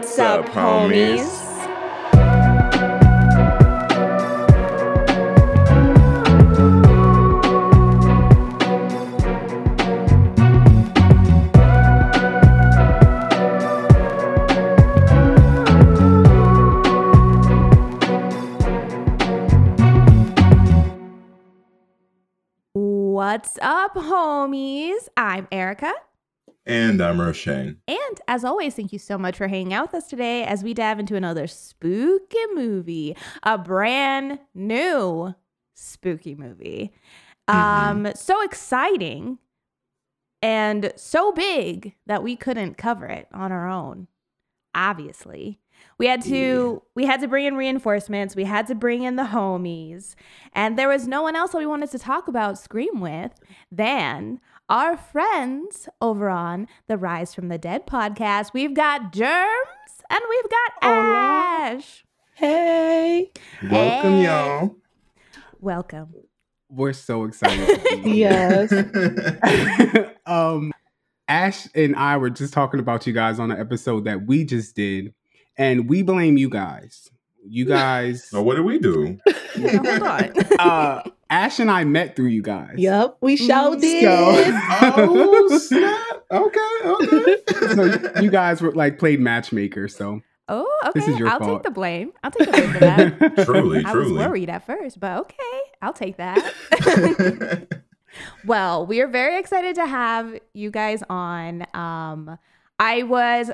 What's up, homies? What's up, homies? I'm Erica. And I'm Roshane. And as always, thank you so much for hanging out with us today as we dive into another spooky movie, a brand new spooky movie. Mm-hmm. Um, so exciting and so big that we couldn't cover it on our own. Obviously, we had to we had to bring in reinforcements. We had to bring in the homies, and there was no one else that we wanted to talk about Scream with than our friends over on the Rise from the Dead podcast. We've got Jermz and we've got Ash. Hey. Welcome, Hey. y'all. Welcome. We're so excited. to be here. Yes. um, Ash and I were just talking about you guys on an episode that we just did, and we blame you guys. You guys, so what did we do? Now, hold on. uh, Ash and I met through you guys. Yep, we sure Mm, did. oh, snap. Okay, okay. So you guys were like played matchmaker. So Oh, okay. This is your I'll take the blame. I'll take the blame for that. Truly, I was truly. worried at first, but okay, I'll take that. well, we are very excited to have you guys on. Um, I was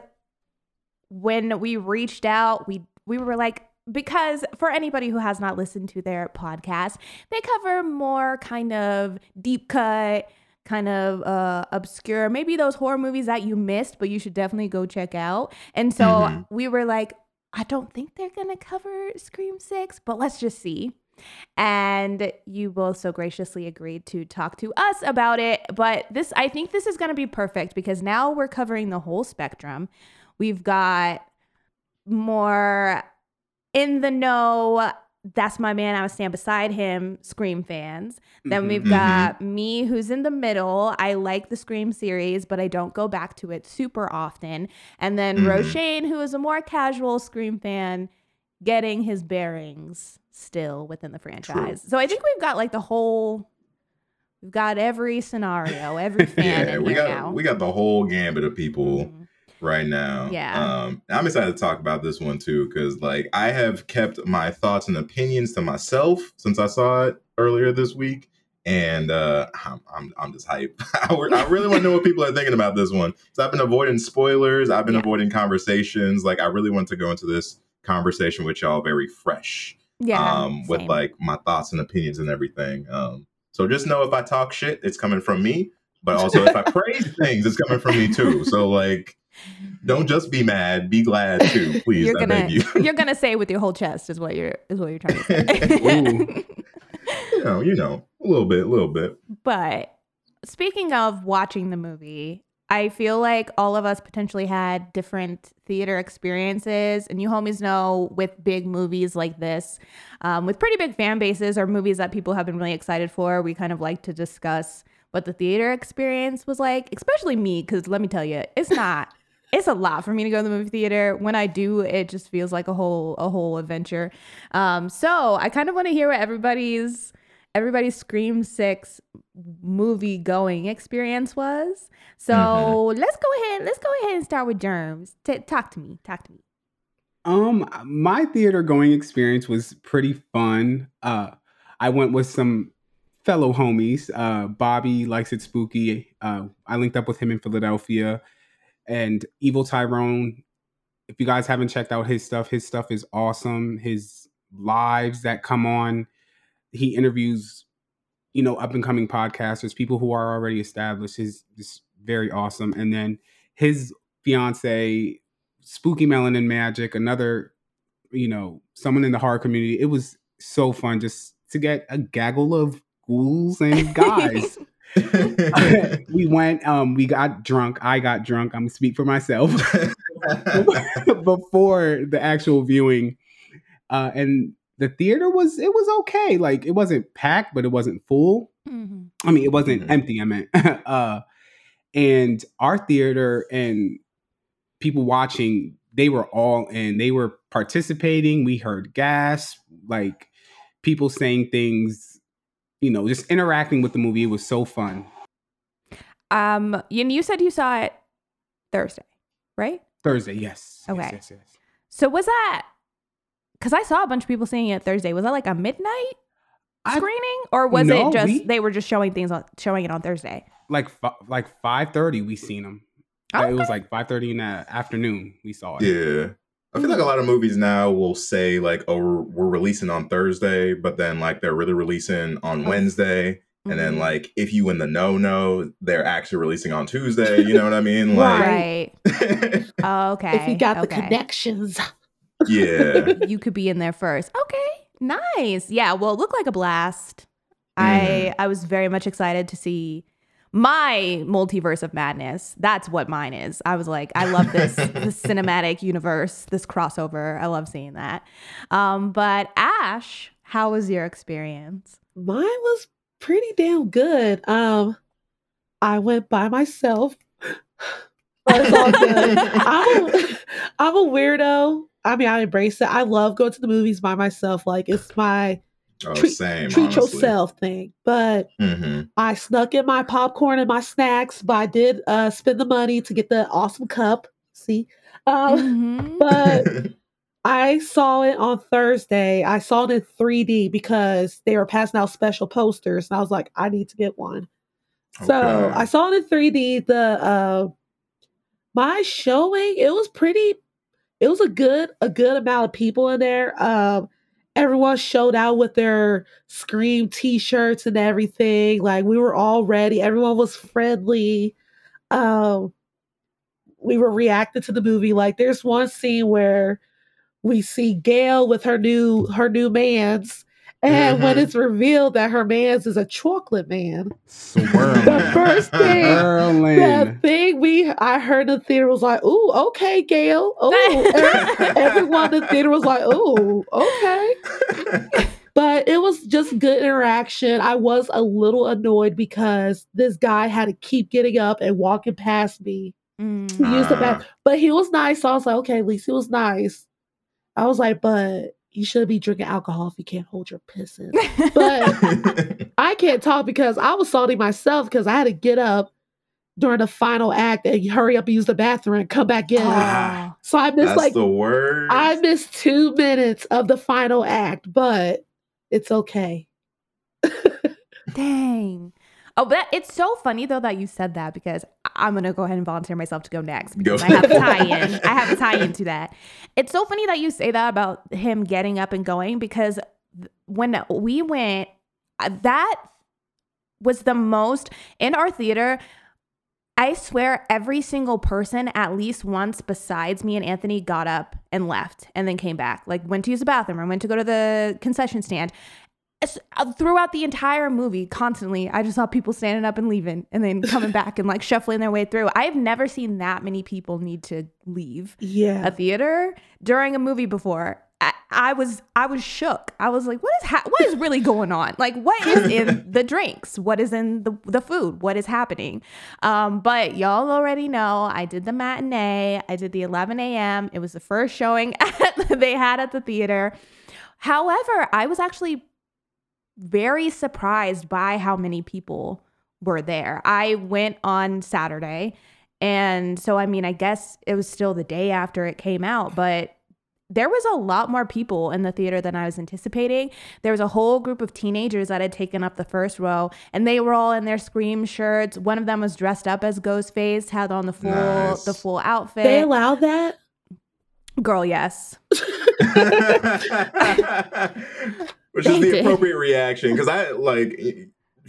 when we reached out, we we were like because for anybody who has not listened to their podcast, they cover more kind of deep cut, kind of uh obscure, maybe those horror movies that you missed, but you should definitely go check out. And so Mhm. we were like, I don't think they're gonna cover Scream Six, but let's just see. And you both so graciously agreed to talk to us about it. But this, I think this is gonna be perfect because now we're covering the whole spectrum. We've got more in the know. That's my man. I would stand beside him. Scream fans. Then we've Mhm. got me, who's in the middle. I like the Scream series, but I don't go back to it super often. And then Mhm. Roshane, who is a more casual Scream fan, getting his bearings still within the franchise. So I think we've got like the whole. We've got every scenario, every fan yeah, we got now. we got the whole gambit of people Mhm. Right now. Yeah. Um, I'm excited to talk about this one too, because like I have kept my thoughts and opinions to myself since I saw it earlier this week. And uh, I'm, I'm, I'm just hype. I I really want to know what people are thinking about this one. So I've been avoiding spoilers. I've been Yeah. avoiding conversations. Like I really want to go into this conversation with y'all very fresh. Yeah. um, with like my thoughts and opinions and everything. Um, so just know if I talk shit, it's coming from me. But also if I praise things, it's coming from me too. So like, don't just be mad, be glad too, please. you're gonna you. you're gonna say it with your whole chest is what you're is what you're trying to say. you know, you know, a little bit, a little bit. but speaking of watching the movie, I feel like all of us potentially had different theater experiences, and you homies know with big movies like this, um, with pretty big fan bases or movies that people have been really excited for, we kind of like to discuss what the theater experience was like, especially me, because let me tell you, it's not. It's a lot for me to go to the movie theater. When I do, it just feels like a whole a whole adventure. Um, so I kind of want to hear what everybody's everybody's Scream Six movie going experience was. So Mhm. let's go ahead. Let's go ahead and start with Jermz. T- talk to me. Talk to me. Um, my theater going experience was pretty fun. Uh, I went with some fellow homies. Uh, Bobby likes it spooky. Uh, I linked up with him in Philadelphia, and Evil Tyrone. If you guys haven't checked out his stuff, his stuff is awesome. His lives that come on, he interviews, you know, up and coming podcasters, people who are already established. Is is very awesome. And then his fiance spooky Melon and magic another you know someone in the horror community it was so fun just to get a gaggle of ghouls and guys we went um we got drunk i got drunk i'm gonna speak for myself before the actual viewing uh and the theater was it was okay like it wasn't packed but it wasn't full Mm-hmm. I mean, it wasn't Mhm. empty. I meant, uh, and our theater and people watching they were all in. They were participating. We heard gas, like people saying things, you know, just interacting with the movie. It was so fun. Um, and you said you saw it Thursday, right? Thursday, yes. Yes, Okay. Yes, yes. So was that? Because I saw a bunch of people seeing it Thursday. Was that like a midnight I- screening, or was No, it just we- they were just showing things on showing it on Thursday? Like fi- like five thirty, we seen them. It was Okay. like five thirty in the afternoon. We saw it. Yeah. I feel like a lot of movies now will say like, "Oh, we're, we're releasing on Thursday," but then like they're really releasing on Oh. Wednesday, and Mm-hmm. then like if you in the no no, they're actually releasing on Tuesday. You know what I mean? Like, Right. Oh, okay. If you got the connections. yeah. you could be in there first. Okay, nice. Yeah, well, it looked like a blast. I I was very much excited to see my multiverse of madness. That's what mine is. I was like, I love this this cinematic universe, this crossover. I love seeing that. Um, but Ash, how was your experience? Mine was pretty damn good. Um, I went by myself. It's all good. I'm a, I'm a weirdo. I mean, I embrace it. I love going to the movies by myself. Like it's my Oh, Treat- same. treat yourself thing. But hmm I snuck in my popcorn and my snacks, but I did uh, spend the money to get the awesome cup. See, um, Mhm. but I saw it on Thursday. I saw it in 3D because they were passing out special posters, and I was like, I need to get one. So I saw it in 3D. The uh, my showing, it was pretty. It was a good a good amount of people in there. Um, everyone showed out with their Scream T-shirts and everything. Like we were all ready. Everyone was friendly. Um, we were reacting to the movie. Like there's one scene where we see Gail with her new her new man's, and when Mhm. it's revealed that her man's is a chocolate man, Swirling. The first thing- the thing we I heard in the theater was like, "Ooh, okay, Gail." Oh, everyone in the theater was like, "Ooh, okay." But it was just good interaction. I was a little annoyed because this guy had to keep getting up and walking past me Mm. to use the Ah. bath. But he was nice. So I was like, okay, at least he was nice. I was like, but you should be drinking alcohol if you can't hold your piss in. But I can't talk because I was salty myself because I had to get up during the final act and hurry up and use the bathroom and come back in. Oh. So I missed That's like the word. I missed two minutes of the final act, but it's okay. Dang. Oh, but it's so funny though that you said that because I- I'm gonna go ahead and volunteer myself to go next Go. because I have a tie-in. I have a tie-in to that. It's so funny that you say that about him getting up and going because when we went, uh, that was the most in our theater. I swear every single person at least once besides me and Anthony got up and left and then came back. Like went to use the bathroom or went to go to the concession stand. Uh, Throughout the entire movie, constantly, I just saw people standing up and leaving and then coming back and like shuffling their way through. I have never seen that many people need to leave Yeah. a theater during a movie before. I, I was I was shook. I was like, what is ha- what is really going on? Like, what is in the drinks? What is in the the food? What is happening? Um, but y'all already know I did the matinee. I did the 11 a.m. It was the first showing they had at the theater. However, I was actually very surprised by how many people were there. I went on Saturday. And so, I mean, I guess it was still the day after it came out, but there was a lot more people in the theater than I was anticipating. There was a whole group of teenagers that had taken up the first row, and they were all in their scream shirts. One of them was dressed up as Ghostface, had on the full Nice. the full outfit. They allowed that? Girl, yes. Which is the appropriate reaction because I like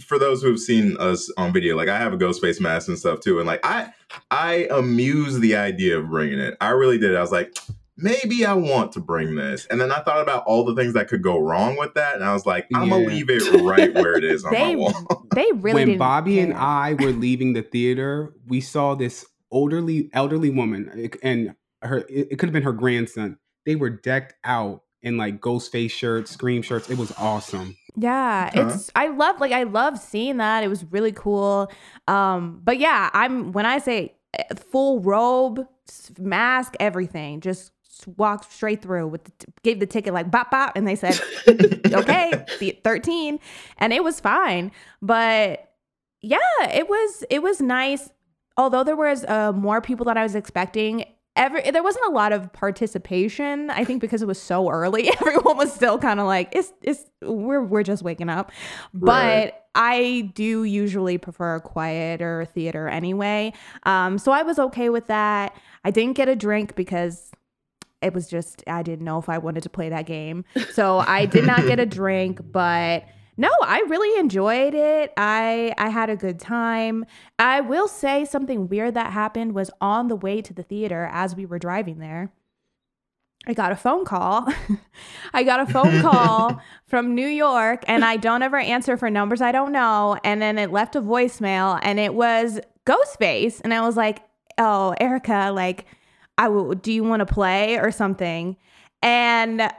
for those who have seen us on video, like I have a ghost face mask and stuff too, and like I I amuse the idea of bringing it. I really did. I was like, maybe I want to bring this, and then I thought about all the things that could go wrong with that, and I was like, I'm gonna leave it right where it is on my They wall. they really when didn't Bobby and. I were leaving the theater, we saw this elderly elderly woman, and her it, it could have been her grandson. They were decked out in like ghost face shirts, scream shirts. It was awesome. Yeah, Huh? it's I love like I love seeing that. It was really cool. Um, but yeah, I'm when I say eh, full robe, mask, everything. Just walked straight through with the t- gave the ticket like bop bop, and they said okay, the 13, and it was fine. But yeah, it was it was nice. Although there was uh, more people than I was expecting. Every, there wasn't a lot of participation. I think because it was so early, everyone was still kind of like, "It's it's we're we're just waking up." But I do usually prefer a quieter theater anyway. Um, so I was okay with that. I didn't get a drink because it was just I didn't know if I wanted to play that game. So I did not get a drink, but no, I really enjoyed it. I I had a good time. I will say something weird that happened was on the way to the theater as we were driving there. I got a phone call. I got a phone call from New York, and I don't ever answer for numbers I don't know. And then it left a voicemail, and it was Ghostface. And I was like, "Oh, Erica, like, I will. Do you want to play or something?" And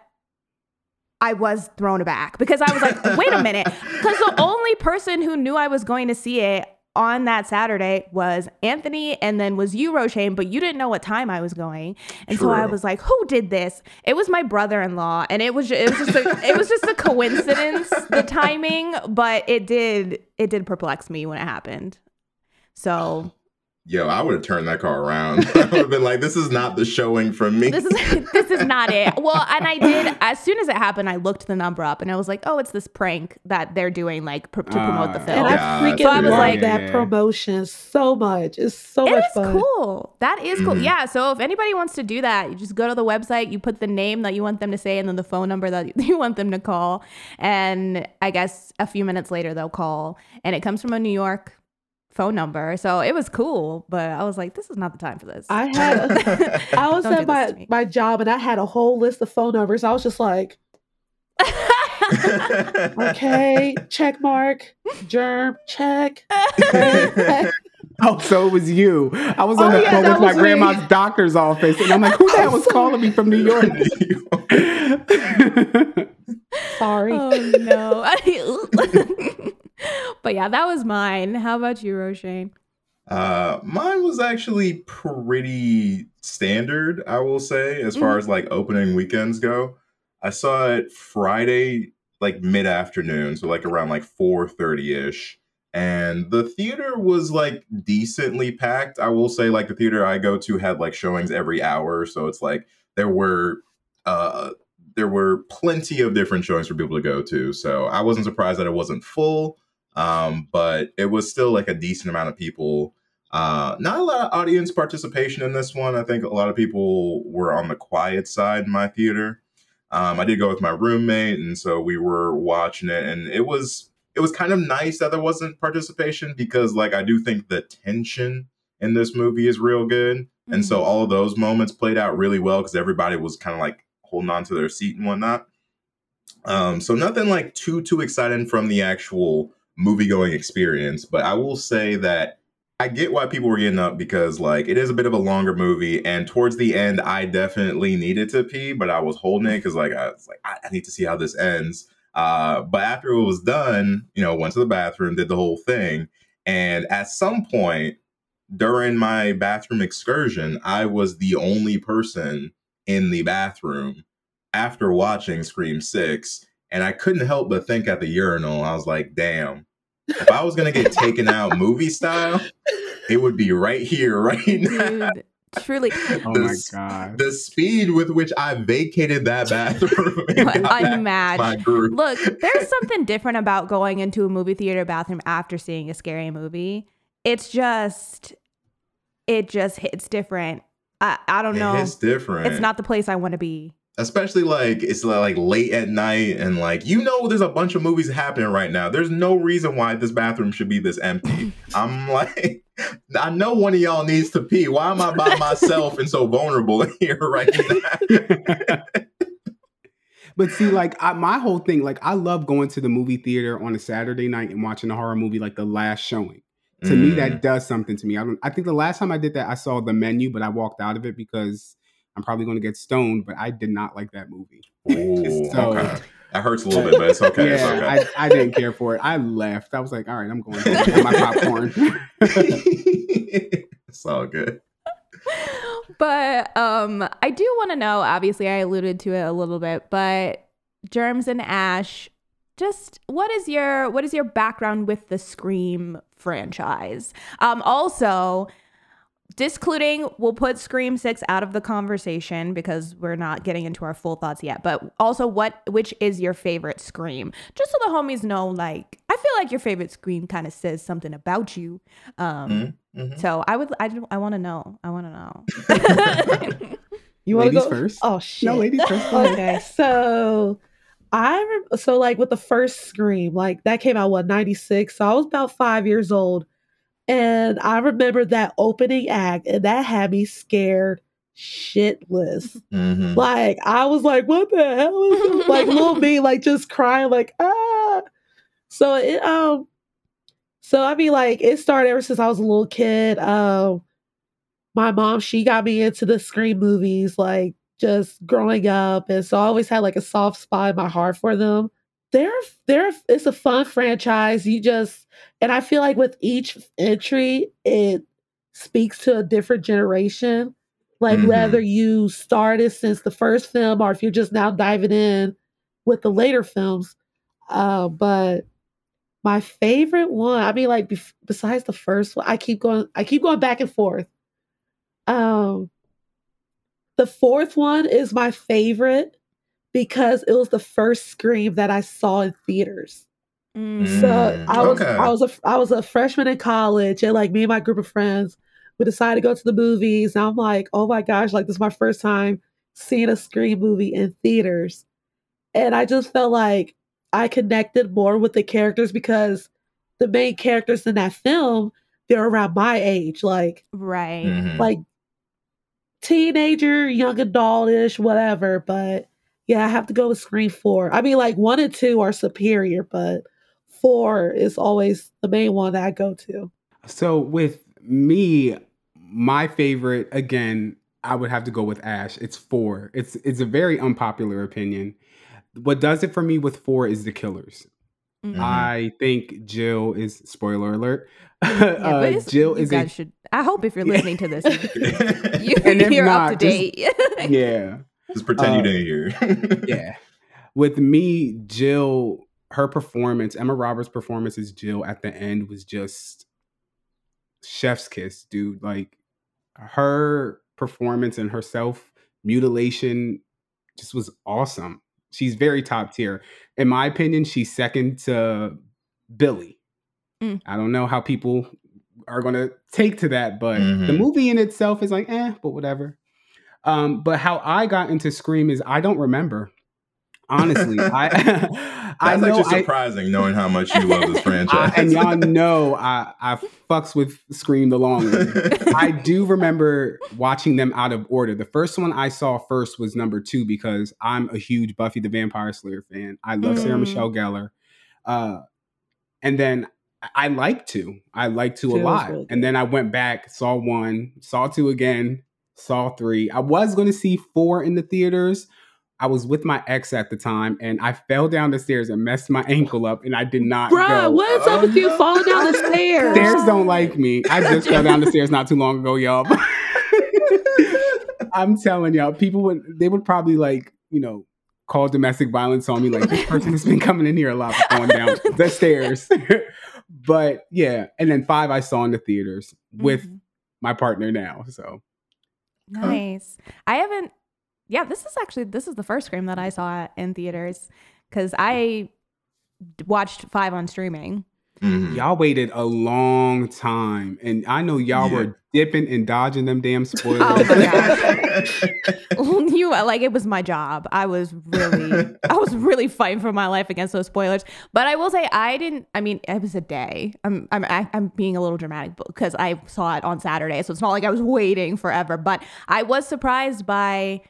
I was thrown aback because I was like, "Wait a minute," because the only person who knew I was going to see it on that Saturday was Anthony and then was you, Roshane, but you didn't know what time I was going. And so I was like, who did this? It was my brother-in-law. And it was ju- it was just a, it was just a coincidence, the timing, but it did it did perplex me when it happened. So Yo, I would have turned that car around. I would have been like, "This is not the showing for me." this is this is not it. Well, and I did as soon as it happened, I looked the number up and I was like, oh, it's this prank that they're doing like pr- to promote the Ah, film. And Okay. I freaking So I was love like- that Yeah. promotion so much. It's so It much is fun. cool. That is cool. Mhm. Yeah. So if anybody wants to do that, you just go to the website, you put the name that you want them to say, and then the phone number that you want them to call. And I guess a few minutes later, they'll call. And it comes from a New York phone number. So it was cool. But I was like, this is not the time for this. I had I was at my my job and I had a whole list of phone numbers. I was just like, okay, check mark, germ, check. check. Oh, so it was you. I was oh, on Oh, the yeah, phone with my me. grandma's doctor's office, and I'm like, "Who the hell was calling me from New York?" Sorry. oh no. but yeah, that was mine. How about you, Roshane? Uh, mine was actually pretty standard, I will say, as far as like opening weekends go. I saw it Friday, like mid afternoon, so like around like four thirty ish, and the theater was like decently packed. I will say, like the theater I go to had like showings every hour, so it's like there were uh there were plenty of different showings for people to go to. So I wasn't surprised that it wasn't full um, but it was still like a decent amount of people. Uh, not a lot of audience participation in this one. I think a lot of people were on the quiet side in my theater. Um, I did go with my roommate, and so we were watching it, and it was it was kind of nice that there wasn't participation because, like, I do think the tension in this movie is real good, and so all of those moments played out really well because everybody was kind of like holding on to their seat and whatnot. Um, so nothing like too too exciting from the actual movie going experience, but I will say that I get why people were getting up because like it is a bit of a longer movie, and towards the end, I definitely needed to pee, but I was holding it because like I was like I, I need to see how this ends. Uh, but after it was done, you know, went to the bathroom, did the whole thing, and at some point during my bathroom excursion, I was the only person in the bathroom after watching Scream Six, and I couldn't help but think at the urinal, I was like, damn. If I was gonna get taken out movie style, it would be right here, right now. Dude, truly Oh The my god! The speed with which I vacated that bathroom, and got back unmatched. Look, there's something different about going into a movie theater bathroom after seeing a scary movie. It's just, it just hits different. I, I don't know. It's different. It's not the place I want to be. Especially like it's like late at night and like you know there's a bunch of movies happening right now there's no reason why this bathroom should be this empty i'm like i know one of y'all needs to pee why am i by myself and so vulnerable here right now But see, like I, my whole thing, like I love going to the movie theater on a Saturday night and watching a horror movie, like the last showing. To me, Mm. that does something to me. I don't. I think the last time I did that, I saw the menu, but I walked out of it because I'm probably going to get stoned. But I did not like that movie. Ooh, So- okay that hurts a little bit but it's okay it's yeah, okay I, I didn't care for it. I left. I was like, all right, I'm going to get my popcorn. it's all good but um, I do want to know. Obviously, I alluded to it a little bit, but Jermz and Ash, just what is your what is your background with the Scream franchise? Um, also, discluding we'll put Scream Six out of the conversation because we're not getting into our full thoughts yet. But also, what which is your favorite Scream? Just so the homies know, like I feel like your favorite Scream kind of says something about you. Um, Mm-hmm, mm-hmm. so I would I I want to know. I want to know. You want to Ladies go first? Oh shit. No, ladies first. Okay, so I rem- so like with the first Scream, like that came out what ninety six. So I was about five years old, and I remember that opening act, and that had me scared shitless. Mhm. Like I was like, "What the hell is this?" like little me, like just crying, like ah. So it um, so I mean, like it started ever since I was a little kid. Um, my mom she got me into the Scream movies, like just growing up, and so I always had like a soft spot in my heart for them. They're they're it's a fun franchise. You just and I feel like with each entry, it speaks to a different generation. Like Mhm. whether you started since the first film or if you're just now diving in with the later films. Uh, but my favorite one, I mean, like bef- besides the first one, I keep going, I keep going back and forth. Um, the fourth one is my favorite because it was the first Scream that I saw in theaters. Mm. So I was okay. I was a I was a freshman in college, and like me and my group of friends, we decided to go to the movies. And I'm like, oh my gosh, like this is my first time seeing a Scream movie in theaters, and I just felt like I connected more with the characters because the main characters in that film they're around my age, like Right. Mhm. like teenager, young adultish, whatever. But yeah, I have to go with Scream Four. I mean, like one and two are superior, but four is always the main one that I go to. So with me, my favorite again, I would have to go with Ash. It's four. It's it's a very unpopular opinion. What does it for me with four is the killers. Mhm. Mhm. I think Jill is spoiler alert. Yeah, uh, Jill is guys a should. I hope if you're Yeah. listening to this, you, you're up to not, just- date. yeah. Just pretend you Uh, didn't hear. yeah. With me, Jill, her performance, Emma Roberts' performance as Jill at the end was just chef's kiss, dude. Like her performance and her self mutilation just was awesome. She's very top tier. In my opinion, she's second to Billy. Mm. I don't know how people are gonna take to that, but the Mhm. movie in itself is like, eh, but whatever. Um, but how I got into Scream is I don't remember. Honestly, I I That's know actually I, surprising, knowing how much you love this I- franchise. and y'all know I I fucks with Scream the long way. I do remember watching them out of order. The first one I saw first was number two because I'm a huge Buffy the Vampire Slayer fan. I love Sarah Mm. Michelle Gellar. Uh, and then I- I like two. I like two Two a lot. really and then I went back, saw one, saw two again, saw three. I was going to see four in the theaters. I was with my ex at the time, and I fell down the stairs and messed my ankle up, and I did not Bruh, what's up with you falling down the stairs? Stairs don't like me. I just fell down the stairs not too long ago, y'all. I'm telling y'all, people would they would probably like, you know, call domestic violence on me. Like this person has been coming in here a lot going down the stairs. but yeah, and then five I saw in the theaters with Mhm. my partner now. So Nice. I haven't. Yeah, this is actually this is the first Scream that I saw in theaters because I watched five on streaming. Mhm. y'all waited a long time, and I know y'all Yeah. were dipping and dodging them damn spoilers. Oh my you like it was my job. I was really I was really fighting for my life against those spoilers. But I will say I didn't I mean it was a day. I'm I'm I'm being a little dramatic because I saw it on Saturday. So it's not like I was waiting forever, but I was surprised by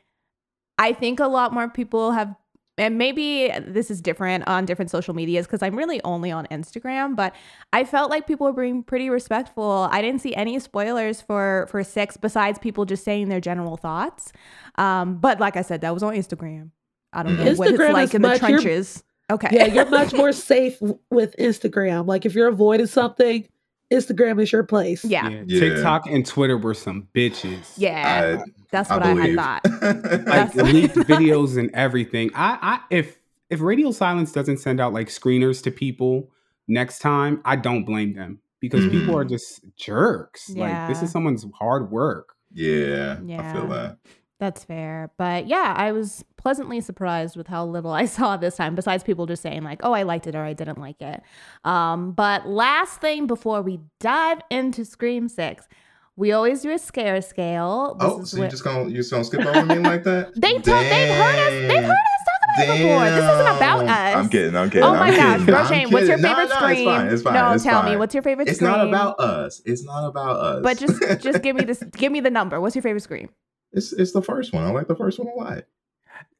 I think a lot more people have and maybe this is different on different social medias because I'm really only on Instagram, but I felt like people were being pretty respectful. I didn't see any spoilers for for six besides people just saying their general thoughts. Um, but like I said, that was on Instagram. I don't know what it's like in the much- you're- trenches. Okay. yeah, you're much more safe with Instagram. Like if you're avoiding something, Instagram is your place. Yeah. Yeah, Yeah. TikTok and Twitter were some bitches. Yeah. That's what I, had believe. thought. like That's- leaked videos and everything. I, I if if Radio Silence doesn't send out like screeners to people next time, I don't blame them because mm-hmm. people are just jerks. Like this is someone's hard work. yeah, I feel that. That's fair. But yeah, I was pleasantly surprised with how little I saw this time, besides people just saying, like, oh, I liked it or I didn't like it. Um, but last thing before we dive into Scream 6, we always do a scare scale. This Oh, is so you where- just gonna you just gonna skip over me like that? they told, they've heard us they've heard us talk about it before. This isn't about us. I'm kidding. I'm kidding. Oh my I'm gosh, kidding, I'm Roshane, what's your kidding. No, favorite no, scream? It's fine. It's fine. No, it's tell me, what's your favorite It's scream? not about us. It's not about us. But just just give me this give me the number. What's your favorite scream? It's it's the first one. I like the first one a lot.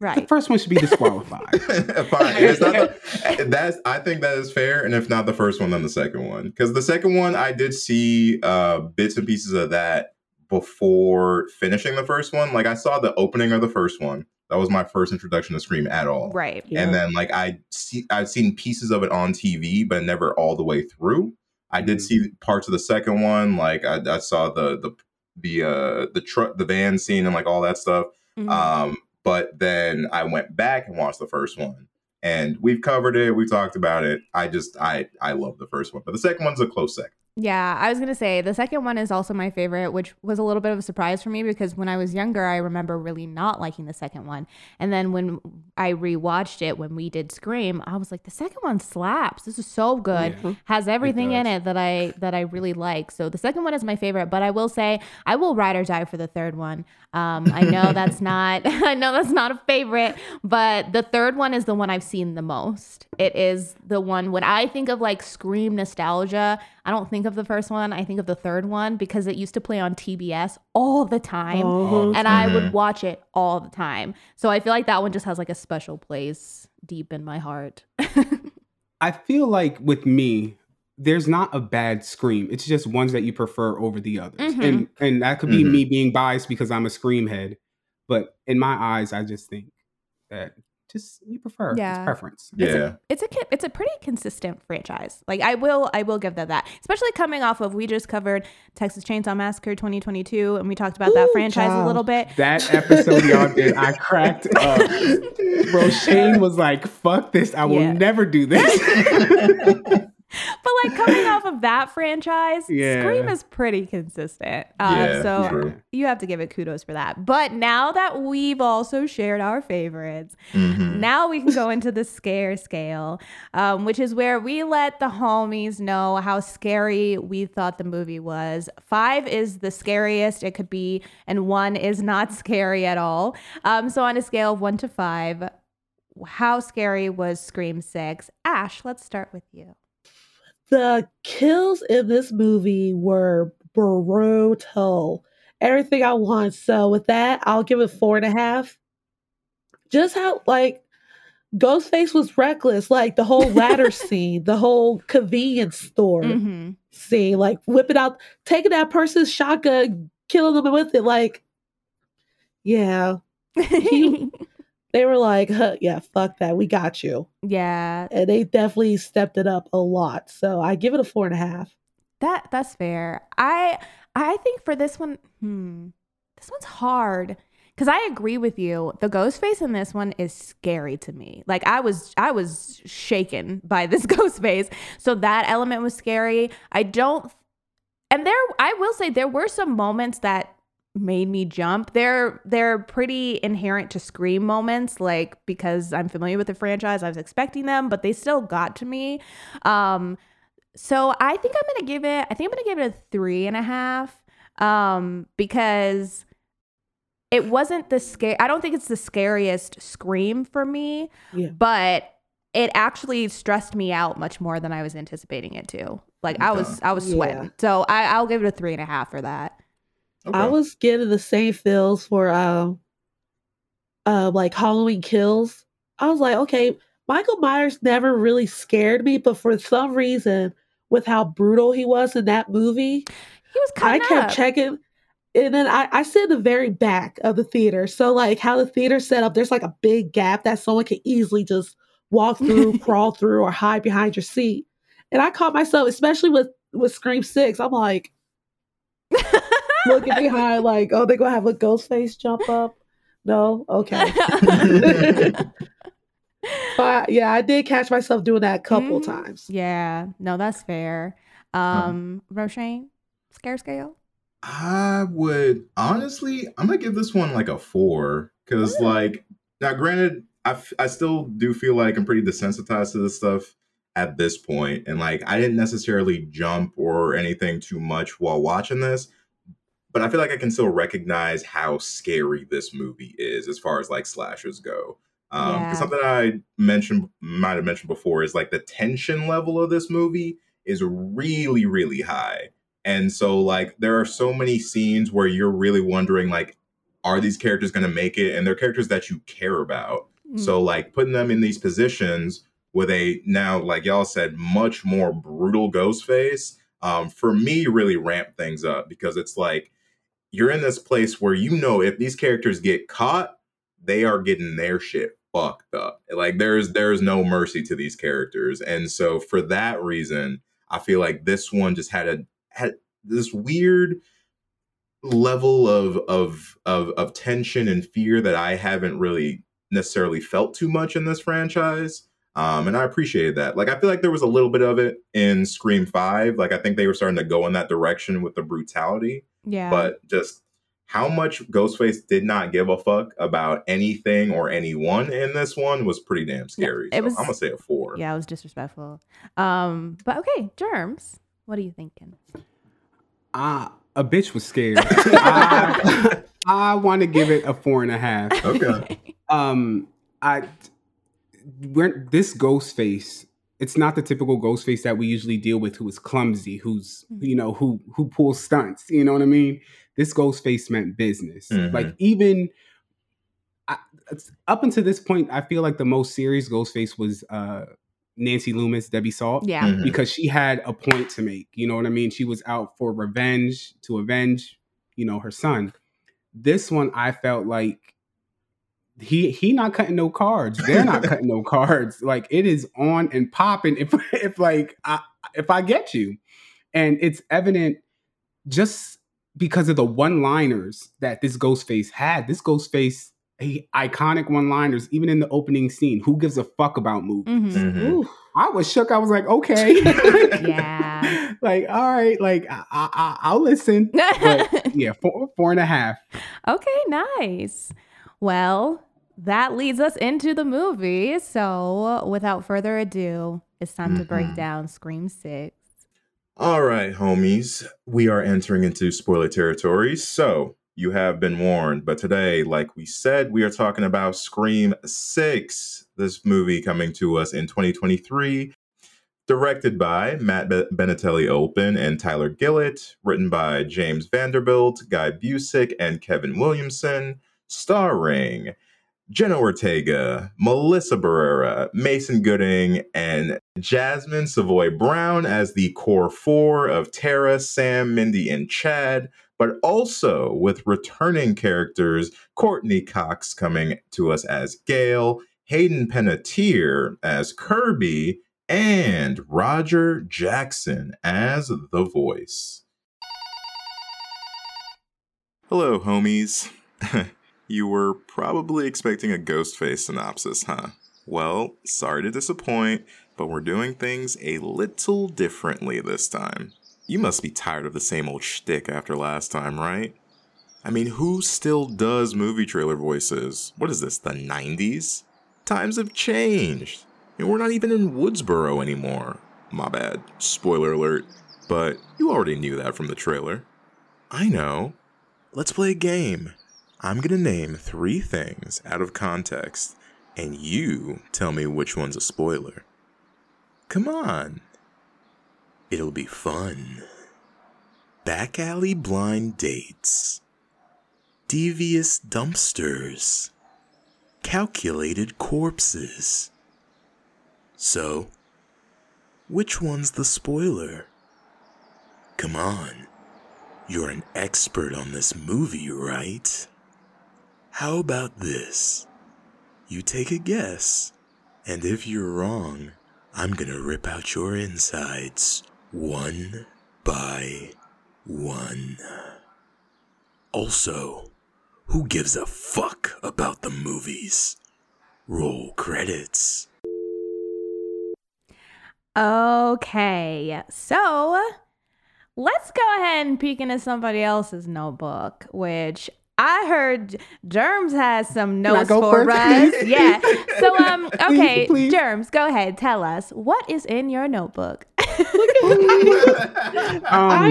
Right. The Right. first one should be disqualified. Fine. It's not the, that's I think that is fair, and if not the first one, then the second one. Because the second one, I did see uh bits and pieces of that before finishing the first one. Like I saw the opening of the first one. That was my first introduction to Scream at all. Right. Yeah. And then like I see I've seen pieces of it on TV, but never all the way through. I did Mhm. see parts of the second one. Like I, I saw the the the uh the truck the van scene and like all that stuff. Mhm. Um, but then I went back and watched the first one. And we've covered it, we've talked about it. I just I I love the first one. But the second one's a close second. Yeah, I was gonna say the second one is also my favorite, which was a little bit of a surprise for me because when I was younger, I remember really not liking the second one, and then when I rewatched it when we did Scream, I was like, the second one slaps. This is so good, Yeah. has everything in it that I that I really like. So the second one is my favorite, but I will say I will ride or die for the third one. Um, I know that's not I know that's not a favorite, but the third one is the one I've seen the most. It is the one when I think of like Scream nostalgia. I don't think of the first one. I think of the third one because it used to play on TBS all the time. Uh-huh. And I would watch it all the time. So I feel like that one just has like a special place deep in my heart. I feel like with me, there's not a bad scream. It's just ones that you prefer over the others. Mhm. And and that could be Mhm. me being biased because I'm a scream head. But in my eyes, I just think that just you prefer. Yeah. It's preference. It's Yeah. a, it's a it's a pretty consistent franchise. Like I will I will give them that. Especially coming off of we just covered Texas Chainsaw Massacre 2022 and we talked about that Ooh, franchise a little bit. That episode y'all did, I cracked up. Bro, Shane was like, fuck this. I will Yeah. never do this. But like coming off of that franchise, Yeah. Scream is pretty consistent. Uh, Yeah, so true. you have to give it kudos for that. But now that we've also shared our favorites, Mhm. now we can go into the scare scale, um, which is where we let the homies know how scary we thought the movie was. Five is the scariest it could be, and one is not scary at all. Um, so on a scale of one to five, how scary was Scream Six? Ash, let's start with you. The kills in this movie were brutal. Everything I want. So with that, I'll give it four and a half. Just how like Ghostface was reckless, like the whole ladder scene, the whole convenience store Mm-hmm. scene, like whipping out, taking that person's shotgun, killing them with it. Like, yeah, He- they were like, huh, yeah, fuck that, we got you, yeah, and they definitely stepped it up a lot. So I give it a four and a half. that that's fair. I I think for this one, hmm, this one's hard because I agree with you. The ghost face in this one is scary to me. Like I was I was shaken by this ghost face, so that element was scary. I don't, and there I will say there were some moments that made me jump. They're they're pretty inherent to scream moments, like because I'm familiar with the franchise, I was expecting them, but they still got to me. Um, so I think I'm gonna give it. I think I'm gonna give it a three and a half. Um, because it wasn't the scare. I don't think it's the scariest scream for me, Yeah. but it actually stressed me out much more than I was anticipating it to. Like I was, I was Yeah. sweating. So I, I'll give it a three and a half for that. I was getting the same feels for um uh like Halloween kills. I was like, okay, Michael Myers never really scared me, but for some reason, with how brutal he was in that movie, He was I kept up. checking. And then I, I sit in the very back of the theater. So like how the theater set up, there's like a big gap that someone can easily just walk through, crawl through, or hide behind your seat. And I caught myself, especially with with Scream Six. I'm like looking behind, like, oh, they gonna have a ghost face jump up. No, okay. but yeah, I did catch myself doing that a couple Mhm. times. yeah, no, that's fair. Um, Roshane, scare scale. I would honestly, I'm gonna give this one like a four because, Ooh. like, now granted, I, f- I still do feel like I'm pretty desensitized to this stuff at this point, and like I didn't necessarily jump or anything too much while watching this, but I feel like I can still recognize how scary this movie is as far as like slashers go. Um, Yeah. something I mentioned, might have mentioned before, is like the tension level of this movie is really, really high. And so like there are so many scenes where you're really wondering like are these characters going to make it and they're characters that you care about. Mm. So like putting them in these positions with a now like y'all said much more brutal ghost face um for me really ramped things up because it's like you're in this place where you know if these characters get caught they are getting their shit fucked up. Like there's there's no mercy to these characters. And so for that reason, I feel like this one just had a had this weird level of of of of tension and fear that I haven't really necessarily felt too much in this franchise. Um, and I appreciated that. Like I feel like there was a little bit of it in Scream 5. Like I think they were starting to go in that direction with the brutality yeah, but just how much Ghostface did not give a fuck about anything or anyone in this one was pretty damn scary. it so was- I'm gonna say a four. yeah, it was disrespectful. Um, but okay, Jermz. What are you thinking? Ah, a bitch was scared. I, I want to give it a four and a half. Okay. Um, I we're this ghost face. It's not the typical ghost face that we usually deal with, who is clumsy, who's Mhm. you know who who pulls stunts. You know what I mean? This ghost face meant business. Mhm. Like even I, it's- up until this point, I feel like the most serious ghost face was uh, Nancy Loomis, Debbie Salt yeah, Mhm. because she had a point to make. You know what I mean? She was out for revenge to avenge, you know, her son. This one, I felt like he he not cutting no cards. They're not cutting no cards. Like it is on and popping. If if like I, if I get you, and it's evident just because of the one liners that this Ghostface had. This Ghostface. He, iconic one liners, even in the opening scene. Who gives a fuck about movies? Mhm. Mhm. Ooh, I was shook. I was like, okay, Yeah. like all right, like I, I, I- I'll listen. But yeah, four, four and a half. Okay, nice. Well, that leads us into the movie. So, without further ado, it's time to break Mhm. down Scream 6. All right, homies. We are entering into spoiler territory. So you have been warned. But today, like we said, we are talking about Scream 6, this movie coming to us in 2023. Directed by Matt Be- Bettinelli-Olpin and Tyler Gillett, written by James Vanderbilt, Guy Busick, and Kevin Williamson, starring Jenna Ortega, Melissa Barrera, Mason Gooding, and Jasmine Savoy Brown as the core four of Tara, Sam, Mindy, and Chad, but also with returning characters Courteney Cox coming to us as Gail, Hayden Panettiere as Kirby, and Roger Jackson as the voice. Hello, homies. you were probably expecting a Ghostface synopsis, huh? Well, sorry to disappoint, but we're doing things a little differently this time. You must be tired of the same old shtick after last time, right? I mean, who still does movie trailer voices? What is this, the 90s? Times have changed. And we're not even in Woodsboro anymore. My bad. Spoiler alert. But you already knew that from the trailer. I know. Let's play a game. I'm gonna name three things out of context, and you tell me which one's a spoiler. Come on. It'll be fun. Back alley blind dates. Devious dumpsters. Calculated corpses. So, which one's the spoiler? Come on. You're an expert on this movie, right? How about this? You take a guess, and if you're wrong, I'm gonna rip out your insides one by one. Also, who gives a fuck about the movies? Roll credits. Okay, so let's go ahead and peek into somebody else's notebook, which I heard Jermz has some notes go for first, us. please? Yeah. So um okay, please. Jermz, go ahead, tell us what is in your notebook. I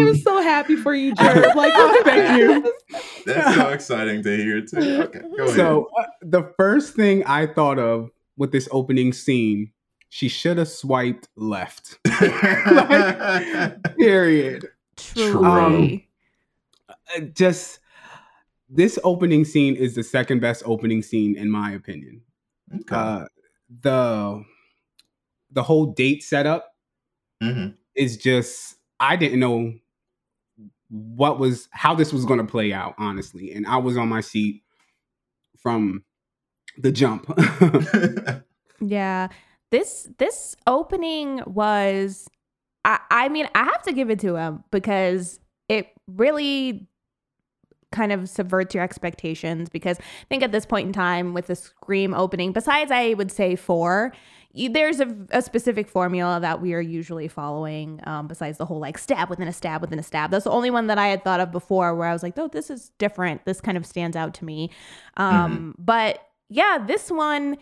am Um, so happy for you, Jermz. Like, oh, Thank you. That's so exciting to hear too. Okay, go ahead. So uh, the first thing I thought of with this opening scene, she should have swiped left. Period. True. Uh, Just this opening scene is the second best opening scene in my opinion. Okay. Uh, the the whole date setup Mhm. is just I didn't know what was how this was going to play out honestly, and I was on my seat from the jump. Yeah. This this opening was I I mean, I have to give it to him because it really kind of subverts your expectations because I think at this point in time with the Scream opening, besides I would say 4, you, there's a, a specific formula that we are usually following um, besides the whole like stab within a stab within a stab. That's the only one that I had thought of before where I was like, "Oh, this is different. This kind of stands out to me." Um, but yeah, this one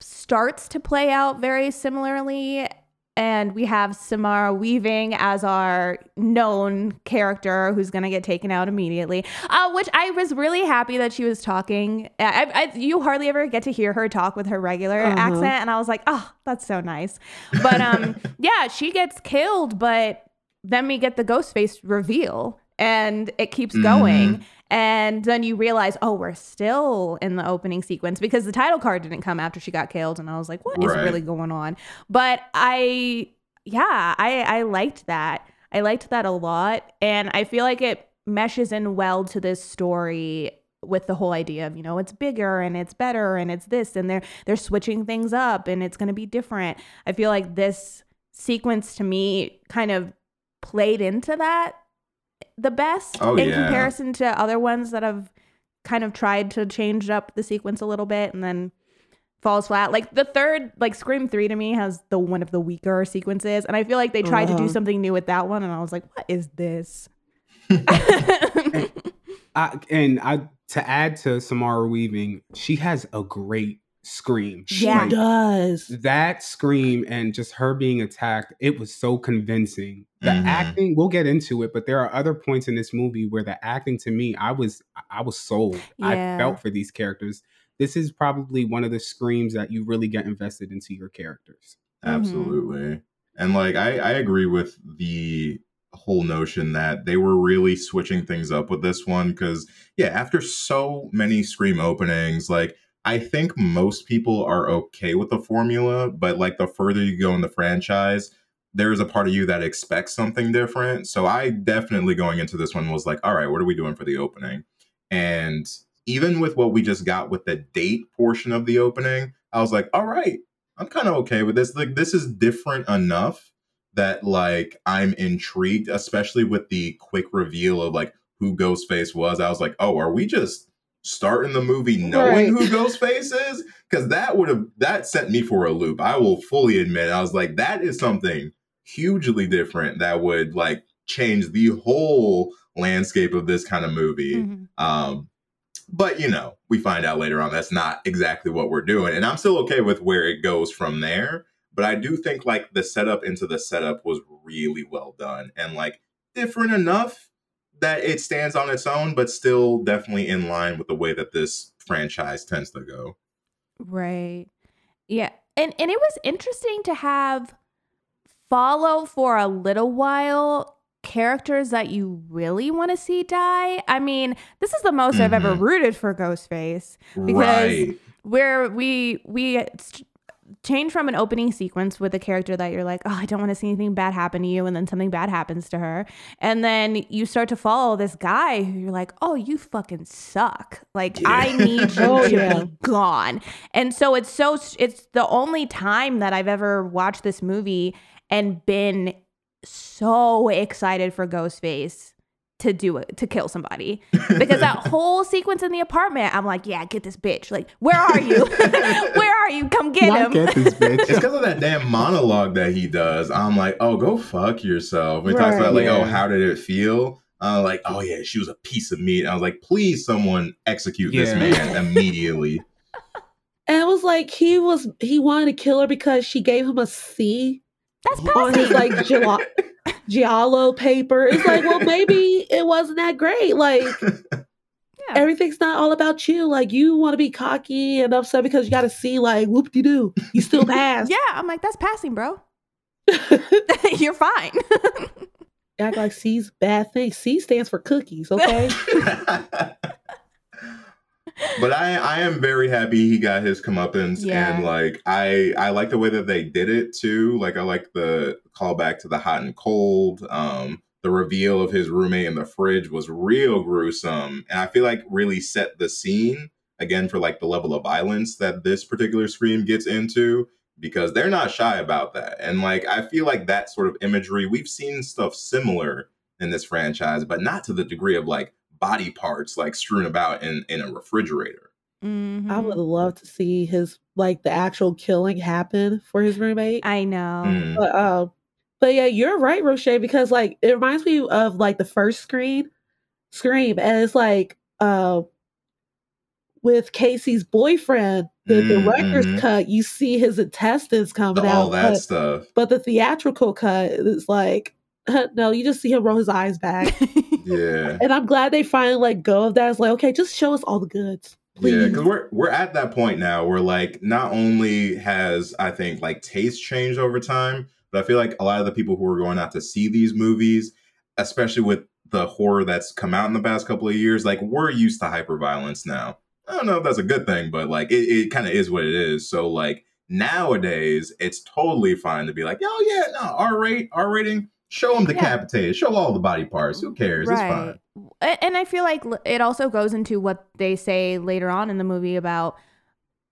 starts to play out very similarly. And we have Samara Weaving as our known character who's going to get taken out immediately, uh, which I was really happy that she was talking. I, I, you hardly ever get to hear her talk with her regular Uh-huh. accent. And I was like, oh, that's so nice. But um, yeah, she gets killed, but then we get the ghost face reveal and it keeps going. And then you realize, oh, we're still in the opening sequence because the title card didn't come after she got killed. And I was like, what is Right. really going on? But I, yeah, I, I liked that. I liked that a lot. And I feel like it meshes in well to this story with the whole idea of you know it's bigger and it's better and it's this and they're they're switching things up and it's going to be different i feel like this sequence to me kind of played into that the best Oh, in yeah. comparison to other ones that have kind of tried to change up the sequence a little bit and then falls flat. Like the third, like Scream 3 to me has the one of the weaker sequences. And I feel like they tried to do Uh-huh. something new with that one. And I was like, what is this? I, and I to add to Samara Weaving, she has a great scream. She Yeah. Like, does. that scream and just her being attacked, it was so convincing. The Mhm. acting, we'll get into it, but there are other points in this movie where the acting to me, I was I was sold. Yeah. I felt for these characters. This is probably one of the screams that you really get invested into your characters. Mhm. Absolutely. And like I, I agree with the whole notion that they were really switching things up with this one because yeah, after so many Scream openings, like I think most people are okay with the formula, but like the further you go in the franchise, there's a part of you that expects something different. So I definitely going into this one was like, all right, what are we doing for the opening? And even with what we just got with the date portion of the opening, I was like, all right, I'm kind of okay with this. Like, this is different enough that like I'm intrigued, especially with the quick reveal of like who Ghostface was. I was like, oh, are we just starting the movie knowing Right. who Ghostface is? Because that would have that sent me for a loop. I will fully admit. I was like, that is something hugely different that would like change the whole landscape of this kind of movie. Mhm. Um, but you know, we find out later on that's not exactly what we're doing, and I'm still okay with where it goes from there. But I do think like the setup into the setup was really well done and like different enough that it stands on its own, but still definitely in line with the way that this franchise tends to go. Right. Yeah. And and it was interesting to have follow for a little while characters that you really want to see die. I mean, this is the most I've ever Mhm. rooted for Ghostface Because- right. where we we change from an opening sequence with a character that you're like, "Oh, I don't want to see anything bad happen to you," and then something bad happens to her. And then you start to follow this guy who you're like, "Oh, you fucking suck. Like Yeah. I need you Oh, to yeah. be gone." And so it's so it's the only time that I've ever watched this movie and been so excited for Ghostface to do it to kill somebody because that whole sequence in the apartment i'm like yeah get this bitch like where are you where are you come get Not him get this bitch. It's because of that damn monologue that he does. I'm like, oh, go fuck yourself. He talks about like, Right. oh, how did it feel? Uh, like, oh yeah, she was a piece of meat. I was like, please, someone execute this man immediately. And it was like he was he wanted to kill her because she gave him a C that's on his like Giallo, Giallo paper. It's like, well, maybe it wasn't that great. Like Yeah. everything's not all about you. Like you want to be cocky and upset because you got to see like whoop de doo. You still pass. yeah i'm like that's passing bro you're fine Act like C's bad thing. C stands for cookies. Okay. But I, I am very happy he got his comeuppance, Yeah. and like I, I like the way that they did it too. Like I like the callback to the hot and cold. Um, the reveal of his roommate in the fridge was real gruesome, and I feel like really set the scene again for like the level of violence that this particular scream gets into because they're not shy about that. And like I feel like that sort of imagery, we've seen stuff similar in this franchise, but not to the degree of like body parts like strewn about in in a refrigerator. Mhm. I would love to see his like the actual killing happen for his roommate. i know Mm. But um, but yeah, you're right, Roche, because like it reminds me of like the first screen scream, and it's like uh with Casey's boyfriend, the Mm, director's mhm. cut, you see his intestines coming All out. All that But, stuff. but the theatrical cut is like no, you just see him roll his eyes back. Yeah. and I'm glad they finally let go of that. It's like, okay, just show us all the goods. Please. Yeah, because we're we're at that point now where like not only has I think like taste changed over time, but I feel like a lot of the people who are going out to see these movies, especially with the horror that's come out in the past couple of years, like we're used to hyper violence now. I don't know if that's a good thing, but like it, it kind of is what it is. So like nowadays, it's totally fine to be like, oh yeah, no, R rate, R rating, show them Yeah. decapitated, show all the body parts. Who cares? It's fine. And I feel like it also goes into what they say later on in the movie about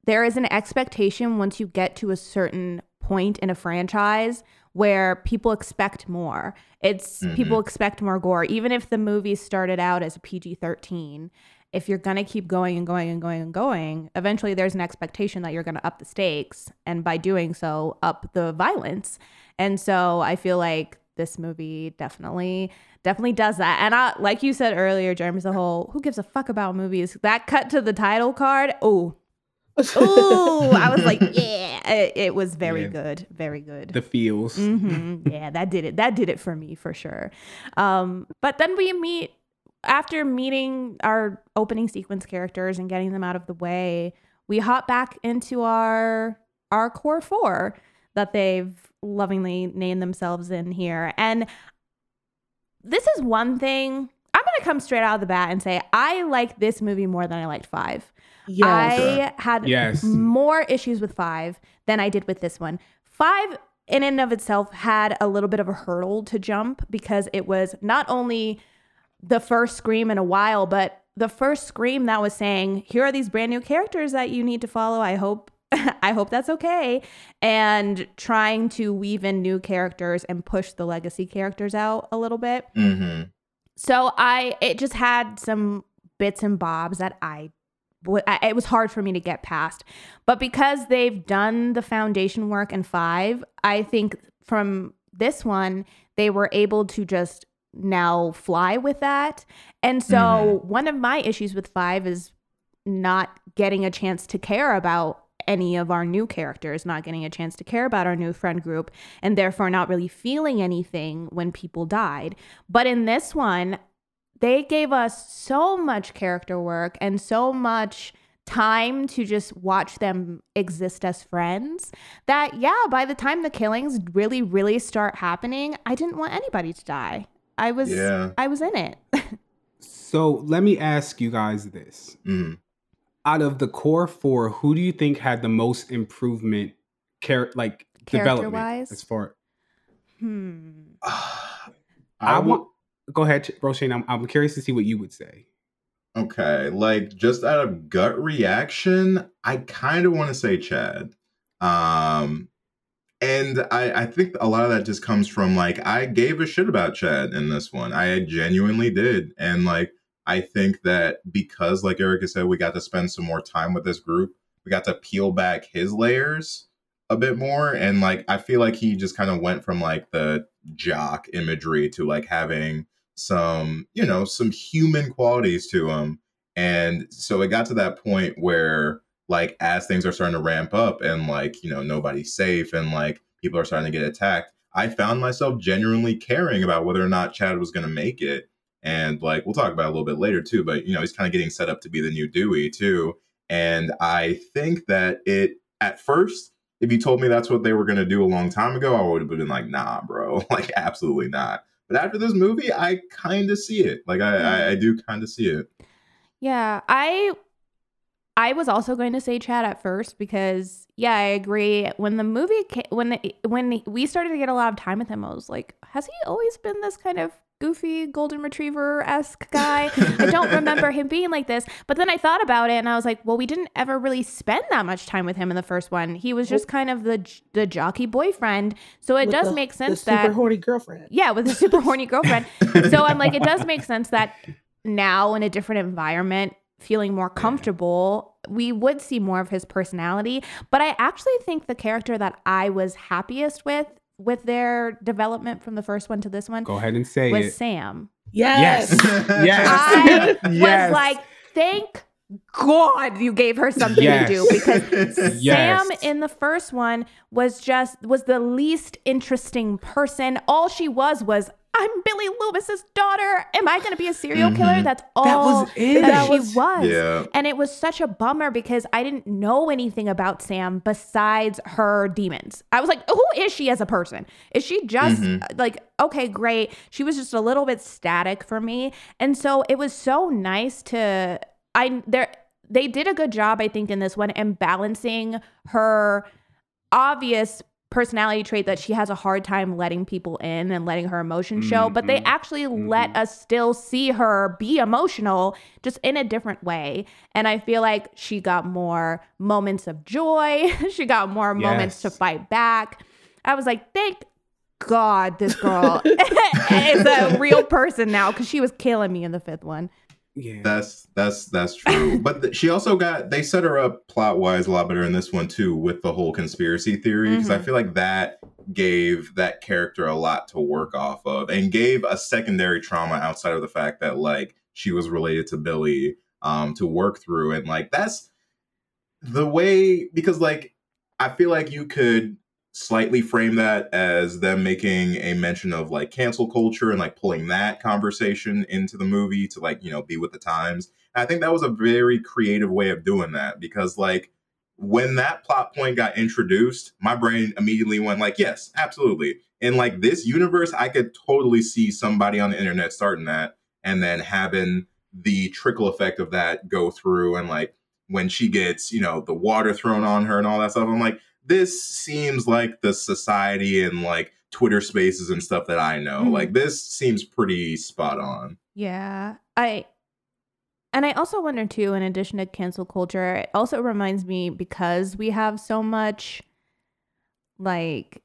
there is an expectation once you get to a certain point in a franchise where people expect more. It's people mm-hmm. expect more gore. Even if the movie started out as a PG 13, if you're going to keep going and going and going and going, eventually there's an expectation that you're going to up the stakes. And by doing so, up the violence. And so I feel like this movie definitely definitely does that. And I like you said earlier, Jeremy's the whole who gives a fuck about movies? That cut to the title card. Oh, ooh, I was like, yeah, it, it was very Yeah. good, very good. the feels. hmm yeah, that did it. That did it for me for sure. Um, but then we meet after meeting our opening sequence characters and getting them out of the way. We hop back into our our core four that they've lovingly named themselves in here, and this is one thing. I'm gonna come straight out of the bat and say I like this movie more than I liked five. Yes. I had Yes. more issues with five than I did with this one. Five, in and of itself, had a little bit of a hurdle to jump because it was not only the first scream in a while, but the first scream that was saying, "Here are these brand new characters that you need to follow." I hope, I hope that's okay, and trying to weave in new characters and push the legacy characters out a little bit. hmm So I it just had some bits and bobs that I, it was hard for me to get past. But because they've done the foundation work in 5, I think from this one they were able to just now fly with that. And so one of my issues with 5 is not getting a chance to care about any of our new characters, not getting a chance to care about our new friend group, and therefore not really feeling anything when people died. But in this one, they gave us so much character work and so much time to just watch them exist as friends that yeah by the time the killings really really start happening i didn't want anybody to die i was Yeah. i was in it So let me ask you guys this. hmm Out of the core four, who do you think had the most improvement char- like development Character-wise? as far hmm I, I, would- want go ahead, Roshane. I'm, I'm curious to see what you would say. Okay, like just out of gut reaction, I kind of want to say Chad. Um and I, I think a lot of that just comes from like I gave a shit about Chad in this one. I genuinely did, and like I think that because, like Erica said, we got to spend some more time with this group. We got to peel back his layers a bit more, and like I feel like he just kind of went from like the jock imagery to like having some, you know, some human qualities to him. And so it got to that point where like as things are starting to ramp up and like you know nobody's safe and like people are starting to get attacked i found myself genuinely caring about whether or not chad was going to make it and like we'll talk about it a little bit later too but you know he's kind of getting set up to be the new dewey too. And i think that it at first if you told me that's what they were going to do a long time ago i would have been like nah bro. Like absolutely not. But after this movie i kind of see it. Like i i, I mm. do kind of see it. Yeah, I I was also going to say Chad at first because yeah, I agree. When the movie ca- when the, when we started to get a lot of time with him, I was like, has he always been this kind of goofy golden retriever esque guy? I don't remember him being like this. But then I thought about it and I was like, well, we didn't ever really spend that much time with him in the first one. He was just kind of the the jockey boyfriend. So it With does the- make sense super that horny girlfriend. yeah, with a super horny girlfriend. So I'm like, it does make sense that now in a different environment, feeling more comfortable, we would see more of his personality. But I actually think the character that I was happiest with, with their development from the first one to this one, Go ahead and say was it. Sam. Yes. Yes. yes. I Yes. was like, thank God you gave her something Yes. to do because Yes. Sam in the first one was just was the least interesting person. All she was was I'm Billy Loomis's daughter. Am I going to be a serial killer? Mhm. That's all was it. that That she was- was. Yeah. And it was such a bummer because I didn't know anything about Sam besides her demons. I was like, who is she as a person? Is she just Mhm. like, okay, great. She was just a little bit static for me. And so it was so nice to I there they did a good job, I think, in this one and balancing her obvious personality trait that she has a hard time letting people in and letting her emotion show, but they Mhm. actually let us still see her be emotional just in a different way. And I feel like she got more moments of joy. she got more moments to fight back. I was like, thank God this girl is a real person now because she was killing me in the fifth one. Yeah. That's that's that's true. but th- she also got they set her up plot wise a lot better in this one too with the whole conspiracy theory because I Mhm. feel like that gave that character a lot to work off of and gave a secondary trauma outside of the fact that like she was related to Billy um to work through and like that's the way because like I feel like you could slightly frame that as them making a mention of like cancel culture and like pulling that conversation into the movie to like you know be with the times. And i think that was a very creative way of doing that because like when that plot point got introduced my brain immediately went like yes absolutely. In like this universe i could totally see somebody on the internet starting that and then having the trickle effect of that go through and like when she gets you know the water thrown on her and all that stuff i'm like this seems like the society and like Twitter spaces and stuff that I know. Mhm. Like this seems pretty spot on. Yeah. I and I also wonder too, in addition to cancel culture, it also reminds me because we have so much like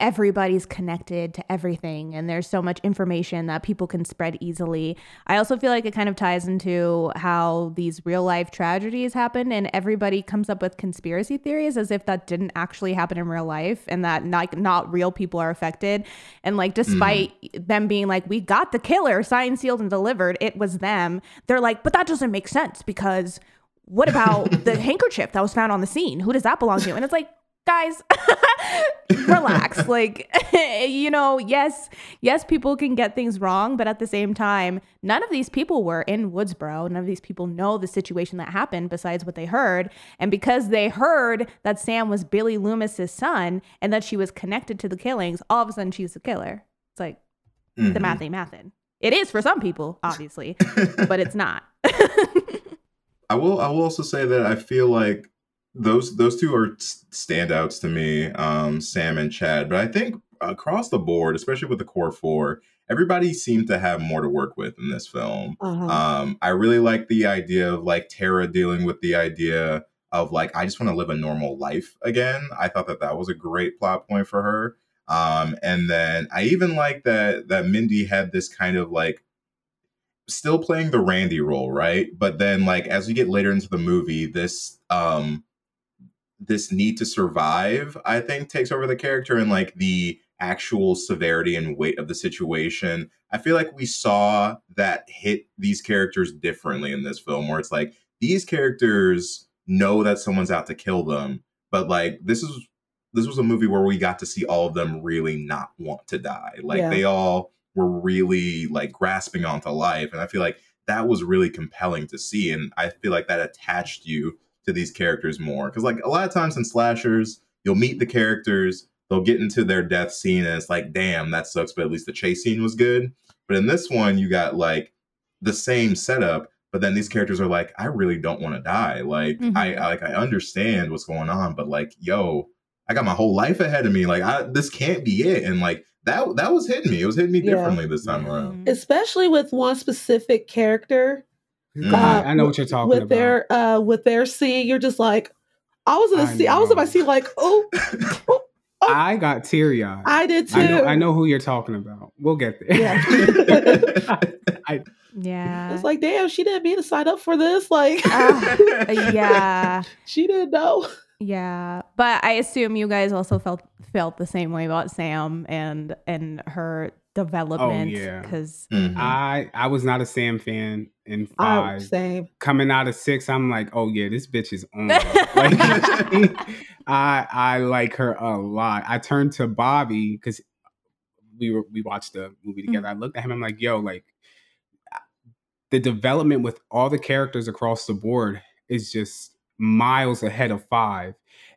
everybody's connected to everything and there's so much information that people can spread easily. I also feel like it kind of ties into how these real life tragedies happen and everybody comes up with conspiracy theories as if that didn't actually happen in real life and that like not real people are affected. And like mm-hmm. despite them being like, we got the killer signed, sealed, and delivered, it was them. They're like, but that doesn't make sense because what about the handkerchief that was found on the scene? Who does that belong to? And it's like, guys, relax. Like, you know, yes, yes, people can get things wrong, but at the same time, none of these people were in Woodsboro. None of these people know the situation that happened besides what they heard. And because they heard that Sam was Billy Loomis's son and that she was connected to the killings, all of a sudden she's the killer. It's like the Mhm. math ain't mathin'. It is for some people, obviously, but it's not. I will. I will also say that I feel like those those two are standouts to me, um, Sam and Chad. But I think across the board, especially with the core four, everybody seemed to have more to work with in this film. Uh-huh. Um, I really like the idea of like Tara dealing with the idea of like I just want to live a normal life again. I thought that that was a great plot point for her. Um, and then I even like that that Mindy had this kind of like still playing the Randy role, right? But then like as we get later into the movie, this um this need to survive, I think, takes over the character and like the actual severity and weight of the situation. I feel like we saw that hit these characters differently in this film, where it's like these characters know that someone's out to kill them, but like this is this was a movie where we got to see all of them really not want to die. Like Yeah. they all were really like grasping onto life, and I feel like that was really compelling to see, and I feel like that attached you to these characters more because like a lot of times in slashers, you'll meet the characters, they'll get into their death scene, and it's like, damn, that sucks, but at least the chase scene was good. But in this one, you got like the same setup, but then these characters are like, I really don't want to die. Like Mhm. I, I like I understand what's going on, but like, yo, I got my whole life ahead of me. Like I this can't be it. And like that that was hitting me. It was hitting me Yeah. differently this time around. Especially with one specific character. Uh, I know what you're talking with about. their uh with their scene. You're just like, I was in a I scene. I was in my know. scene like, oh, I got teary eyed. I did too. I know, I know who you're talking about. We'll get there. Yeah. Yeah. It's like, damn, she didn't mean to sign up for this. Like, Ah, yeah. she didn't know. Yeah, but I assume you guys also felt felt the same way about Sam and and her development. yeah. because Mhm. I I was not a Sam fan in Oh, five. same. Coming out of six, I'm like, oh yeah, this bitch is on. like, I I like her a lot. I turned to Bobby because we were we watched the movie Mm. together. I looked at him. I'm like, yo, like the development with all the characters across the board is just miles ahead of five.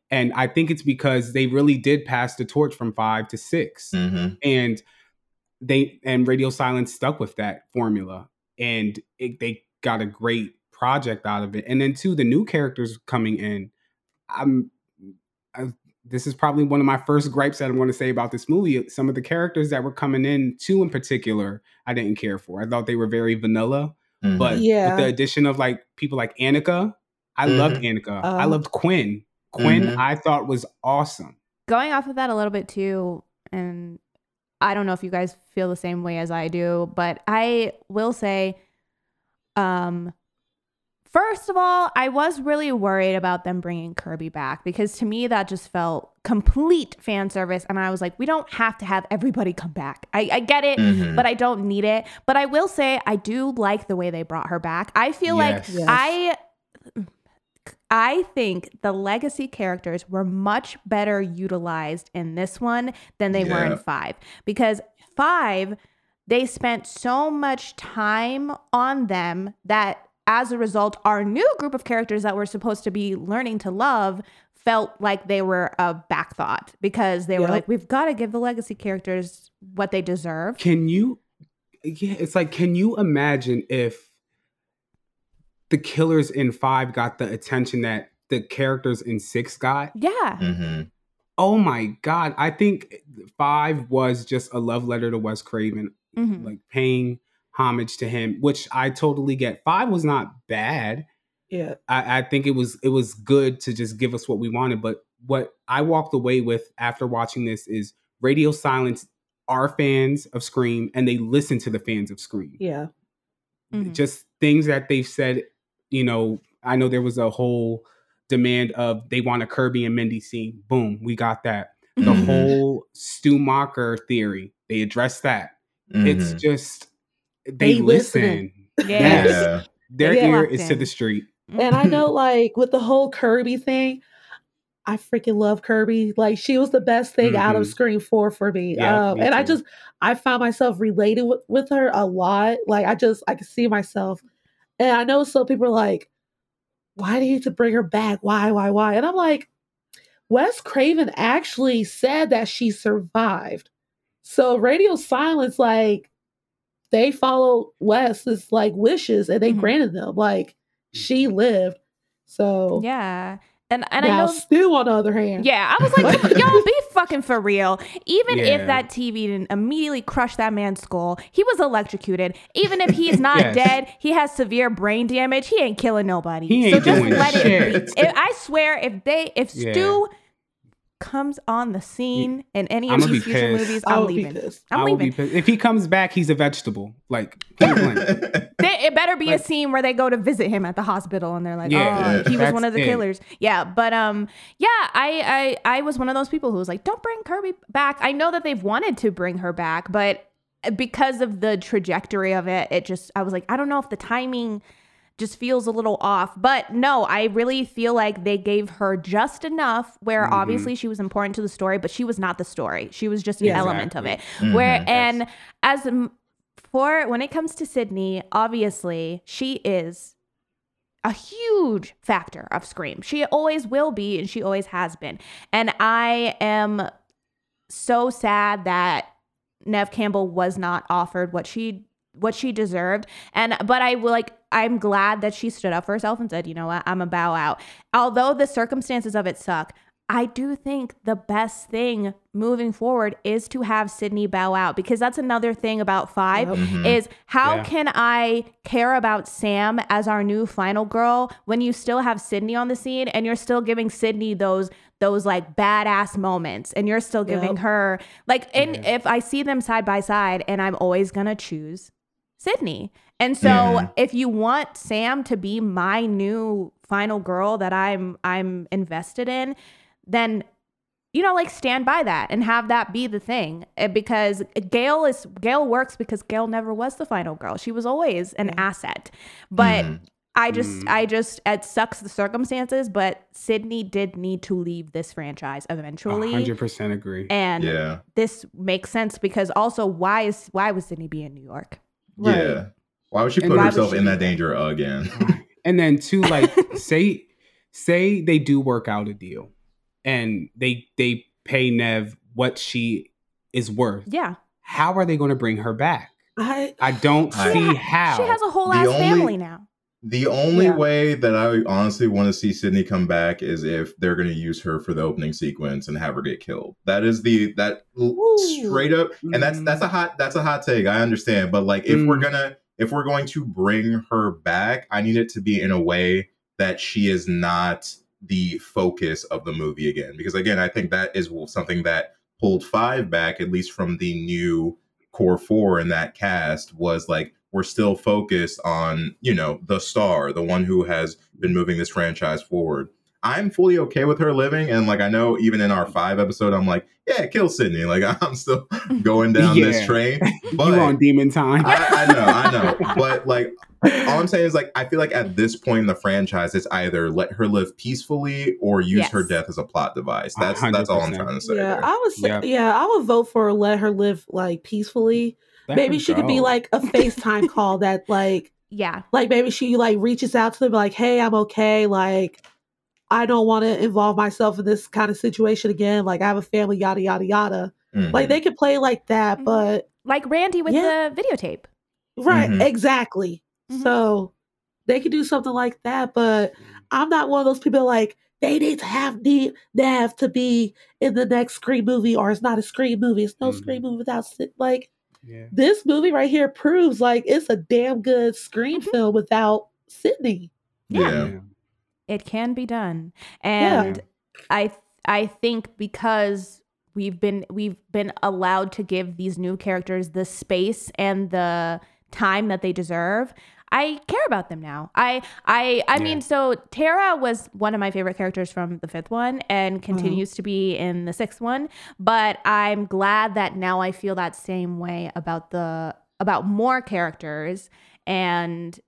And I think it's because they really did pass the torch from five to six Mhm. and they and radio silence stuck with that formula and it, they got a great project out of it and then two the new characters coming in i'm I, this is probably one of my first gripes that i'm going to say about this movie some of the characters that were coming in two in particular i didn't care for i thought they were very vanilla Mhm. but Yeah. with the addition of like people like Annika, I loved Annika. I Uh. loved Quinn. Quinn, Mhm. I thought was awesome. going off of that a little bit too, and I don't know if you guys feel the same way as I do, but I will say, um, first of all, I was really worried about them bringing Kirby back because to me that just felt complete fan service, and I was like, we don't have to have everybody come back. I, I get it. Mhm. But I don't need it. But I will say I do like the way they brought her back. I feel Yes. like Yes. I I think the legacy characters were much better utilized in this one than they were in 5 because 5 they spent so much time on them that as a result our new group of characters that we're supposed to be learning to love felt like they were a back thought because they were like we've got to give the legacy characters what they deserve. Can you? Yeah, it's like, can you imagine if the killers in five got the attention that the characters in six got? Yeah. Mhm. Oh my god! I think five was just a love letter to Wes Craven, Mhm. like paying homage to him, which I totally get. Five was not bad. Yeah. I, I think it was it was good to just give us what we wanted. But what I walked away with after watching this is Radio Silence are fans of Scream and they listen to the fans of Scream. Yeah. Mhm. Just things that they've said, you know, I know there was a whole demand of they want a Kirby and Mindy scene. Boom, we got that. The Mhm. whole Stu Macher theory, they addressed that. It's Mhm. just they, They listen. listening. Yes. yeah. Their Yeah. ear Locked is to the street. And I know, like, with the whole Kirby thing, I freaking love Kirby. Like, she was the best thing out of Mhm. Scream 4 for me. Yeah, um, me and I just, I found myself relating with, with her a lot. Like, I just, I could see myself. And I know some people are like, why do you need to bring her back? Why, why, why? And I'm like, Wes Craven actually said that she survived. So Radio Silence, like, they followed Wes's like wishes and they Mhm. granted them. Like, she lived. So Yeah. And and I know Stu, on the other hand, Yeah, I was like, y'all be fucking for real. Even Yeah. if that TV didn't immediately crush that man's skull, he was electrocuted. Even if he's not Yes. dead, he has severe brain damage. He ain't killing nobody. He so just doing let it be. If, I swear, if they, if Yeah. Stu comes on the scene in any of these future pissed. movies, I I'm would be leaving. pissed. I'm I will leaving. be pissed. If he comes back, he's a vegetable. Like. They, it better be Like- a scene where they go to visit him at the hospital and they're like, Yeah, oh, yeah, he was that's one of the it. killers. Yeah, but um, yeah, I, I I was one of those people who was like, don't bring Kirby back. I know that they've wanted to bring her back, but because of the trajectory of it, it just I was like, I don't know if the timing just feels a little off. But no, I really feel like they gave her just enough where Mhm. obviously she was important to the story, but she was not the story. She was just an element of it. Mhm. Where Yes. and as for when it comes to Sidney, obviously she is a huge factor of Scream. She always will be and she always has been. And I am so sad that Nev Campbell was not offered what she what she deserved. And but I will like I'm glad that she stood up for herself and said, you know what, I'm a bow out. Although the circumstances of it suck, I do think the best thing moving forward is to have Sidney bow out because that's another thing about five Yep. Mhm. is how Yeah. can I care about Sam as our new final girl when you still have Sidney on the scene and you're still giving Sidney those those like badass moments and you're still giving Yep. her like and Yeah. if I see them side by side and I'm always gonna choose Sidney. And so Mhm. if you want Sam to be my new final girl that I'm I'm invested in, then you know like stand by that and have that be the thing Uh, because Gale is Gale works because Gale never was the final girl. She was always an asset. But Mhm. I just Mm. I just it sucks the circumstances, but Sidney did need to leave this franchise eventually. hundred percent agree. And yeah, this makes sense because also why is why was Sidney be in New York? Right. yeah. Why would she And put herself she in that that? danger again? and then two, like say say they do work out a deal, and they they pay Nev what she is worth. Yeah. How are they going to bring her back? I I don't I- see ha- how. She has a whole The ass only- family now. The only Yeah. way that I honestly want to see Sidney come back is if they're going to use her for the opening sequence and have her get killed. That is the that Ooh. straight up, and that's Mm. that's a hot that's a hot take. I understand, but like if we're Mm. gonna if we're going to bring her back, I need it to be in a way that she is not the focus of the movie again. Because again, I think that is something that pulled five back, at least from the new core four in that cast, was like we're still focused on, you know, the star, the one who has been moving this franchise forward. I'm fully okay with her living. And like I know even in our five episode, I'm like, yeah, kill Sidney. Like I'm still going down this Yeah. train. you But on demon time. I, I know, I know. But like all I'm saying is like I feel like at this point in the franchise, it's either let her live peacefully or use her death as a plot device. That's that's all I'm trying to say. yeah, there. I would say Yep. yeah, I would vote for let her live like peacefully. Let maybe her she could be like a FaceTime call that like Yeah. like maybe she like reaches out to them like, hey, I'm okay. Like I don't want to involve myself in this kind of situation again. Like I have a family, yada yada yada. Mhm. Like they could play like that, Mhm. but Like Randy with Yeah. the videotape. right, Mhm. exactly. Mhm. So they could do something like that, but I'm not one of those people like they need to have need Nev to be in the next Scream movie, or it's not a Scream movie. It's no Mhm. Scream movie without like Yeah. this movie right here proves like it's a damn good Scream Mhm. film without Sidney. yeah. It can be done. Yeah. And I I think because we've been we've been allowed to give these new characters the space and the time that they deserve. I care about them now. I I I Yeah. mean so Tara was one of my favorite characters from the 5th one and uh-huh. continues to be in the 6th one, but I'm glad that now I feel that same way about the about more characters and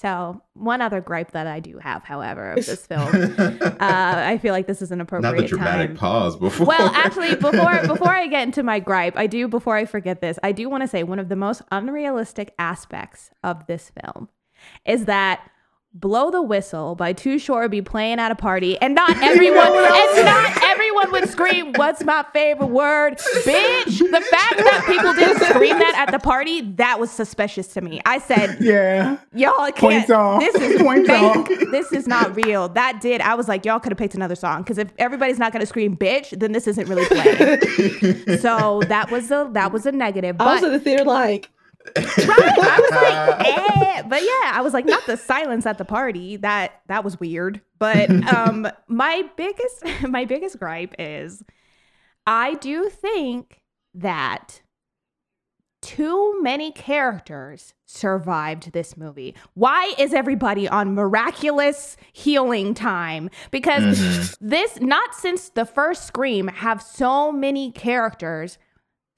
so one other gripe that I do have, however, of this film, uh, I feel like this is an appropriate Not the dramatic time. pause before. Well, actually, before before I get into my gripe, I do before I forget this, I do want to say one of the most unrealistic aspects of this film is that Blow the Whistle by Too Short be playing at a party and not everyone and not everyone would scream, What's my favorite word? Bitch. The fact that people didn't scream that at the party, that was suspicious to me. I said, Yeah. Y'all can't. Points off. This is Points fake. off. This is not real. That did. I was like, y'all could have picked another song because if everybody's not going to scream "bitch," then this isn't really playing. so that was a that was a negative. I was But in the theater like, right, I was like, eh. but yeah, I was like, not the silence at the party. That that was weird. But um, my biggest my biggest gripe is, I do think that too many characters survived this movie. Why is everybody on miraculous healing time? Because Mhm. this, not since the first Scream, have so many characters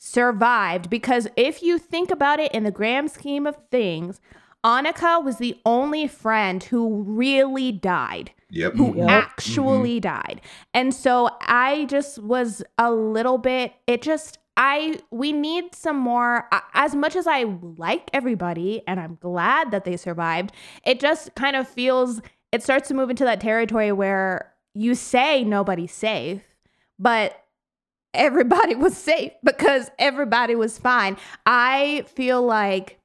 survived. Because if you think about it in the grand scheme of things, Annika was the only friend who really died Yep. who Yep. actually mm-hmm. died. And so I just was a little bit it just I we need some more as much as I like everybody and I'm glad that they survived. It just kind of feels it starts to move into that territory where you say nobody's safe, but everybody was safe because everybody was fine. I feel like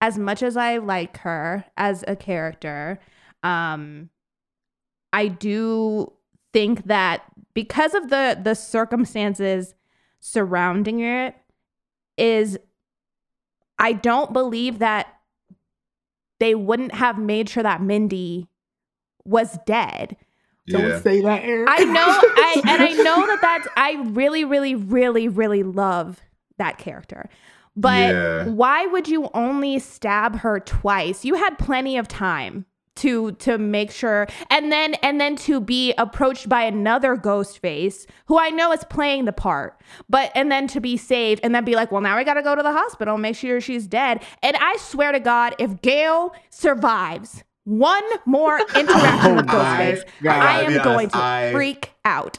as much as I like her as a character, um I do think that because of the the circumstances surrounding it is I don't believe that they wouldn't have made sure that Mindy was dead. Yeah. Don't say that, Eric. I know I and I know that that's I really really really really love that character. But Yeah. why would you only stab her twice? You had plenty of time to to make sure and then and then to be approached by another ghost face who I know is playing the part. But and then to be saved and then be like, "Well, now we got to go to the hospital, make sure she's dead." And I swear to God, if Gale survives one more oh interaction Oh with my Ghostface, God. I am Yes, going to I- freak out.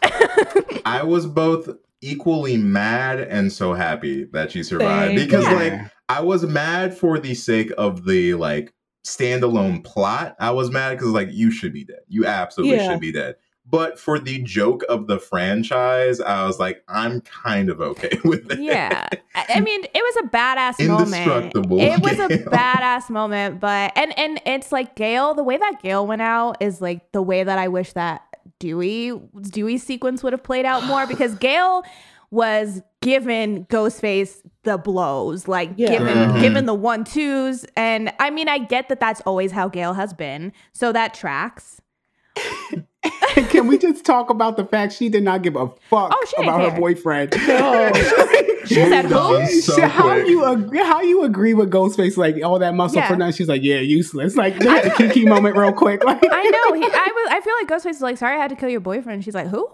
I was both equally mad and so happy that she survived Same. because Yeah. like I was mad for the sake of the like standalone plot. I was mad because like you should be dead. You absolutely Yeah. should be dead. But for the joke of the franchise, I was like, I'm kind of okay with it. yeah. I I mean, it was a badass moment. Indestructible It was a badass moment, but and and it's like Gale, the way that Gale went out is like the way that I wish that Dewey Dewey sequence would have played out more because Gale was given Ghostface the blows, like Yeah. given Mhm. given the one twos, and I mean I get that that's always how Gale has been, so that tracks. Can we just talk about the fact she did not give a fuck Oh, she didn't about her boyfriend? No. She said, Moved "Who?" so So how quick. you agree? How you agree with Ghostface? Like all that muscle Yeah. for nothing? She's like, yeah, useless. Like they had a kiki moment real quick. Like I know. He, I was. I feel like Ghostface is like, sorry, I had to kill your boyfriend. She's like, who?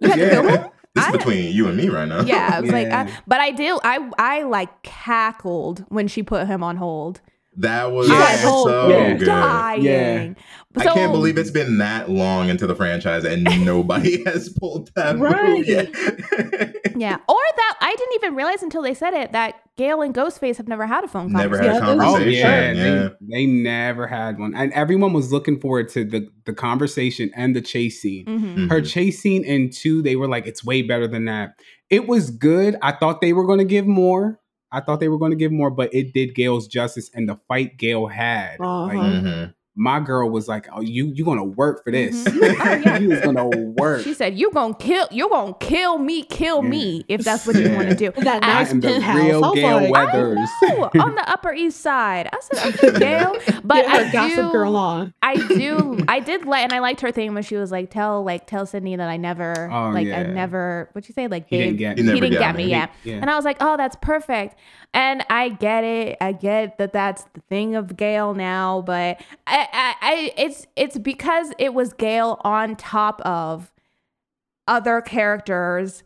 you had to kill Yeah. him? This is between you and me right now. Yeah, I was like, I, but I do. I I like cackled when she put him on hold. That was Yeah. so Yeah. good. Dying. Yeah. I can't believe it's been that long into the franchise and nobody has pulled that Right. move yet. Yeah, or that I didn't even realize until they said it that Gale and Ghostface have never had a phone Never conversation. had a Yeah, this- Oh yeah, yeah. They, they never had one, and everyone was looking forward to the the conversation and the chase scene. Mhm. Her Mhm. chase scene in two, they were like, it's way better than that. It was good. I thought they were going to give more. I thought they were going to give more, but it did Gale's justice and the fight Gale had. Like, Uh-huh. My girl was like, "Oh, you you gonna work for this? Mhm. Oh, yeah. you was gonna work." She said, "You gonna kill? You gonna kill me? Kill Yeah. me if that's what you want to do." And that I nice am the penthouse. real I was Gale like, Weathers. Oh, on the Upper East Side. I said, "Okay, Gale," but get her I gossip do. girl on. I do. I did like, and I liked her thing when she was like, "Tell, like, tell Sidney that I never, Oh, like, I never." What'd you say? Like, He didn't get He me. he didn't get me. me. Yeah. Yeah. And I was like, "Oh, that's perfect." And I get it. I get that that's the thing of Gale now, but I, I, I it's it's because it was Gale on top of other characters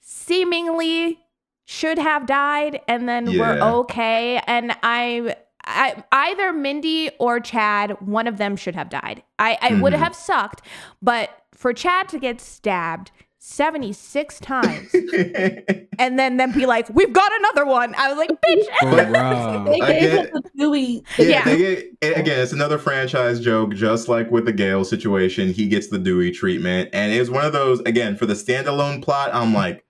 seemingly should have died and then we're okay and I I, either Mindy or Chad, one of them should have died. I, I would Mhm. have sucked, but for Chad to get stabbed 76 times and then then be like, we've got another one. I was like, bitch. Oh, Bruh. They gave get- him the Dewey. Yeah, Yeah. Get, again, it's another franchise joke, just like with the Gale situation. He gets the Dewey treatment, and it's one of those. Again, for the standalone plot, I'm like,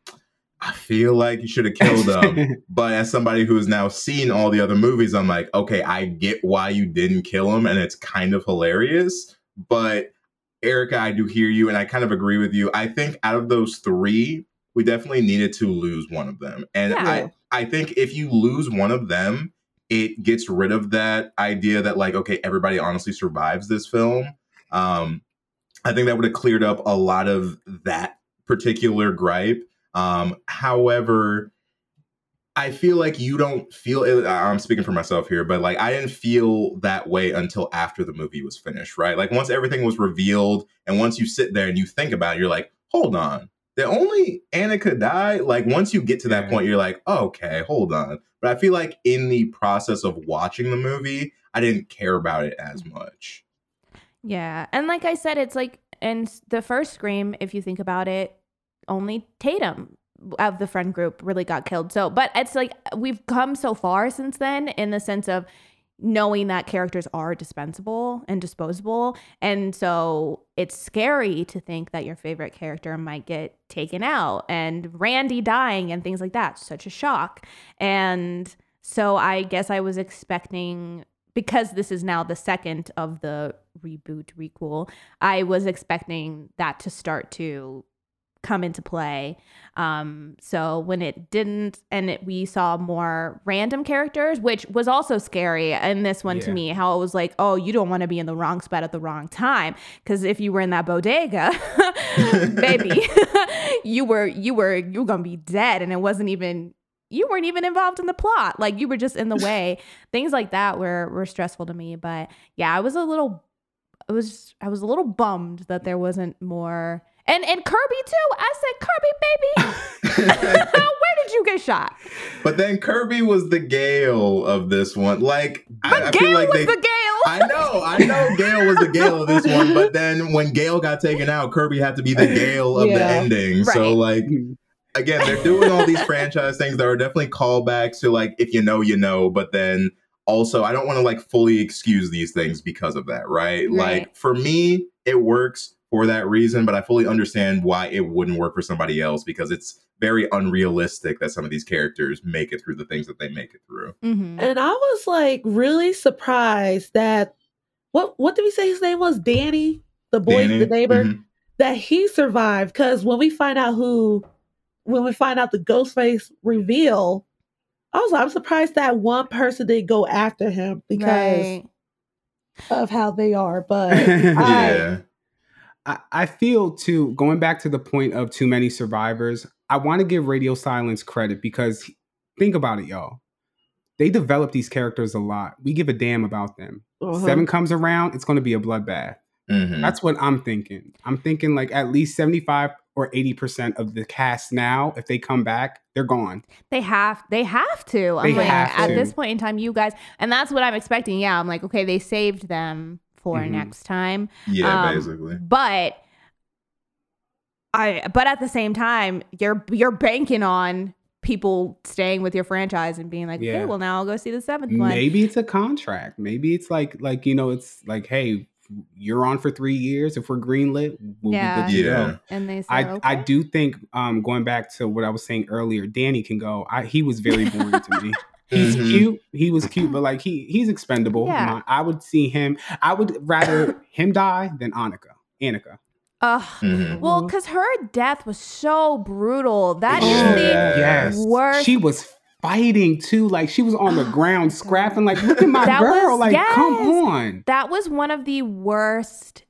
I feel like you should have killed him. but as somebody who has now seen all the other movies, I'm like, okay, I get why you didn't kill him, and it's kind of hilarious. But Erica, I do hear you, and I kind of agree with you. I think out of those three, we definitely needed to lose one of them, and Yeah. I, I think if you lose one of them it gets rid of that idea that like okay everybody honestly survives this film um i think that would have cleared up a lot of that particular gripe um however i feel like you don't feel it i'm speaking for myself here but like i didn't feel that way until after the movie was finished right like once everything was revealed and once you sit there and you think about it you're like hold on the only Annika die? Like once you get to that point, you're like, okay, hold on. But I feel like in the process of watching the movie, I didn't care about it as mm. much. Yeah. And like I said, it's like in the first Scream, if you think about it, only Tatum of the friend group really got killed. So, but it's like we've come so far since then in the sense of knowing that characters are dispensable and disposable. And so it's scary to think that your favorite character might get taken out and Randy dying and things like that. Such a shock. And so I guess I was expecting because this is now the second of the reboot requel, I was expecting that to start to come into play. Um, so when it didn't, and it, we saw more random characters, which was also scary in this one to me, how it was like, oh, you don't want to be in the wrong spot at the wrong time. Because if you were in that bodega, baby, you were you were you were gonna be dead, and it wasn't even you weren't even involved in the plot. Like you were just in the way. Things like that were were stressful to me. But yeah, I was a little it was I was a little bummed that there wasn't more and and Kirby too. I said, Kirby, baby, where did you get shot? but then Kirby was the Gale of this one. Like But I, I Gale feel like was they the Gale. I know, I know Gale was the Gale of this one, but then when Gale got taken out, Kirby had to be the Gale of the Yeah. ending. So like again, they're doing all these franchise things that are definitely callbacks to like if you know, you know, but then also I don't want to like fully excuse these things because of that, right? Right. Like for me, it works for that reason, but I fully understand why it wouldn't work for somebody else because it's very unrealistic that some of these characters make it through the things that they make it through. Mhm. And I was like really surprised that what what did we say his name was? Danny, the boy, Danny? the neighbor, Mhm. that he survived. Because when we find out who, when we find out the Ghostface reveal, I was I'm surprised that one person didn't go after him because Right. of how they are. But I, Yeah. I, I feel too, going back to the point of too many survivors, I want to give Radio Silence credit because think about it, y'all. They develop these characters a lot. We give a damn about them. uh-huh. Seven comes around, it's going to be a bloodbath. Mhm. That's what I'm thinking. I'm thinking like at least 75 or 80% of the cast now, if they come back, they're gone. They have they have to. I'm They like have at to. this point in time, you guys and that's what I'm expecting. Yeah, I'm like, okay, they saved them for Mhm. next time. yeah, Um, basically. But I but at the same time, you're you're banking on people staying with your franchise and being like, Yeah. okay, well now I'll go see the seventh one. Maybe it's a contract. Maybe it's like like you know, it's like, hey, you're on for three years. If we're greenlit, we'll Yeah. be good to Yeah. go. And they say, I, okay. I do think um going back to what I was saying earlier, Danny can go. I, he was very boring to me. He's Mhm. cute. He was cute, but like he he's expendable. Yeah. My- I would see him. I would rather him die than Annika. Annika. Ugh. Mhm. Well, because her death was so brutal. That is Yeah. the yes. worst. She was fighting too. Like she was on the ground scrapping. Like look at my That girl. was- like come on. that was one of the worst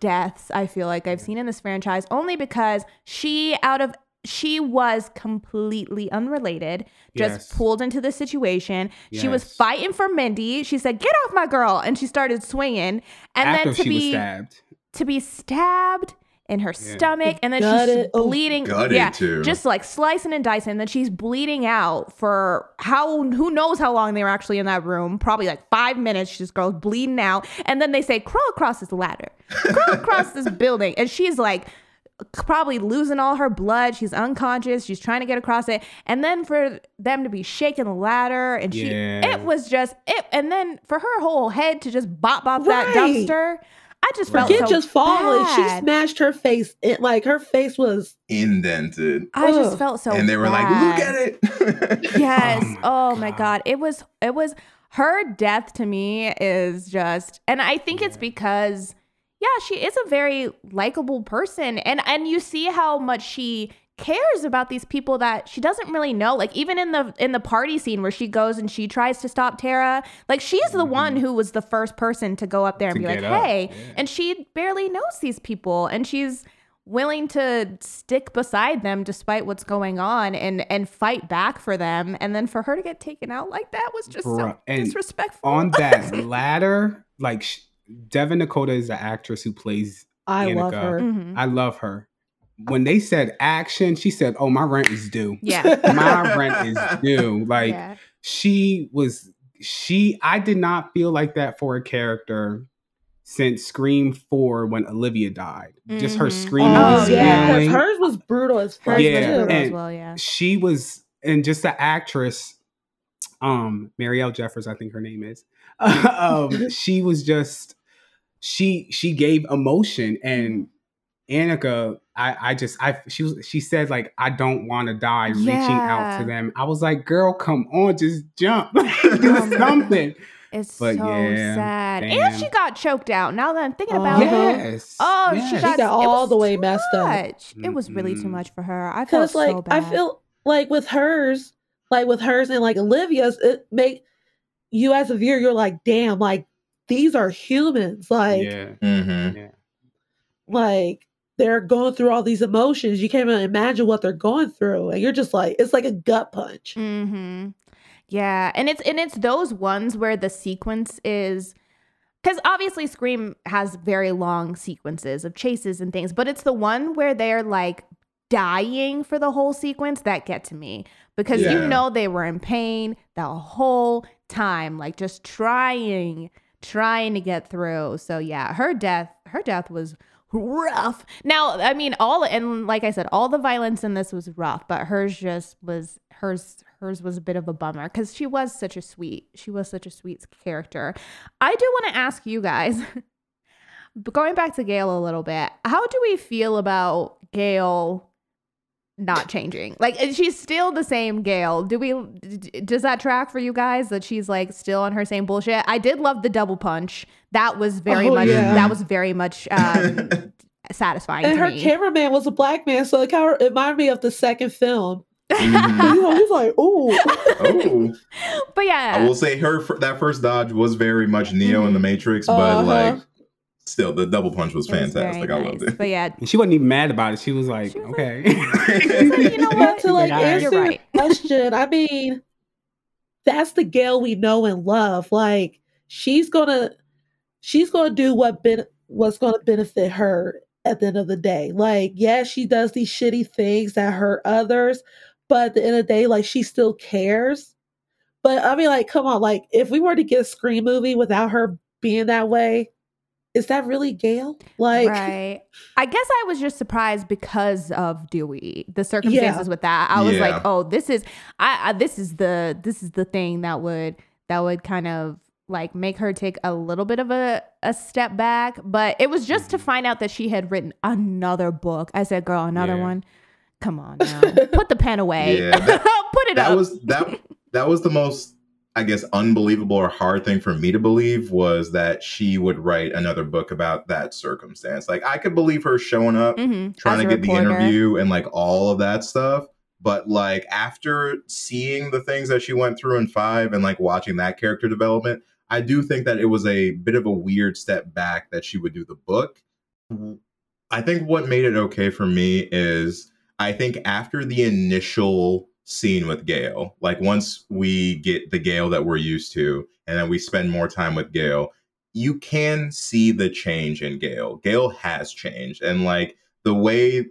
deaths I feel like I've seen in this franchise only because she out of she was completely unrelated just Yes. pulled into the situation she was fighting for Mindy she said get off my girl and she started swinging and After then to she was be stabbed. to be stabbed in her Yeah. stomach and then Gutted. she's Oh. bleeding Gutted, yeah too. just like slicing and dicing And then she's bleeding out for how who knows how long they were actually in that room probably like five minutes she just goes bleeding out and then they say crawl across this ladder crawl across this building and she's like probably losing all her blood. She's unconscious. She's trying to get across it. And then for them to be shaking the ladder and she Yeah. it was just it and then for her whole head to just bop bop that dumpster. I just felt Forget so just falling. She smashed her face. It, like her face was. Indented. I just felt so and they were like, look at it. Yes. Oh Oh my my, God. god. It was it was her death to me is just and I think it's because yeah, she is a very likable person and and you see how much she cares about these people that she doesn't really know. Like even in the in the party scene where she goes and she tries to stop Tara like she's the one mm-hmm. who was the first person to go up there and To be like up, hey yeah. and she barely knows these people and she's willing to stick beside them despite what's going on and and fight back for them. And then for her to get taken out like that was just so Bruh, and disrespectful. on that ladder, like Devyn Nekoda is the actress who plays. I love Annika. her. Mhm. I love her. When they said action, she said, "Oh, my rent is due. yeah My rent is due." Like yeah she was. She. I did not feel like that for a character since Scream Four when Olivia died. Just her Mhm. screaming Oh and yeah, 'cause hers was brutal as fuck. Yeah, was too. as well yeah she was and just the actress um marielle jeffers i think her name is um she was just she she gave emotion and mm-hmm. Annika, I, I just I she was she said like I don't want to die reaching out to them. I was like, girl, come on, just jump, do Oh something. it's But so yeah, sad and she got choked out now that i'm thinking Oh, about it Yes. oh yes. she She got, got all the way too messed up. much. it was really too much for her i felt like so I feel like with hers, like with hers and like Olivia's, it make you as a viewer, you're like, damn, like these are humans. Like yeah, Mhm. yeah. like they're going through all these emotions. You can't even imagine what they're going through. And you're just like, it's like a gut punch. Mm-hmm. Yeah, and it's and it's those ones where the sequence is because obviously Scream has very long sequences of chases and things, but it's the one where they're like dying for the whole sequence that get to me because Yeah. you know they were in pain the whole time, like just trying, trying to get through. So yeah, her death, her death was rough. Now, I mean, all and like I said, all the violence in this was rough, but hers just was hers. Hers was a bit of a bummer because she was such a sweet. She was such a sweet character. I do want to ask you guys, going back to Gale a little bit, how do we feel about Gale not changing? Like, she's still the same Gale? Do we? Does that track for you guys that she's like still on her same bullshit? I did love the double punch. That was very Oh, much. yeah. That was very much um, satisfying And to her me. cameraman was a black man, so it kind of reminded me of the second film. Mhm. You know, he's like, ooh. oh, but yeah, I will say her that first dodge was very much Neo in the Matrix, but Uh-huh. like still the double punch was it was very fantastic. I loved nice. it. But yeah, And she wasn't even mad about it. She was like, She was okay. She's like, you know what? to like Like, all right. answer You're your right. question, I mean, that's the Gale we know and love. Like she's gonna, she's gonna do what ben, what's gonna benefit her at the end of the day. Like, yeah, she does these shitty things that hurt others, but at the end of the day, like she still cares. But I mean, like, come on, like if we were to get a Scream movie without her being that way, is that really Gale? Like, right. I guess I was just surprised because of Dewey, the circumstances with that. I was Yeah. like, oh, this is, I, I, this is the, this is the thing that would, that would kind of like make her take a little bit of a, a step back. But it was just to Mm-hmm. find out that she had written another book. I said, girl, another Yeah. one. Come on now, put the pen away. Yeah, that- put it that up. was that that was the most I guess unbelievable or hard thing for me to believe was that she would write another book about that circumstance. Like I could believe her showing up, Mhm. trying to get the interview and like all of that stuff. But like after seeing the things that she went through in five and like watching that character development, I do think that it was a bit of a weird step back that she would do the book. I think what made it okay for me is I think after the initial scene with Gale, like once we get the Gale that we're used to, and then we spend more time with Gale, you can see the change in Gale. Gale has changed, and like the way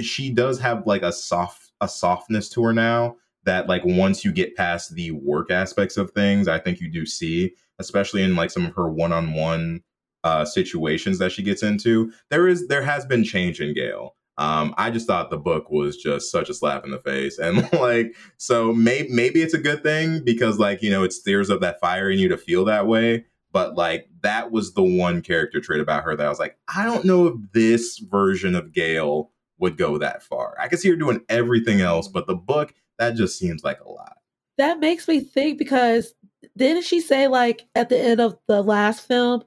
she does have like a soft a softness to her now that like once you get past the work aspects of things, I think you do see, especially in like some of her one on one uh situations that she gets into there is there has been change in Gale. Um, I just thought the book was just such a slap in the face, and like, so maybe maybe it's a good thing because like you know it stirs up that fire in you to feel that way. But like that was the one character trait about her that I was like, I don't know if this version of Gale would go that far. I could see her doing everything else, but the book that just seems like a lot. that makes me think because didn't she say like at the end of the last film,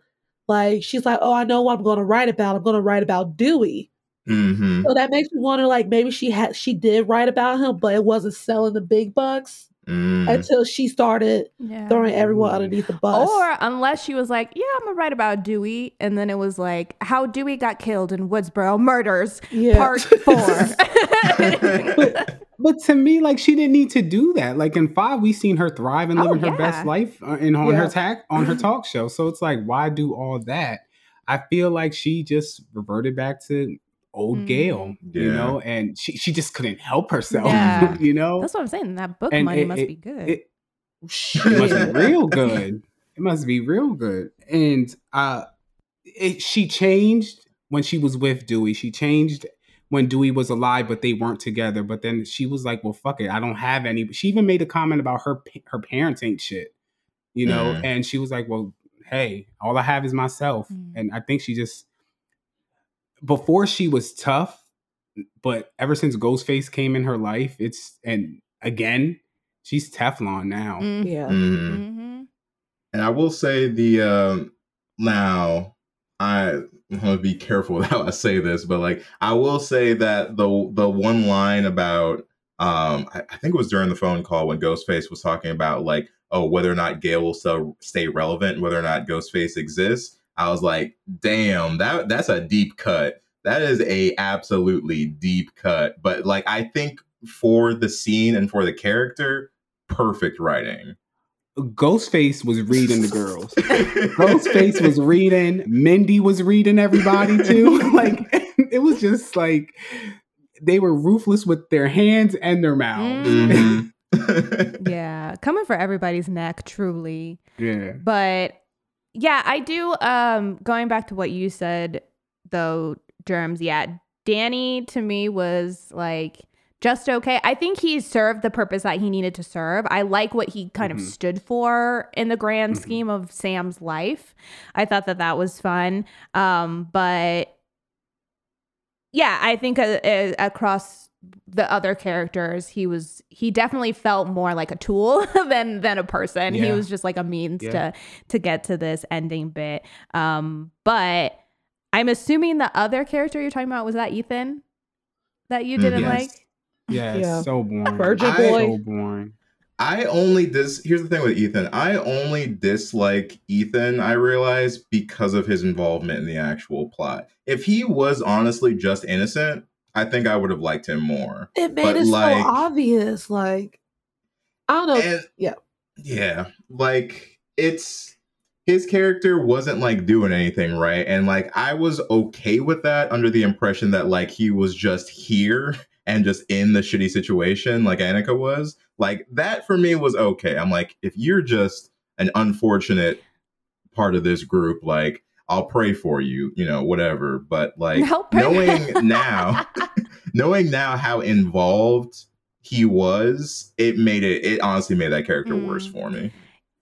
like she's like, "Oh, I know what I'm going to write about. I'm going to write about Dewey." Mm-hmm. So that makes me wonder, like maybe she had she did write about him, but it wasn't selling the big bucks Mm. until she started Yeah. throwing everyone underneath the bus. Or unless she was like, yeah, I'm gonna write about Dewey, and then it was like how Dewey got killed in Woodsboro murders, yeah. part four. But to me, like she didn't need to do that. Like in five, we seen her thrive and Oh, living her best life uh, and on Yeah. her tack on her talk show. So it's like, why do all that? I feel like she just reverted back to old Mm. Gale, you Yeah. know, and she she just couldn't help herself, Yeah. you know. That's what I'm saying. That book And money it- must it- be good. It, it must be real good. It must be real good. And uh it, she changed when she was with Dewey. She changed when Dewey was alive, but they weren't together. But then she was like, "Well, fuck it, I don't have any." She even made a comment about her her parents ain't shit, you know. Mm. And she was like, "Well, hey, all I have is myself." Mm. And I think she just before she was tough, but ever since Ghostface came in her life, it's and again, she's Teflon now. Mm. yeah. Mhm. Mhm. And I will say the um now I want to be careful how I say this, but like I will say that the the one line about um I, I think it was during the phone call when Ghostface was talking about like oh whether or not Gale will still stay relevant, whether or not Ghostface exists. I was like, damn, that that's a deep cut. That is a absolutely deep cut. But like I think for the scene and for the character, perfect writing. Ghostface was reading the girls. Ghostface was reading. Mindy was reading everybody too. like it was just like they were ruthless with their hands and their mouths. Mhm. Yeah, coming for everybody's neck, truly. Yeah. But yeah, I do. Um, going back to what you said, though, Jermz. Yeah, Danny to me was like just okay. I think he served the purpose that he needed to serve. I like what he kind Mhm. of stood for in the grand Mhm. scheme of Sam's life. I thought that that was fun. Um, but yeah, I think uh, uh, across the other characters, he was he definitely felt more like a tool than than a person. He was just like a means Yeah. to to get to this ending bit. Um, but I'm assuming the other character you're talking about was that Ethan that you Mm, didn't yes. like. Yeah, Yeah. so boring. Virgin boy. So boring. I only dis. Here's the thing with Ethan. I only dislike Ethan. I realize because of his involvement in the actual plot. If he was honestly just innocent, I think I would have liked him more. It made But, it like- so obvious. Like I don't know. And yeah. yeah, like it's his character wasn't like doing anything right, and like I was okay with that under the impression that like he was just here and just in the shitty situation, like Annika was. Like that for me was okay. I'm like, if you're just an unfortunate part of this group, like I'll pray for you, you know, whatever. But like No, knowing now, knowing now how involved he was, it made it. It honestly made that character worse Mm. for me.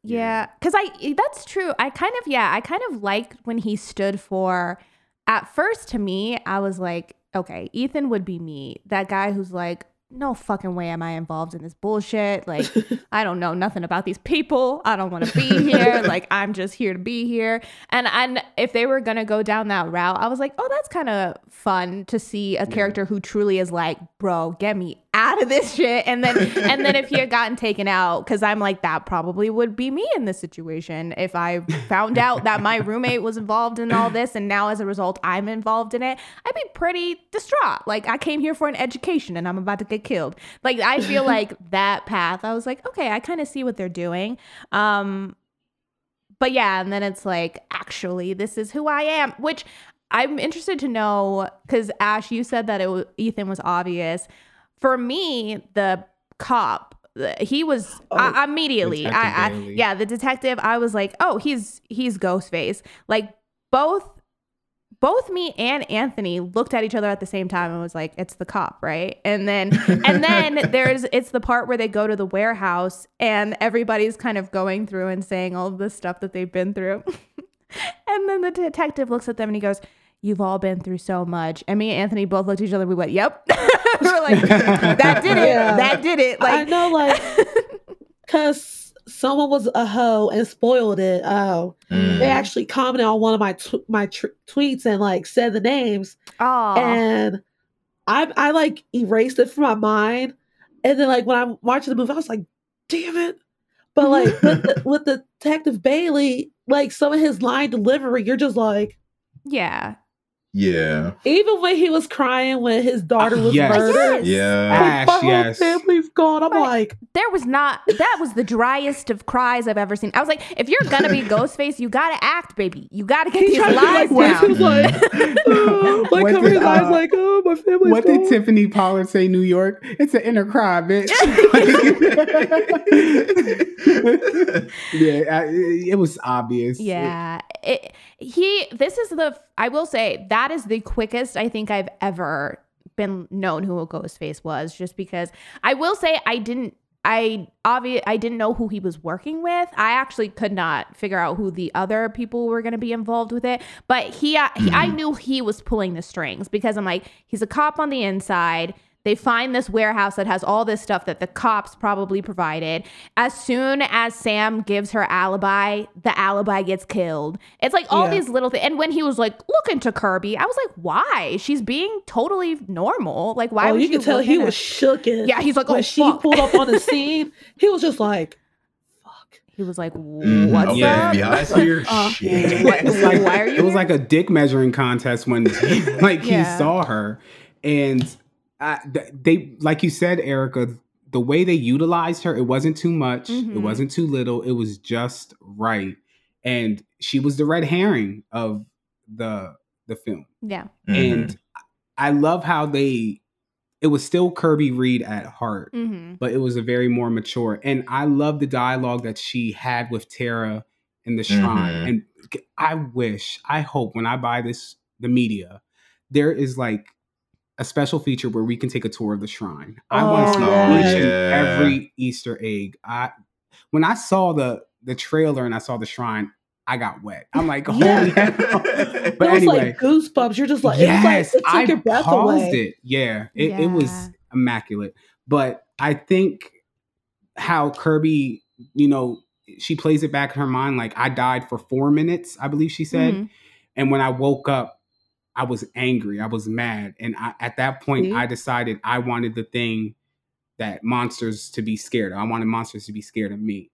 Yeah, because I that's true. I kind of yeah, I kind of liked when he stood for. At first, to me, I was like, okay, Ethan would be me, that guy who's like, no fucking way am I involved in this bullshit. Like, I don't know nothing about these people. I don't want to be here. like, I'm just here to be here. And and if they were gonna go down that route, I was like, oh, that's kind of fun to see a character who truly is like, bro, get me out of this shit. And then and then if he had gotten taken out, because I'm like, that probably would be me in this situation if I found out that my roommate was involved in all this, and now as a result I'm involved in it, I'd be pretty distraught. Like I came here for an education and I'm about to get killed. Like I feel like that path. I was like, okay, I kind of see what they're doing. Um, but yeah, and then it's like, actually, this is who I am, which I'm interested to know because Ash, you said that it was, Ethan was obvious. For me, the cop he was Oh, I, immediately. I, I yeah, the detective. I was like, oh, he's he's Ghostface. Like both both me and Anthony looked at each other at the same time and was like, "It's the cop, right?" And then and then there's it's the part where they go to the warehouse and everybody's kind of going through and saying all the stuff that they've been through. and then the detective looks at them and he goes, "You've all been through so much." And me and Anthony both looked at each other. We went, "Yep." we were like, "That did it. Yeah. That did it." Like I Like, know, like, because someone was a hoe and spoiled it. Oh, Mm. they actually commented on one of my tw- my tr- tweets and like said the names, oh, and I I like erased it from my mind. And then like when I'm watching the movie, I was like, "Damn it!" But like with, the, with Detective Bailey, like some of his line delivery, you're just like, yeah. Yeah. even when he was crying when his daughter was Yes. murdered, Yeah. like, Ash, my whole yes. family's gone. I'm But- like, There was not that was the driest of cries I've ever seen. I was like, if you're gonna be Ghostface, you gotta act, baby. You gotta get he these tried to be lies like, down. he was like, oh, like What cover did, his eyes, uh, like, oh, my family's What gone. What did Tiffany Pollard say? New York? It's an inner cry, bitch. yeah, I, it was obvious. Yeah. It, he this is the I will say that is the quickest I think I've ever been known who a ghost face was just because I will say I didn't I obvious I didn't know who he was working with. I actually could not figure out who the other people were going to be involved with it, but he, uh, he I knew he was pulling the strings because I'm like he's a cop on the inside. They find this warehouse that has all this stuff that the cops probably provided. As soon as Sam gives her alibi, the alibi gets killed. It's like all Yeah. these little things. And when he was like looking to Kirby, I was like, why? She's being totally normal. Like, why oh, would you can tell look he in was her- shooken. Yeah, he's like, when oh, she fuck. pulled up on the scene, he was just like, fuck. He was like, Mhm. what's okay, up? FBI's here. Uh, Shit. what- It's like, why are you it was here? like a dick measuring contest when like he saw her and uh, they like you said erica the way they utilized her it wasn't too much it Mhm. wasn't too little it was just right and she was the red herring of the the film yeah. Mhm. and i love how they it was still kirby reed at heart hmm but it was a very more mature. And I love the dialogue that she had with Tara in the shrine. Mhm. And I wish, I hope when I buy this, the media, there is like a special feature where we can take a tour of the shrine. I want to Oh, see yes. each and Yeah. every Easter egg. I when I saw the the trailer and I saw the shrine, I got wet. I'm like, holy Yeah. hell. it But was anyway, like goosebumps. You're just like, yes, it like, it took I your breath paused away. it. Yeah, it, it was immaculate. But I think how Kirby, you know, she plays it back in her mind like I died for four minutes, I believe she said. Mhm. And when I woke up, I was angry. I was mad. And I, at that point, See? I decided I wanted the thing that monsters to be scared of. I wanted monsters to be scared of me.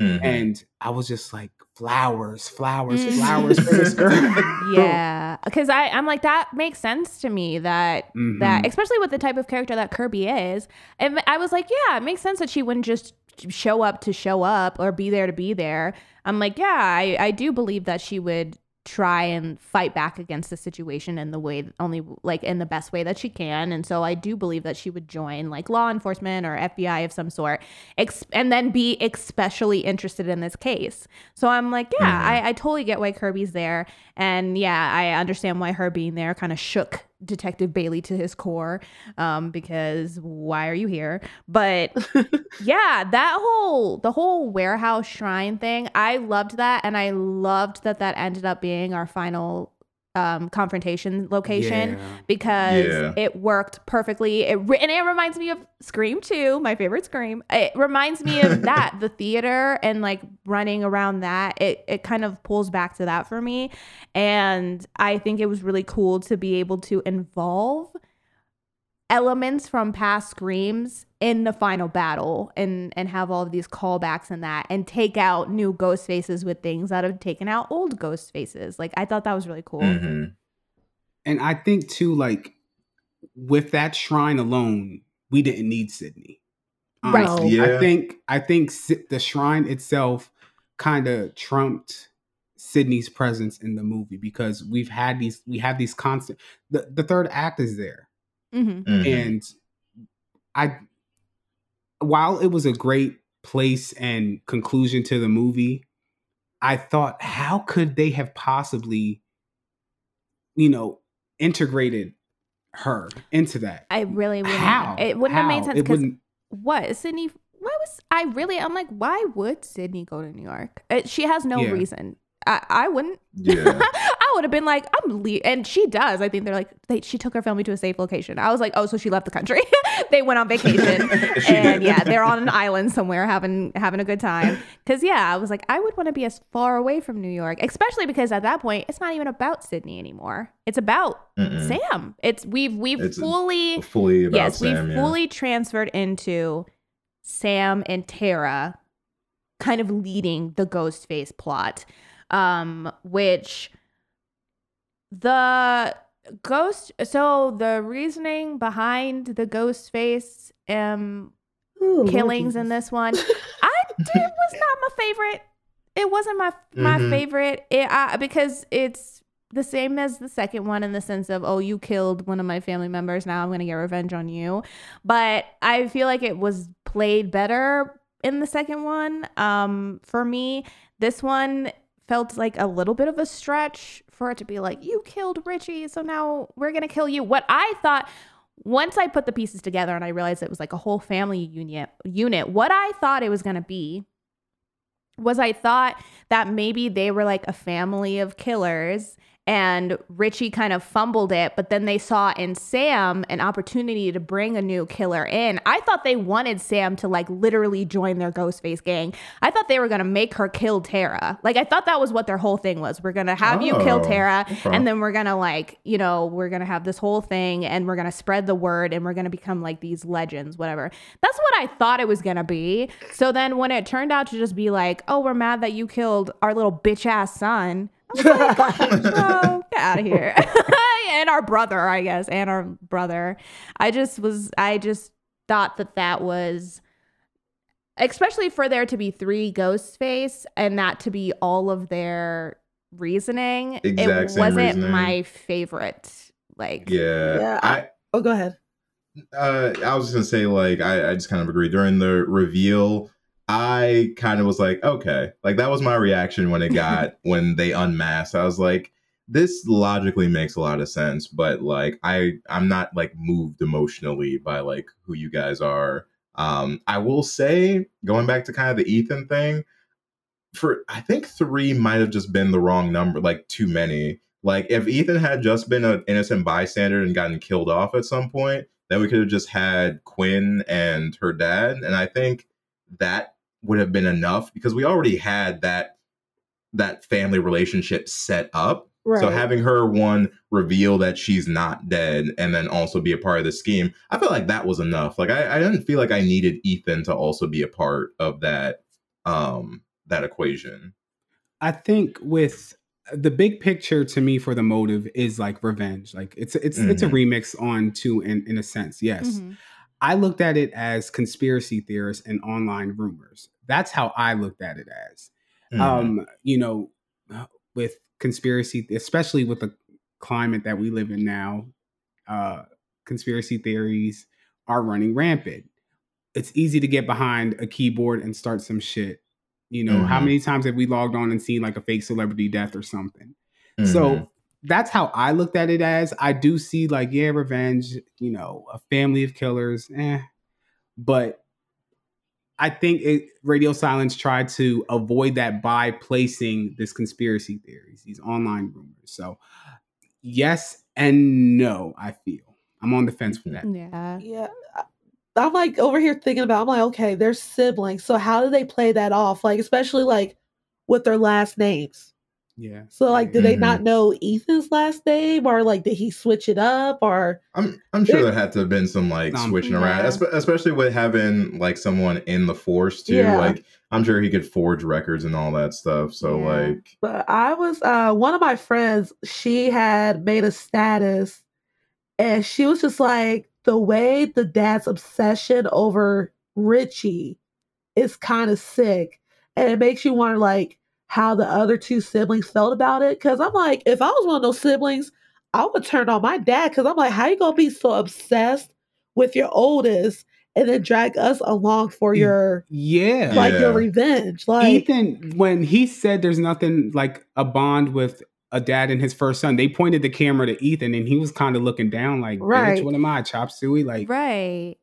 Mhm. And I was just like, flowers, flowers, Mhm. flowers for this girl. Yeah, because I I'm like that makes sense to me that Mhm. that especially with the type of character that Kirby is. And I was like, yeah, it makes sense that she wouldn't just show up to show up or be there to be there. I'm like, yeah, I I do believe that she would try and fight back against the situation in the way only like in the best way that she can. And so i do believe that she would join like law enforcement or fbi of some sort ex- and then be especially interested in this case. So i'm like yeah Mhm. I, I totally get why kirby's there. And yeah i understand why her being there kind of shook detective bailey to his core um because why are you here? But yeah that whole the whole warehouse shrine thing i loved that and i loved that that ended up being our final um confrontation location Yeah. because Yeah. it worked perfectly it re- and it reminds me of scream 2 my favorite scream it reminds me of that the theater and like running around that it it kind of pulls back to that for me and i think it was really cool to be able to involve elements from past screams in the final battle and and have all of these callbacks and that and take out new ghost faces with things that have taken out old ghost faces like i thought that was really cool Mhm. And I think too, like with that shrine alone, we didn't need Sidney. Right. Yeah. I think I think the shrine itself kind of trumped Sidney's presence in the movie because we've had these we have these constant the, the third act is there. Hmm Mhm. And I while it was a great place and conclusion to the movie, I thought how could they have possibly you know, integrated her into that. I really wouldn't. How? It wouldn't have made sense because what Sidney? Why was I really? I'm like, why would Sidney go to New York? Uh, she has no Yeah. reason. I, I wouldn't. Yeah. Would have been like, I'm le-, and she does. I think they're like, they, she took her family to a safe location. I was like, oh, so she left the country. they went on vacation, and did. yeah, they're on an island somewhere having having a good time. Because yeah, I was like, I would want to be as far away from New York, especially because at that point, it's not even about Sidney anymore. It's about Mm-mm. Sam. It's we've we've It's fully fully about yes, Sam. we've yeah. fully transferred into Sam and Tara kind of leading the Ghostface plot. Um, which the ghost so the reasoning behind the ghost face um Ooh, killings in this one, I did was not my favorite. It wasn't my my Mhm. favorite. It I, because it's the same as the second one in the sense of oh you killed one of my family members now I'm gonna get revenge on you, but I feel like it was played better in the second one. Um, for me, this one felt like a little bit of a stretch for it to be like you killed Richie, so now we're gonna kill you. What I thought once I put the pieces together and I realized it was like a whole family unit unit, what I thought it was gonna be was I thought that maybe they were like a family of killers and Richie kind of fumbled it, but then they saw in Sam an opportunity to bring a new killer in. I thought they wanted Sam to like literally join their Ghostface gang. I thought they were gonna make her kill Tara. Like I thought that was what their whole thing was. We're gonna have you kill Oh, Tara, okay. and then we're gonna like, you know, we're gonna have this whole thing and we're gonna spread the word and we're gonna become like these legends, whatever. That's what I thought it was gonna be. So then when it turned out to just be like, oh, we're mad that you killed our little bitch ass son. I oh, get out of here. and our brother, I guess, and our brother. I just was, I just thought that that was, especially for there to be three ghost face and that to be all of their reasoning. Exact it same wasn't reasoning. my favorite. Like, Yeah. Yeah, I, Oh, go ahead. uh, I was just gonna say, like, I, I just kind of agree. During the reveal, I kind of was like, okay, like that was my reaction when it got when they unmasked. I was like, this logically makes a lot of sense, but like, I I'm not like moved emotionally by like who you guys are. Um, I will say, going back to kind of the Ethan thing, for I think three might have just been the wrong number, like too many. Like if Ethan had just been an innocent bystander and gotten killed off at some point, then we could have just had Quinn and her dad, and I think that would have been enough because we already had that that family relationship set up. Right. So having her one reveal that she's not dead and then also be a part of the scheme, I felt like that was enough. Like I, I didn't feel like I needed Ethan to also be a part of that um that equation. I think with the big picture to me for the motive is like revenge. Like it's it's it's a remix on two in in a sense. Yes. mhm. I looked at it as conspiracy theorists and online rumors. That's how I looked at it as. Mhm. Um, you know, with conspiracy, especially with the climate that we live in now, uh, conspiracy theories are running rampant. It's easy to get behind a keyboard and start some shit. You know, how Mhm. many times have we logged on and seen like a fake celebrity death or something? Mhm. So that's how I looked at it as. I do see like, yeah, revenge, you know, a family of killers, eh. But I think it, Radio Silence tried to avoid that by placing this conspiracy theories, these online rumors. So yes and no, I feel. I'm on the fence for that. Yeah. Yeah. I- I'm like over here thinking about I'm like, okay, they're siblings. So how do they play that off? Like, especially like with their last names. Yeah. So like, did yeah. they not know Ethan's last name, or like did he switch it up, or I'm I'm sure There- there had to have been some like Some- switching around, Yeah. espe- especially with having like someone in the force too. Yeah. Like I'm sure he could forge records and all that stuff. So Yeah. like, But I was uh one of my friends, she had made a status and she was just like the way the dad's obsession over Richie is kind of sick. And it makes you wonder like how the other two siblings felt about it. Cause I'm like, if I was one of those siblings, I would turn on my dad because I'm like, how you gonna be so obsessed with your oldest and then drag us along for Mm. your Yeah. like Yeah. your revenge? Like Ethan, when he said there's nothing like a bond with a dad and his first son. They pointed the camera to Ethan, and he was kind of looking down, like, Right. "Bitch, what am I, chop suey?" Like, Right.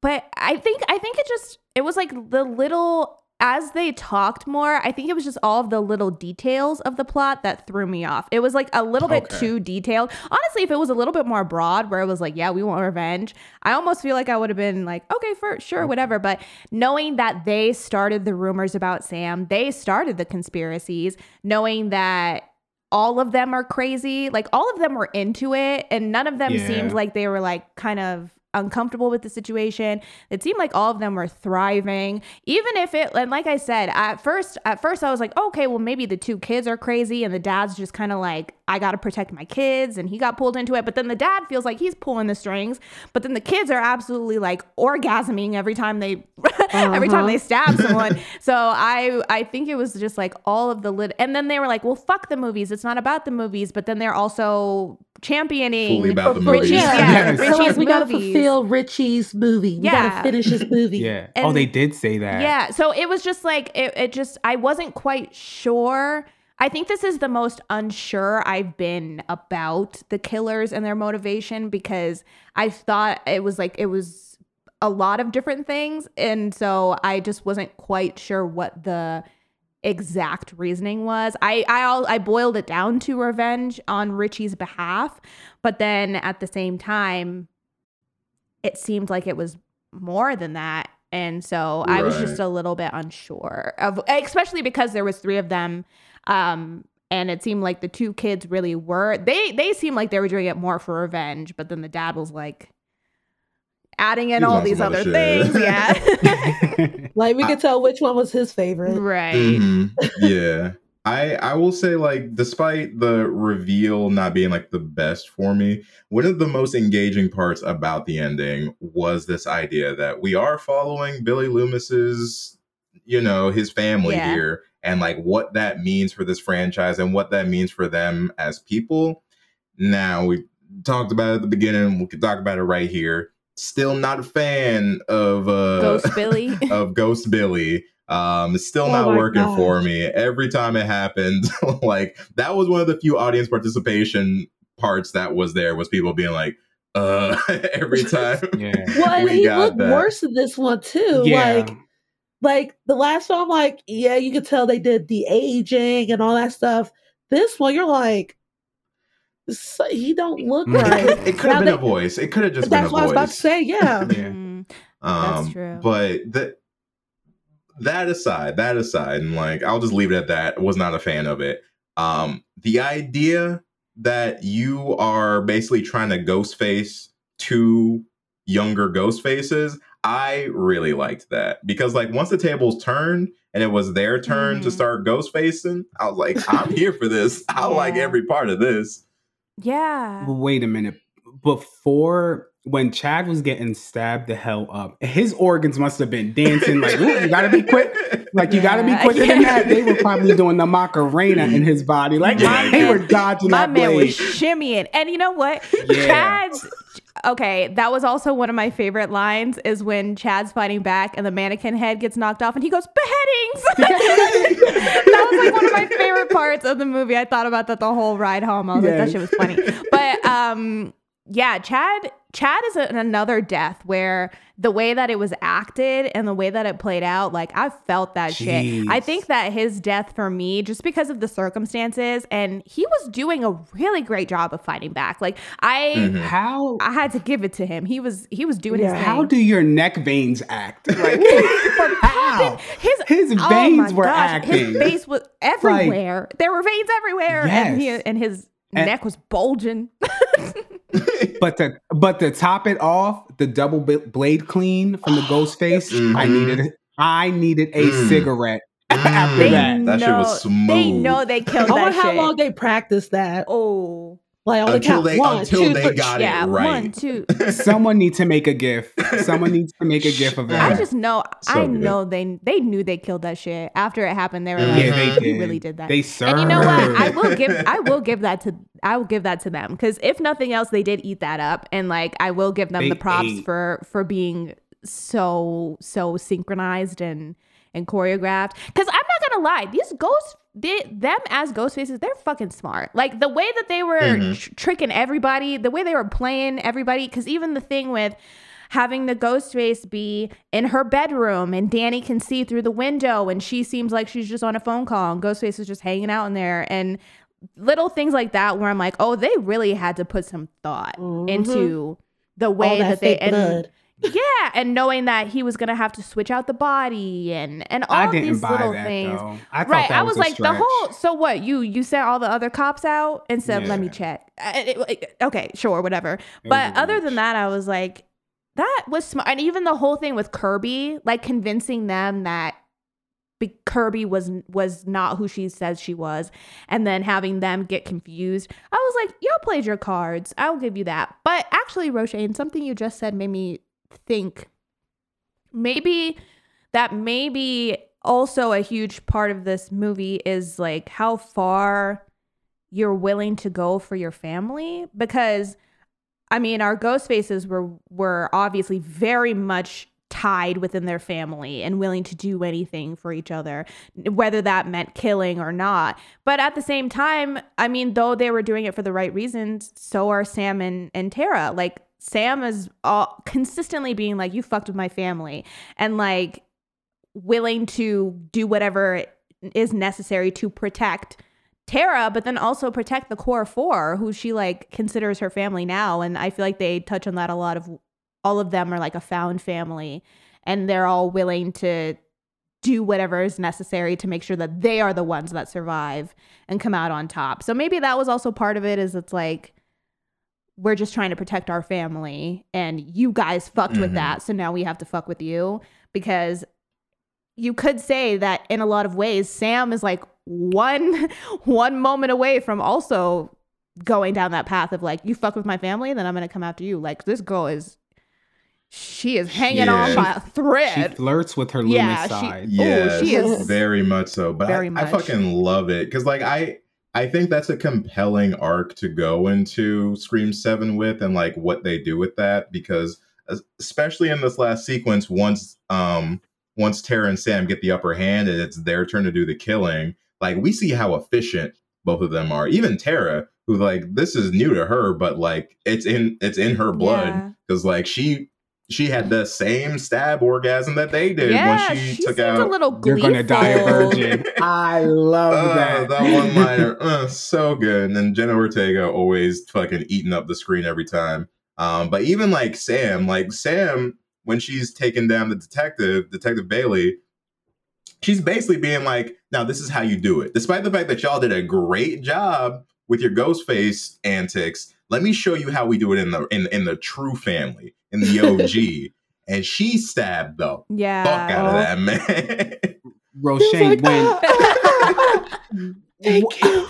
But I think I think it just it was like the little as they talked more, I think it was just all of the little details of the plot that threw me off. It was like a little bit Okay. too detailed. Honestly, if it was a little bit more broad where it was like, yeah, we want revenge, I almost feel like I would have been like, okay, for sure, whatever. But knowing that they started the rumors about Sam, they started the conspiracies, knowing that all of them are crazy, like all of them were into it and none of them Yeah. seemed like they were like kind of uncomfortable with the situation. It seemed like all of them were thriving. Even if it and like I said, at first at first I was like, okay, well maybe the two kids are crazy and the dad's just kind of like I got to protect my kids and he got pulled into it, but then the dad feels like he's pulling the strings, but then the kids are absolutely like orgasming every time they every time Uh-huh. they stab someone. so I I think it was just like all of the lit and then they were like, "Well, fuck the movies. It's not about the movies." But then they're also championing Fully about the movies. Richie's, Yeah, yeah, Yes. So, like, we movies. Fulfill Richie's movie. We Yeah. gotta finish his movie. yeah. Oh, and- oh, they did say that. Yeah. So it was just like it, it just I wasn't quite sure. I think this is the most unsure I've been about the killers and their motivation because I thought it was like it was a lot of different things. And so I just wasn't quite sure what the exact reasoning was. I I al- I boiled it down to revenge on Richie's behalf, but then at the same time it seemed like it was more than that. And so I was just a little bit unsure of especially because there was 3 of them um and it seemed like the two kids really were they they seemed like they were doing it more for revenge, but then the dad was like adding in He's all these other other shit. things. Yeah. Like we could tell which one was his favorite. right. Mhm. Yeah. I I will say like despite the reveal not being like the best for me, one of the most engaging parts about the ending was this idea that we are following Billy Loomis's you know, his family Yeah. here and like what that means for this franchise and what that means for them as people. Now we talked about it at the beginning, we could talk about it right here. Still not a fan of uh Ghost Billy. of Ghost Billy. Um, it's still Oh not working gosh. for me. Every time it happened, like that was one of the few audience participation parts that was there was people being like, uh, every time. Yeah. Well, and We he got looked that. worse in this one too. yeah. Like, like the last one, I'm like, yeah, you could tell they did the aging and all that stuff. This one, you're like, so- he don't look right. could- it could have been they- a voice. It could have just been a voice. That's what I was about to say. Yeah. Yeah. Um, That's true. But the, that aside, that aside, and like I'll just leave it at that. Was not a fan of it. Um, the idea that you are basically trying to ghost face two younger ghost faces, I really liked that because like once the tables turned and it was their turn to Mhm. start ghost facing, I was like, I'm here for this. I like every part of this. Yeah. Wait a minute. Before when Chad was getting stabbed the hell up, his organs must have been dancing like, Ooh, you gotta be quick. Like you gotta be Yeah. quicker than that. They were probably doing the Macarena in his body. Like Yeah, they yeah. were dodging My that man was shimmying. And you know what? Yeah. Chad's okay, that was also one of my favorite lines is when Chad's fighting back and the mannequin head gets knocked off and he goes, beheadings. that was like one of my favorite parts of the movie. I thought about that the whole ride home. I was like, that shit was funny. But um yeah, Chad Chad is a- another death where the way that it was acted and the way that it played out, like I felt that shit. I think that his death for me, just because of the circumstances, and he was doing a really great job of fighting back. Like I, Mhm. How I had to give it to him. He was he was doing Yeah. his thing. how do your neck veins act? Like how? his His oh veins my were gosh, acting. His face was everywhere. there were veins everywhere, and he Yes. and his And- neck was bulging. But to but to top it off, the double bi- blade clean from the ghost face, I Mhm. needed I needed a Mm. cigarette after Mm. that. That shit was They know they I killed wonder that how shit. long they practiced that. oh, Like on the Until count they one, until two, they three. got yeah, it right. one, two. Someone needs to make a gif. Someone needs to make a gif of that. I just know, So I good. know they they knew they killed that shit after it happened. They were like, yeah, they "You did. really did that." They served. And you know what? I will give I will give that to I will give that to them because if nothing else, they did eat that up, and like I will give them They the props ate. for for being so so synchronized and and choreographed. Because I'm not gonna lie, these ghost they, them as ghost faces, they're fucking smart. Like the way that they were Mhm. tr- tricking everybody, the way they were playing everybody, because even the thing with having the ghost face be in her bedroom and Danny can see through the window and she seems like she's just on a phone call and Ghostface is just hanging out in there and little things like that where I'm like, oh, they really had to put some thought Mhm. into the way All that, that they fake and blood. Yeah, and knowing that he was gonna have to switch out the body and and all I didn't these buy little that things. though. I Right, I was, like the whole. So what? You you sent all the other cops out and said, "Let me check." Uh, it- okay, sure, whatever. It But other than that, I was like, that was smart. And even the whole thing with Kirby, like convincing them that be- Kirby was was not who she says she was, and then having them get confused. I was like, y'all played your cards. I'll give you that. But actually, Roshane, something you just said made me think maybe that maybe also a huge part of this movie is like how far you're willing to go for your family. Because I mean our ghost faces were were obviously very much tied within their family and willing to do anything for each other whether that meant killing or not. But at the same time I mean though they were doing it for the right reasons so are Sam and, and Tara. Like Sam is all consistently being like you fucked with my family and like willing to do whatever is necessary to protect Tara, but then also protect the core four, who she like considers her family now. And I feel like they touch on that a lot of all of them are like a found family and they're all willing to do whatever is necessary to make sure that they are the ones that survive and come out on top. So maybe that was also part of it is it's like we're just trying to protect our family and you guys fucked with Mhm. that so now we have to fuck with you because you could say that in a lot of ways Sam is like one one moment away from also going down that path of like you fuck with my family then I'm going to come after you like this girl is she is hanging on by a thread. She flirts with her Yeah, Loomis she- side. Yes, she is very much so. But I, much. I fucking love it because, like, I I think that's a compelling arc to go into Scream Seven with, and like what they do with that. Because especially in this last sequence, once um once Tara and Sam get the upper hand and it's their turn to do the killing, like we see how efficient both of them are. Even Tara, who like this is new to her, but like it's in it's in her blood Yeah. because like she she had the same stab orgasm that they did yeah, when she, she took out a little You're gonna die a virgin. I love uh, that. that one liner, uh, so good. And then Jenna Ortega always fucking eating up the screen every time. Um, but even like Sam, like Sam, when she's taking down the detective, Detective Bailey, she's basically being like, "Now this is how you do it." Despite the fact that y'all did a great job with your Ghostface antics, let me show you how we do it in the in in the true family, in the OG. and she stabbed the Yeah. fuck out of that man. Roshane, He was like, when "Ah, ah, ah, ah, Thank you.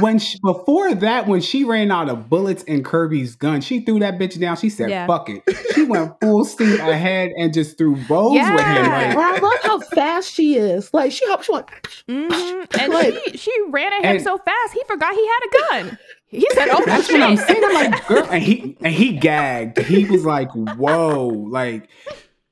When she, before that, when she ran out of bullets in Kirby's gun, she threw that bitch down. She said, Yeah. "Fuck it." She went full steam ahead and just threw bows with him. Yeah. Like, Or I love how fast she is. Like she hopped, she went, Mhm. And Like- she she ran at him And- so fast he forgot he had a gun. He said, "Oh That's what I'm shit." saying. I'm like, girl, and he and he gagged. He was like, "Whoa!" Like,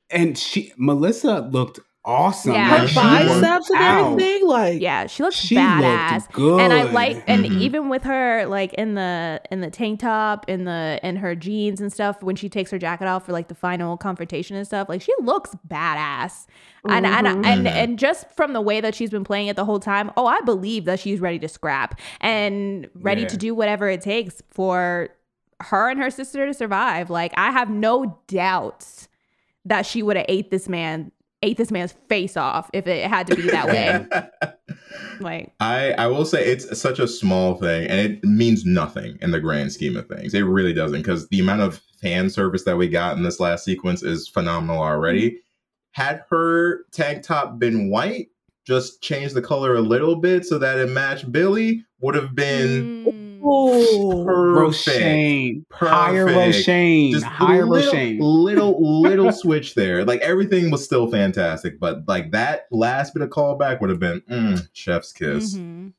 and she Melissa looked awesome. Yeah. her Like, she biceps and worked out. everything. Like Yeah, she looks She badass. good. And I like and Mhm. even with her like in the in the tank top, in the in her jeans and stuff, when she takes her jacket off for like the final confrontation and stuff, like she looks badass. And and, and Mhm. and just from the way that she's been playing it the whole time, oh, I believe that she's ready to scrap and ready Yeah. to do whatever it takes for her and her sister to survive. Like I have no doubts that she would have ate this man ate this man's face off if it had to be that way. like I I will say it's such a small thing and it means nothing in the grand scheme of things. It really doesn't because the amount of fan service that we got in this last sequence is phenomenal already. Had her tank top been white, just change the color a little bit so that it matched Billy, would have been mm. Roshane, higher Perfect. Roshane, Just higher little, Roshane. little little switch there. Like everything was still fantastic, but like that last bit of callback would have been mm, chef's kiss. mhm.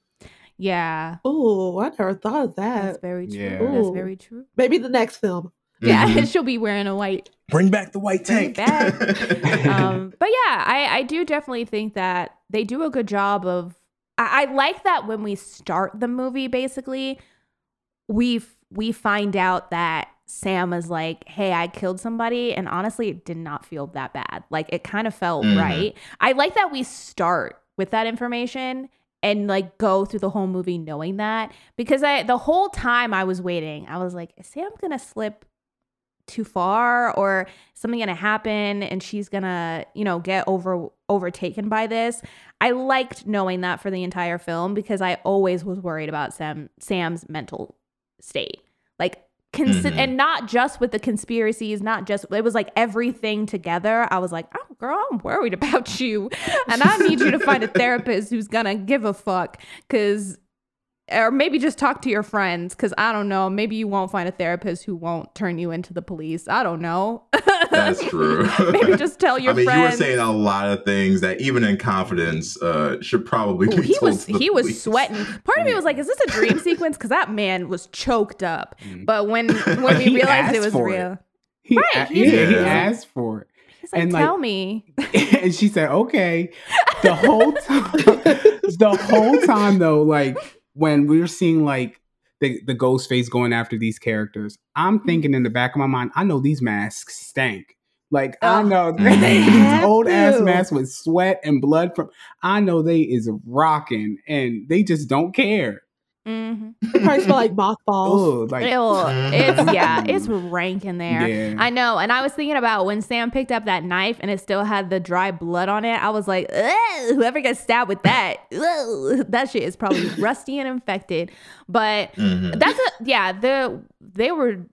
Yeah, oh, I never thought of that. that's very true. Yeah. That's very true. Maybe the next film. Yeah, Mhm. she'll be wearing a white. Bring back the white Bring tank. it Um, but yeah, I I do definitely think that they do a good job of I, I like that when we start the movie, basically, we we find out that Sam is like, "Hey, I killed somebody," and honestly, it did not feel that bad. Like it kind of felt Mhm. right. I like that we start with that information and like go through the whole movie knowing that because I the whole time I was waiting, I was like, "Is Sam gonna slip too far or something gonna happen and she's gonna you know get over overtaken by this i liked knowing that for the entire film because i always was worried about sam sam's mental state. Like consi- Mhm. and not just with the conspiracies not just it was like everything together. I was like oh girl i'm worried about you and i need you to find a therapist who's gonna give a fuck. Because or maybe just talk to your friends because I don't know. Maybe you won't find a therapist who won't turn you into the police. I don't know. That's true. maybe just tell your I mean, friends. you were saying a lot of things that even in confidence uh, should probably Ooh, be he told was to the he was police. sweating. Part of me was like, "Is this a dream sequence?" Because that man was choked up. Mm. But when when we He realized it was for it. real, He, Right, he yeah, he asked for it. he's like, And, like, "Tell me." and she said, "Okay." The whole time, the whole time though, like when we were seeing like the the Ghostface going after these characters, I'm thinking in the back of my mind, I know these masks stank. Like I Oh. know Mhm. They these old ass masks with sweat and blood from. I know they is rocking, and they just don't care. Hmm It probably smell like mothballs. Ugh, like it's yeah, it's rank in there. Yeah. I know. And I was thinking about when Sam picked up that knife and it still had the dry blood on it. I was like, whoever gets stabbed with that, that shit is probably rusty and infected. But Mhm. that's a yeah the they were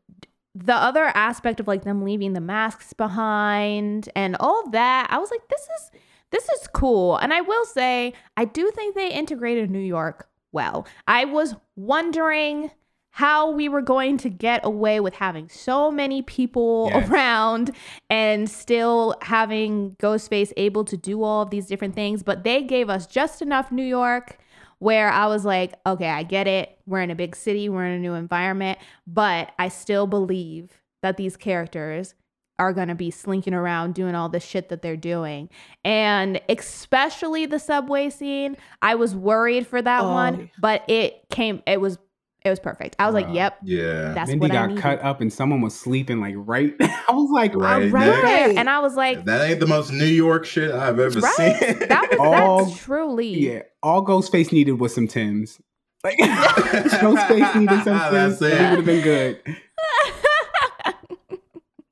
the other aspect of like them leaving the masks behind and all that i was like this is this is cool and i will say i do think they integrated new york well i was wondering how we were going to get away with having so many people Yes. around and still having Ghostface able to do all of these different things. But they gave us just enough New York where I was like, okay, I get it. We're in a big city, we're in a new environment, but I still believe that these characters are going to be slinking around doing all the shit that they're doing. And especially the subway scene, I was worried for that Oh, one, yeah. but it came it was it was perfect. I was like, yep, yeah. that's Mindy what I got needed. cut up and someone was sleeping like right. I was like, Right right next- there. And I was like, that ain't the most New York shit I've ever right? seen. That was All- that's truly Yeah, all Ghostface needed was some Tims. Like Ghostface needed some Tims. it. He would have been good.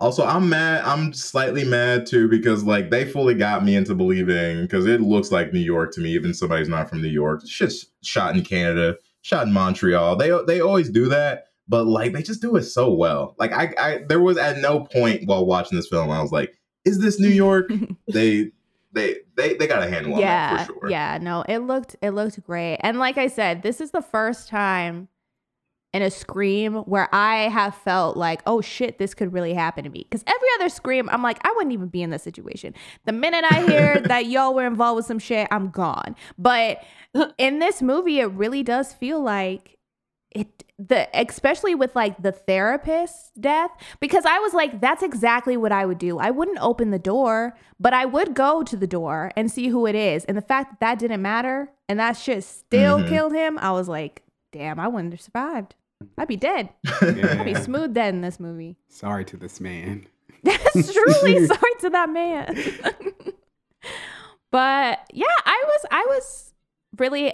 Also, I'm mad. I'm slightly mad too because like they fully got me into believing because it looks like New York to me, even somebody's not from New York. Shit's shot in Canada, shot in Montreal. They they always do that, but like they just do it so well. Like I, I there was at no point while watching this film I was like, is this New York? they they they they got a handle on yeah, that for sure. Yeah, no, it looked it looked great. And like I said, this is the first time in a scream where I have felt like, oh shit, this could really happen to me. Because every other scream, I'm like, I wouldn't even be in this situation. The minute I hear that y'all were involved with some shit, I'm gone. But in this movie, it really does feel like it the especially with like the therapist's death because I was like that's exactly what I would do. I wouldn't open the door, but I would go to the door and see who it is. And the fact that that didn't matter and that shit still Mhm. killed him, I was like, damn, I wouldn't have survived. I'd be dead. I'd be smooth dead in this movie. Sorry to this man. That's truly sorry to that man. but yeah, I was I was really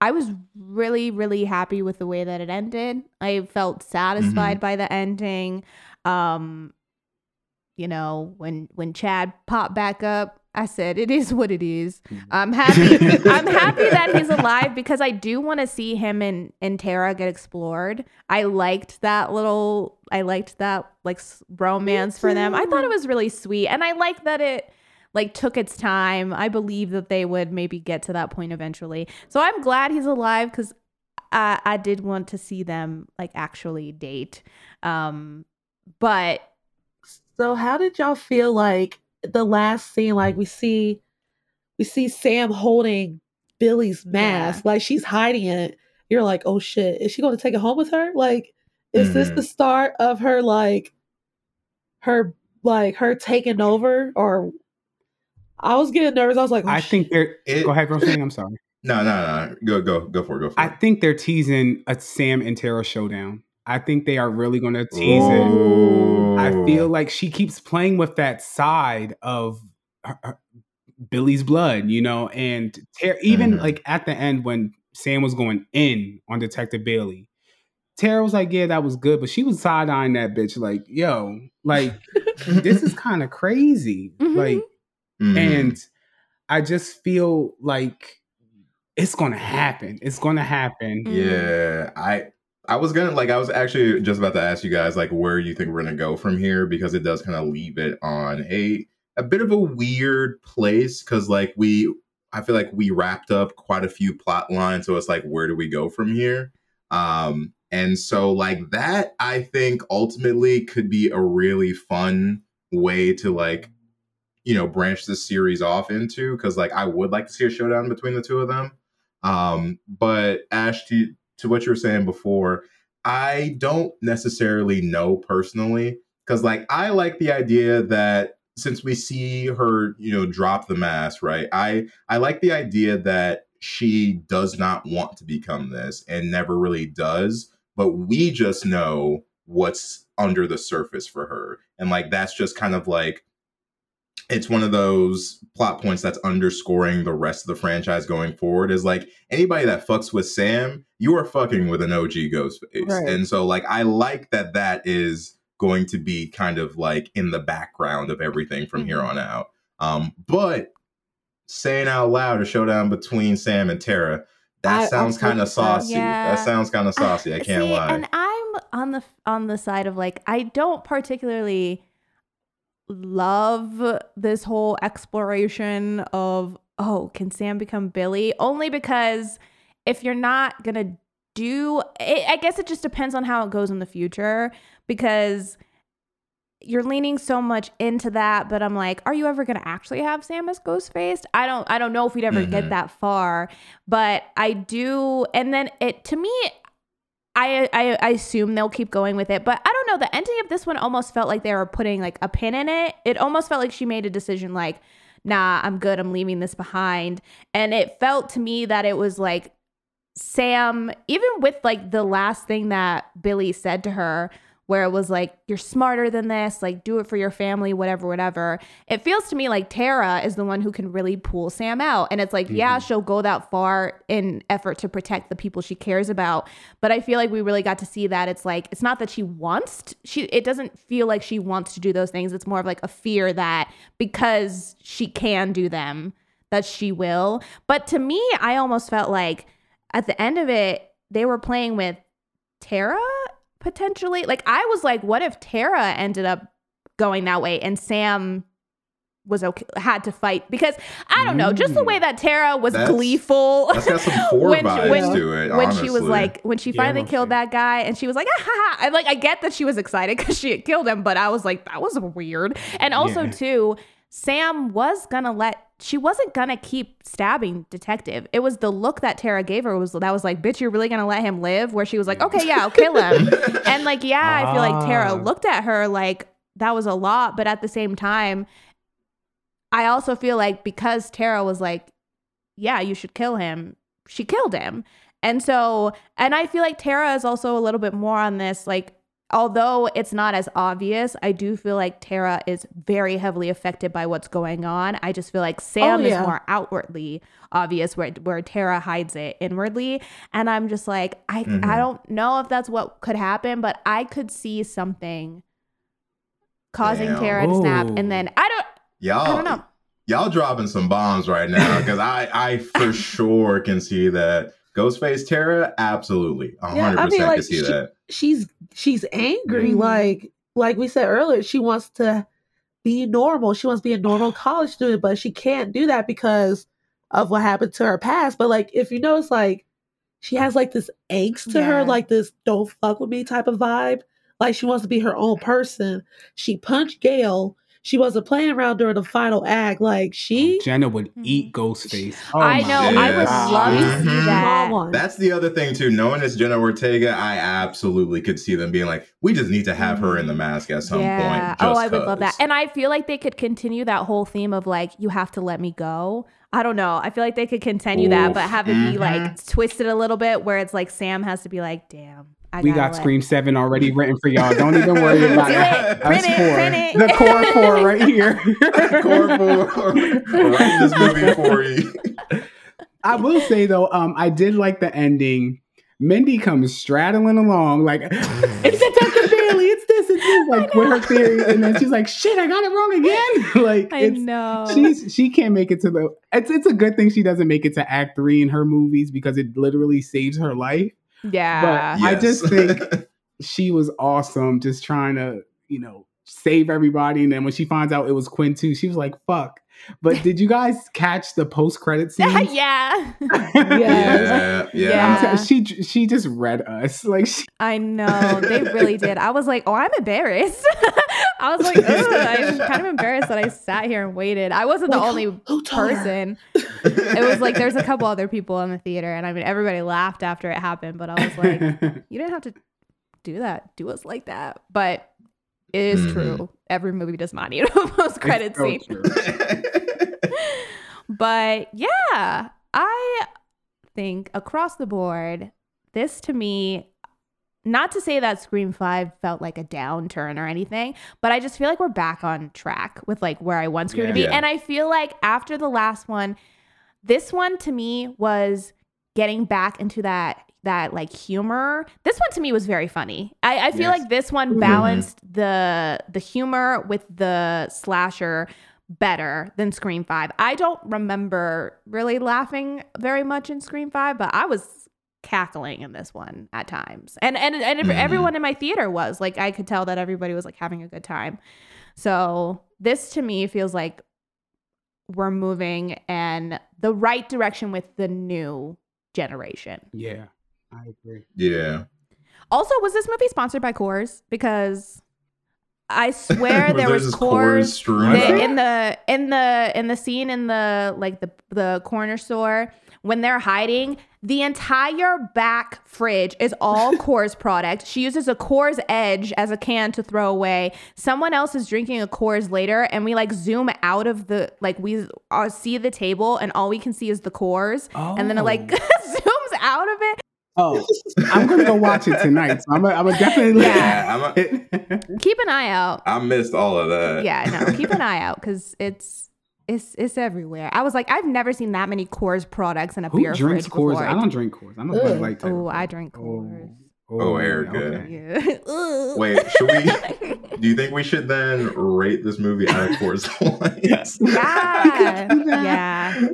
I was really really happy with the way that it ended. I felt satisfied by the ending. Um you know, when when Chad popped back up, I said it is what it is. I'm happy I'm happy that he's alive because I do want to see him and and Tara get explored. I liked that little I liked that like romance for them. I thought it was really sweet and I like that it like took its time. I believe that they would maybe get to that point eventually. So I'm glad he's alive cuz I I did want to see them like actually date. Um but So how did y'all feel like the last scene? Like we see, we see Sam holding Billy's mask, like she's hiding it. You're like, oh shit, is she going to take it home with her? Like, is this Mhm. the start of her like, her like her taking over? Or I was getting nervous. I was like, oh, I shit. think they're. It- Go ahead, Roseanne. I'm sorry. No, no, no. Go, go, go for it. Go for it. I think they're teasing a Sam and Tara showdown. I think they are really going to tease it. I feel like she keeps playing with that side of her, her- Billy's blood, you know, and Tara, even Mhm. like at the end when Sam was going in on Detective Bailey, Tara was like, "Yeah, that was good," but she was side eyeing that bitch, like, "Yo, like this is kind of crazy," Mhm. like, Mhm. and I just feel like it's gonna happen. It's gonna happen. Mm. Yeah, I I was gonna like I was actually just about to ask you guys like where you think we're gonna go from here because it does kind of leave it on a a bit of a weird place because like we I feel like we wrapped up quite a few plot lines, so it's like where do we go from here? Um, and so like that I think ultimately could be a really fun way to like you know branch this series off into because like I would like to see a showdown between the two of them. Um, but Ash, to, to what you were saying before, I don't necessarily know personally because, like, I like the idea that since we see her, you know, drop the mask, right? I I like the idea that she does not want to become this and never really does, but we just know what's under the surface for her, and like that's just kind of like it's one of those plot points that's underscoring the rest of the franchise going forward is like anybody that fucks with Sam, you are fucking with an OG Ghostface. Right. And so like I like that that is going to be kind of like in the background of everything from here Mhm. on out. Um but saying out loud a showdown between Sam and Tara, that I sounds kind of saucy. Yeah. That sounds kind of saucy. I can't See, lie. And I'm on the on the side of like I don't particularly love this whole exploration of oh, can Sam become Billy? Only because if you're not gonna do, it, I guess it just depends on how it goes in the future because you're leaning so much into that but i'm like are you ever going to actually have sam as ghost ghostface i don't i don't know if we'd ever Mhm. get that far but i do and then it to me I, I I assume they'll keep going with it, but I don't know. The ending of this one almost felt like they were putting like a pin in it. It almost felt like she made a decision like, nah, I'm good. I'm leaving this behind. And it felt to me that it was like Sam, even with like the last thing that Billy said to her, where it was like, you're smarter than this, like, do it for your family, whatever, whatever. It feels to me like Tara is the one who can really pull Sam out. And it's like, yeah, Mhm. she'll go that far in effort to protect the people she cares about. But I feel like we really got to see that it's like, it's not that she wants, t- she, it doesn't feel like she wants to do those things. It's more of like a fear that because she can do them, that she will. But to me, I almost felt like at the end of it, they were playing with Tara potentially. Like I was like, what if Tara ended up going that way and Sam was okay had to fight because I don't know, just the Mm. way that Tara was That's- gleeful. That's got some four when, vibes when, to it. when she was like when she finally mostly. killed that guy and she was like ah, ha, ha. I'm like I get that she was excited because she had killed him but I was like that was weird and also Yeah. too Sam was gonna let she wasn't gonna keep stabbing detective it was the look that Tara gave her was that was like bitch you're really gonna let him live where she was like okay yeah I'll kill him and like yeah I feel like Tara Ah. looked at her like that was a lot but at the same time I also feel like because Tara was like yeah, you should kill him. She killed him. And so, and I feel like Tara is also a little bit more on this. Like, although it's not as obvious, I do feel like Tara is very heavily affected by what's going on. I just feel like Sam yeah. is more outwardly obvious, where where Tara hides it inwardly. And I'm just like, I Mhm. I don't know if that's what could happen, but I could see something causing Damn. Tara to snap, Ooh. and then I don't y'all, I don't know. y'all dropping some bombs right now because I, I for sure can see that Ghostface Tara absolutely a Yeah, hundred I mean, percent like, can see she- that. She's she's angry Mhm. like like we said earlier she wants to be normal. She wants to be a normal college student but she can't do that because of what happened to her past. But like if you notice like she has like this angst to her like this don't fuck with me type of vibe. Like she wants to be her own person. She punched Gale she wasn't playing around during the final act like she oh, Jenna would eat hmm. Ghostface. Oh I my know. I would love to see mm-hmm. that. That's the other thing too. Knowing it's Jenna Ortega, I absolutely could see them being like, we just need to have her in the mm-hmm. mask at some point. oh, just I would love that. And I feel like they could continue that whole theme of like, you have to let me go. I don't know. I feel like they could continue that, but have it be like Mhm. twisted a little bit, where it's like Sam has to be like, "Damn, I we gotta Scream Seven already written for y'all. Don't even worry about Do it. it. Print Us it, four. print it. The core four right here. Core four. Writing this movie for you. I will say though, um, I did like the ending. Mindy comes straddling along like it's Detective Bailey, it's this, it's this, like with her theory, and then she's like, "Shit, I got it wrong again." like I it's know. she's she can't make it to the. It's it's a good thing she doesn't make it to Act Three in her movies because it literally saves her life. Yeah. I just think- She was awesome, just trying to you know save everybody, and then when she finds out it was Quinn too, she was like, "Fuck." But did you guys catch the post credit scene? yeah. yeah, yeah. Yeah. she she just read us like she, I know they really did. I was like, oh, I'm embarrassed. I was like, Ugh, I'm kind of embarrassed that I sat here and waited. I wasn't the only Who told her? It was like there's a couple other people in the theater, and I mean everybody laughed after it happened. But I was like, you didn't have to do that. Do us like that. But it is Mhm. true. Every movie does not need a post credit so scene. But yeah, I think across the board, this to me, not to say that Scream 5 felt like a downturn or anything, but I just feel like we're back on track with like where I want Scream to be. Yeah. And I feel like after the last one, this one to me was getting back into that that like humor. This one to me was very funny. I, I feel Yes. like this one Mhm. balanced the the humor with the slasher better than Scream 5. I don't remember really laughing very much in Scream 5, but I was cackling in this one at times. And and, and Mhm. everyone in my theater was. Like I could tell that everybody was like having a good time. So, this to me feels like we're moving in the right direction with the new generation. yeah, I agree. yeah. Also, was this movie sponsored by Coors? Because I swear there there was just Coors, Coors strewn the- about? in the in the in the scene in the like the the corner store when they're hiding. The entire back fridge is all Coors product. She uses a Coors Edge as a can to throw away. Someone else is drinking a Coors later, and we like zoom out of the like we uh, see the table, and all we can see is the Coors, and then it like zooms out of it. Oh, I'm gonna go watch it tonight. So I'm gonna, I'm gonna definitely. Yeah, I'm Keep an eye out. I missed all of that. yeah, no, keep an eye out because it's it's it's everywhere. I was like, I've never seen that many Coors products in a Who beer drinks fridge Coors? before. I don't drink Coors. I'm a Ugh. Bud Light type. Oh, I drink Oh, Coors. Oh, Erica. Yeah. Wait, should we? Do you think we should then rate this movie out of Coors Yes. yeah, yeah.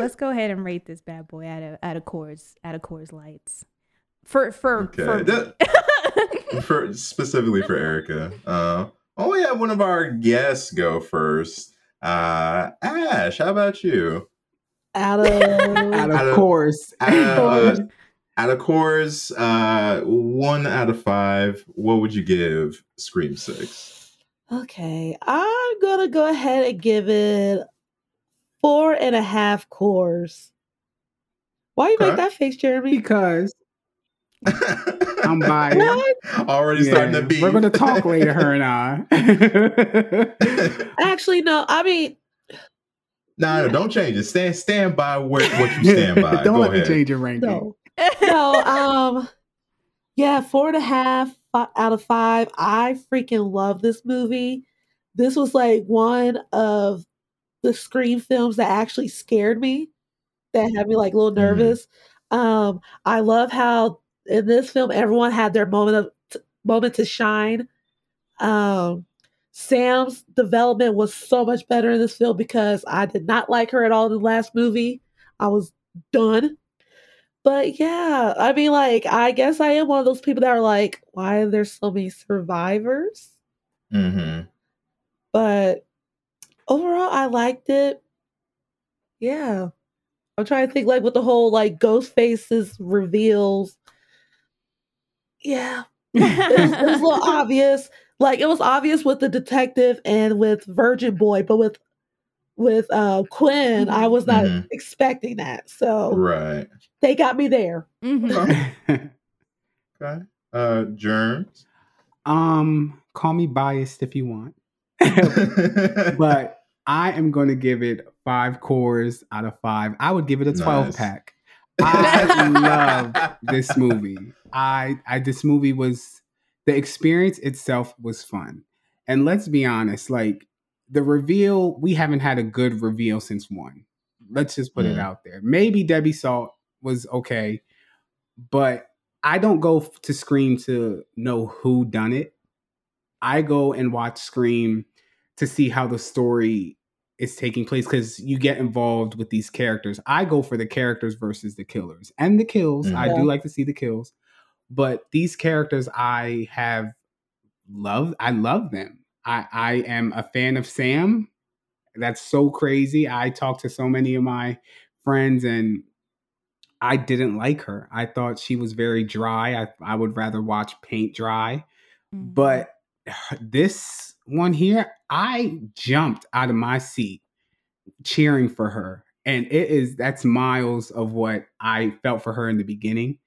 Let's go ahead and rate this bad boy out of out of Coors out of Coors Lights. For for Okay. for. That- for specifically for Erica. Uh, oh, we have one of our guests go first. Uh, Ash, how about you? Out of Out of Out of- course. Out of, uh, out of Coors, uh, one out of five. What would you give Scream Six? Okay, I'm gonna go ahead and give it four and a half Coors. Why you Okay. make that face, Jeremy? because I'm biased. What? Already starting to be. We're gonna talk later, her and I. Actually, no. I mean, no, no, don't change it. Stand, stand by where, what you stand by. Don't Go let ahead. me change your ranking. no, no. Um, yeah, four and a half out of five. I freaking love this movie. This was like one of the Scream films that actually scared me, that had me like a little Mhm. nervous. Um, I love how in this film everyone had their moment of t- moment to shine. Um, Sam's development was so much better in this film because I did not like her at all in the last movie. I was done. But yeah, I mean, like, I guess I am one of those people that are like, why are there so many survivors? Mm-hmm. But overall, I liked it. Yeah. I'm trying to think, like, with the whole, like, ghost faces reveals. Yeah. It was, it was a little obvious. Like, it was obvious with the detective and with Virgin Boy, but with with uh Quinn, I was not Mhm. expecting that. So Right. they got me there. Mm-hmm. Okay. Uh, Jermz. um, call me biased if you want, but I am going to give it five Coors out of five. I would give it a 12 Nice. pack. I love this movie. I, I, this movie was, the experience itself was fun. And let's be honest, like the reveal, we haven't had a good reveal since one. Let's just put it Mm. out there. Maybe Debbie Salt was okay, but I don't go to Scream to know who done it. I go and watch Scream to see how the story is taking place because you get involved with these characters. I go for the characters versus the killers and the kills. I do like to see the kills, but these characters I have loved. I love them. I I am a fan of Sam. That's so crazy. I talked to so many of my friends and I didn't like her. I thought she was very dry. I I would rather watch paint dry. Mm. But this one here, I jumped out of my seat cheering for her. And it is that's miles of what I felt for her in the beginning.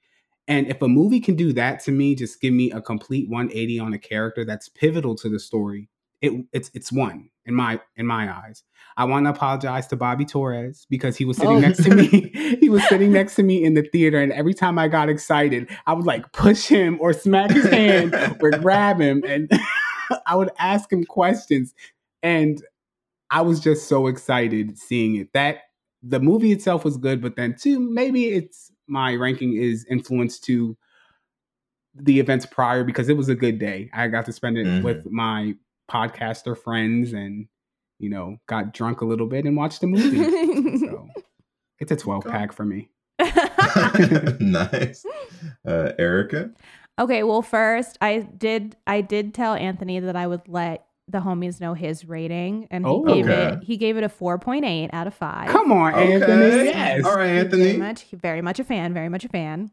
And if a movie can do that to me, just give me a complete 180 on a character that's pivotal to the story, it it's it's one in my in my eyes. I want to apologize to Bobby Torres because he was sitting Oh. next to me. he was sitting next to me in the theater, and every time I got excited, I would like push him or smack his hand or grab him, and I would ask him questions. And I was just so excited seeing it. That the movie itself was good, but then too, maybe it's my ranking is influenced to the events prior because it was a good day. I got to spend it Mhm. with my podcaster friends and you know, got drunk a little bit and watched the movie. so it's a 12 pack for me. nice. Uh, Erica? Okay, well first I did I did tell Anthony that I would let the homies know his rating and he Oh. gave Okay. it he gave it a 4.8 out of 5. Come on, Okay. Anthony. Yes. All right, Very Anthony. much very much a fan, very much a fan.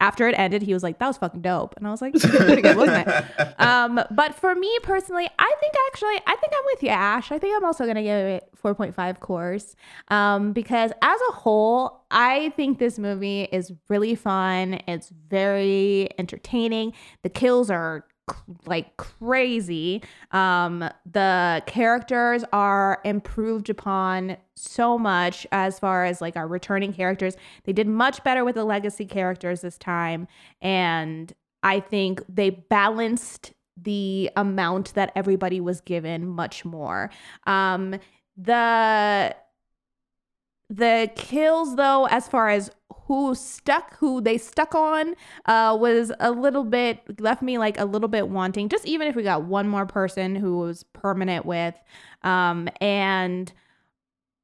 After it ended, he was like, "That was fucking dope," and I was like, "Pretty good, wasn't it?" Um, but for me personally, I think actually, I think I'm with you, Ash. I think I'm also gonna give it 4.5 Coors, um, because as a whole, I think this movie is really fun. It's very entertaining. The kills are like crazy. Um, the characters are improved upon so much as far as like our returning characters. They did much better with the legacy characters this time, and I think they balanced the amount that everybody was given much more. Um, the the kills though as far as who stuck who they stuck on uh was a little bit left me like a little bit wanting just even if we got one more person who was permanent with um and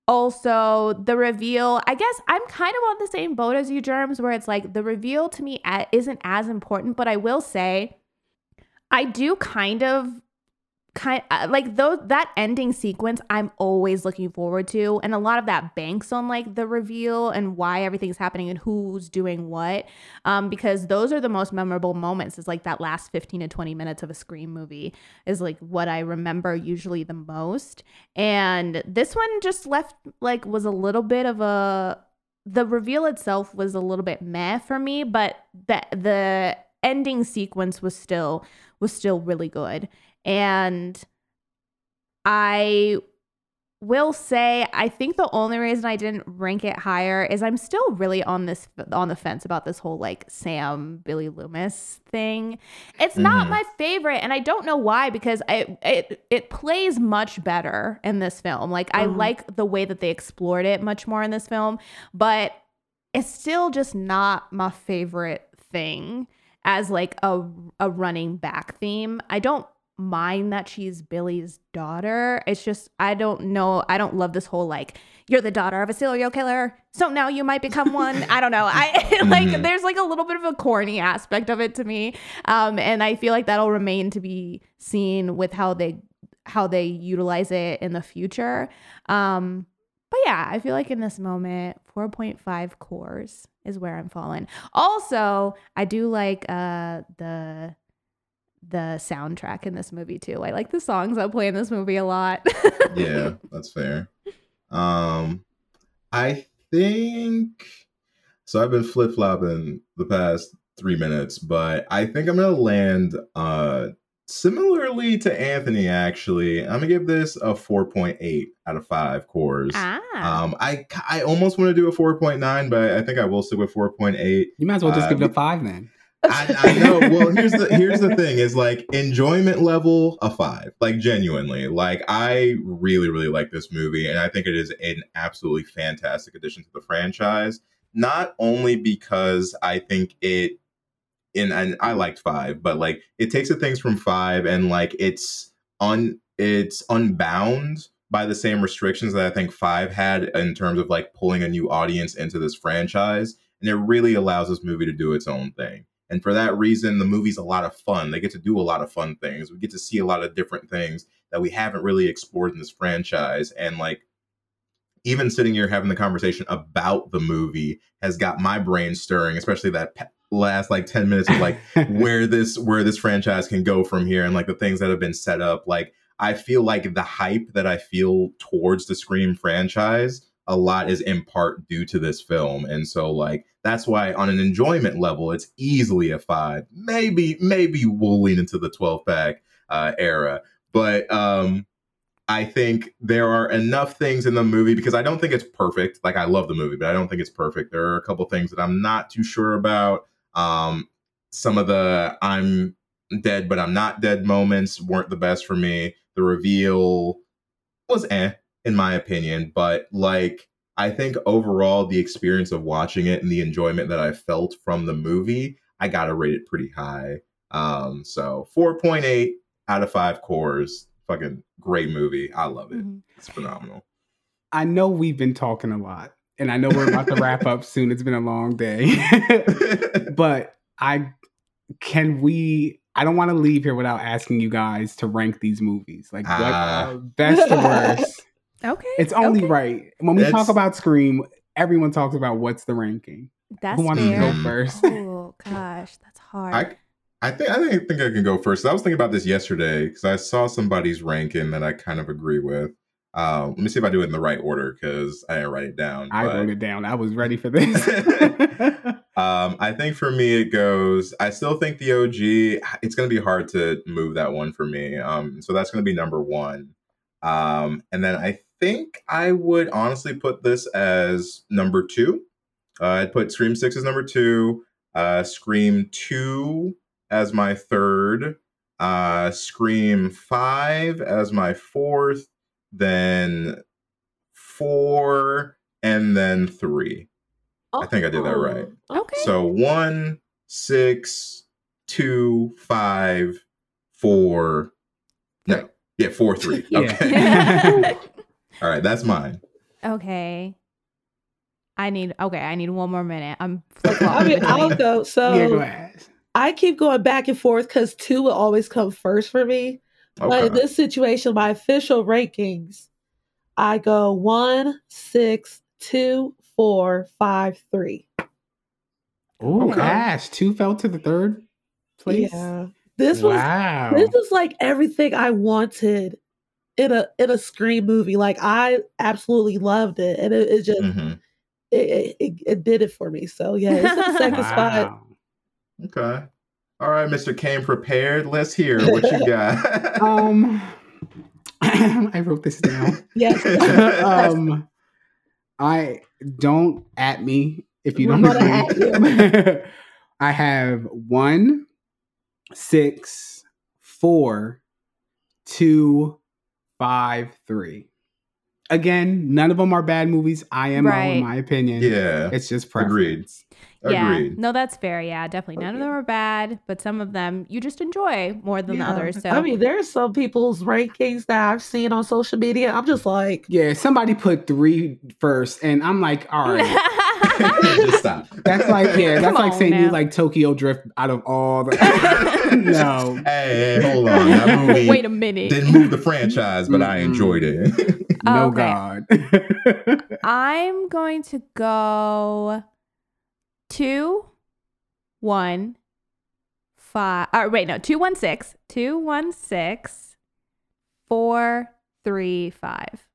also the reveal i guess i'm kind of on the same boat as you Jermz where it's like the reveal to me isn't as important but i will say i do kind of kind uh, like those that ending sequence i'm always looking forward to and a lot of that banks on like the reveal and why everything's happening and who's doing what um because those are the most memorable moments is like that last 15 to 20 minutes of a scream movie is like what i remember usually the most. And this one just left like was a little bit of a the reveal itself was a little bit meh for me but the the ending sequence was still was still really good and I will say I think the only reason I didn't rank it higher is I'm still really on this on the fence about this whole like Sam Billy Loomis thing. It's not Mhm. my favorite and I don't know why because I it it plays much better in this film. Like I Mhm. like the way that they explored it much more in this film, but it's still just not my favorite thing as like a a running back theme. I don't mind that she's Billy's daughter. It's just I don't know. I don't love this whole like you're the daughter of a serial killer, so now you might become one. I don't know. I like Mhm. there's like a little bit of a corny aspect of it to me, um, and I feel like that'll remain to be seen with how they how they utilize it in the future. Um, but yeah, I feel like in this moment, 4.5 Coors is where I'm falling. Also, I do like uh the the soundtrack in this movie too. I like the songs that play in this movie a lot. yeah, that's fair. Um, I think so. I've been flip flopping the past three minutes, but I think I'm gonna land uh similarly to Anthony, actually, I'm gonna give this a 4.8 out of five Coors. Ah. Um, I I almost want to do a 4.9, but I think I will stick with 4.8. You might as well just Uh, give it a five then. I, I know. Well, here's the here's the thing: is like enjoyment level a five. Like genuinely, like I really really like this movie, and I think it is an absolutely fantastic addition to the franchise. Not only because I think it, in and I liked five, but like it takes the things from five and like it's un it's unbound by the same restrictions that I think five had in terms of like pulling a new audience into this franchise, and it really allows this movie to do its own thing. And for that reason, the movie's a lot of fun. They get to do a lot of fun things. We get to see a lot of different things that we haven't really explored in this franchise. And like, even sitting here having the conversation about the movie has got my brain stirring, especially that pe- last like 10 minutes of like where this where this franchise can go from here and like the things that have been set up. Like, I feel like the hype that I feel towards the Scream franchise a lot is in part due to this film. And so like that's why on an enjoyment level, it's easily a five. Maybe, maybe we'll lean into the 12 pack uh, era. But um I think there are enough things in the movie because I don't think it's perfect. Like I love the movie, but I don't think it's perfect. There are a couple things that I'm not too sure about. Um some of the I'm dead but I'm not dead moments weren't the best for me. The reveal was eh in my opinion, but like I think overall the experience of watching it and the enjoyment that I felt from the movie, I gotta rate it pretty high. Um, so 4.8 out of five Coors. Fucking great movie. I love it. Mhm. It's phenomenal. I know we've been talking a lot, and I know we're about to wrap up soon. It's been a long day, but I can we. I don't want to leave here without asking you guys to rank these movies, like what uh, best to worst. Okay. It's only okay. right when we It's- talk about Scream. Everyone talks about what's the ranking. That's Who wants to fair. go first? Oh gosh, that's hard. I I think I think, think I can go first. I was thinking about this yesterday because I saw somebody's ranking that I kind of agree with. Uh, let me see if I do it in the right order because I didn't write it down. I but- wrote it down. I was ready for this. Um, I think for me it goes. I still think the OG. It's going to be hard to move that one for me. Um, so that's going to be number one. Um, and then I think I would honestly put this as number two. Uh, I'd put Scream Six as number two. Uh, Scream Two as my third. Uh, Scream Five as my fourth. Then four, and then three. I think I did that right. Oh, Okay. So one, six, two, five, four. No, yeah, four, three. Yeah. Okay. All right, that's mine. okay. I need okay. I need one more minute. I'm I mean, I'll go. So yeah, go ahead. I keep going back and forth because two will always come first for me. But in this situation, my official rankings, I go one, six, two, four, five, three. Oh, Okay. Ash, two fell to the third place. Yeah. This was wow. this is like everything I wanted in a in a scream movie. Like I absolutely loved it, and it, it just Mhm. it, it, it did it for me. So yeah, it's in the second spot. Okay. All right, Mr. Kane prepared. Let's hear what you got. Um, I wrote this down. Yes. um, I don't at me if you We're don't gonna agree. I have one, six, four, two, five, three. Again, none of them are bad movies. IMO, Right. in my opinion. yeah, It's just Agreed. preference. Yeah, agreed. no, that's fair. Yeah, definitely. None of them are bad, but some of them you just enjoy more than the Yeah. others. So I mean, there's some people's rankings that I've seen on social media. I'm just like, Yeah, somebody put three first, and I'm like, all right. Just stop. That's like, yeah, that's Come like on saying you like Tokyo Drift out of all the. no. Hey, hey, hold on. That movie Wait a minute. didn't move the franchise, but I Mm-mm. enjoyed it. No Okay. God. I'm going to go two, one, five. Or wait, no, two, one, six, two, one, six, four, three, five.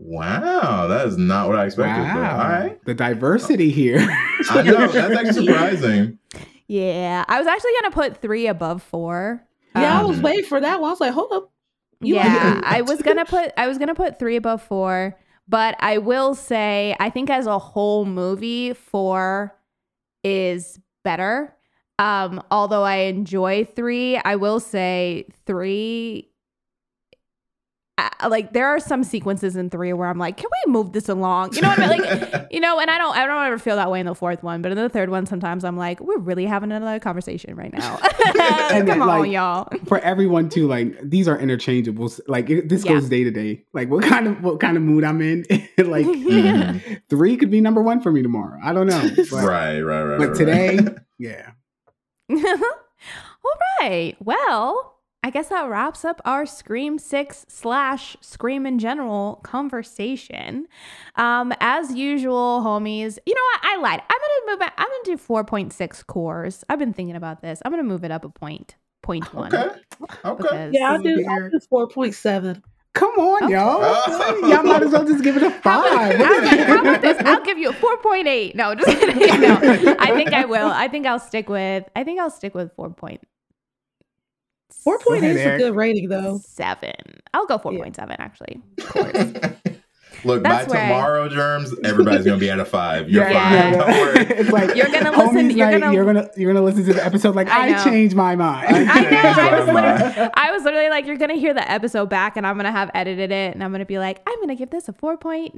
Wow, that is not what I expected. But, all right. The diversity here. I know, that's actually surprising. Yeah, I was actually gonna put three above four. Yeah, I was Um, waiting for that one. I was like, hold up. You yeah, I was gonna put I was gonna put three above four, but I will say I think as a whole movie, four is better. Um, although I enjoy three, I will say three. I, like there are some sequences in three where I'm like, can we move this along? You know what I mean? Like, you know, and I don't, I don't ever feel that way in the fourth one, but in the third one, sometimes I'm like, we're really having another conversation right now. Come then, on, like, y'all. For everyone too, like these are interchangeables. Like it, this Yeah. goes day to day. Like what kind of what kind of mood I'm in. like three could be number one for me tomorrow. I don't know. But, right, right, right. but right, today, right. yeah. All right. Well, I guess that wraps up our Scream 6 slash Scream in general conversation. Um, as usual, homies, you know what? I lied. I'm gonna move it. I'm gonna do 4.6 Coors. I've been thinking about this. I'm gonna move it up a point, point one. okay, okay. Yeah, I'll do. I'll do 4.7. Come on, Okay. y'all. Oh. y'all might as well just give it a five. how about- how about this? I'll give you a 4.8. No, just kidding. No, I think I will. I think I'll stick with. I think I'll stick with 4.7. 4.8 is a good rating, though. Seven. I'll go 4.7 actually. Look, That's by where I- tomorrow, Jermz, everybody's gonna be at a five. You're Yeah. fine. Don't worry. it's like You're gonna homies listen- you're night, gonna- you're gonna you're gonna listen to the episode like I I, changed my mind. I I know. I was, Changed literally, I was literally like, you're gonna hear the episode back, and I'm gonna have edited it, and I'm gonna be like, I'm gonna give this a 4.9,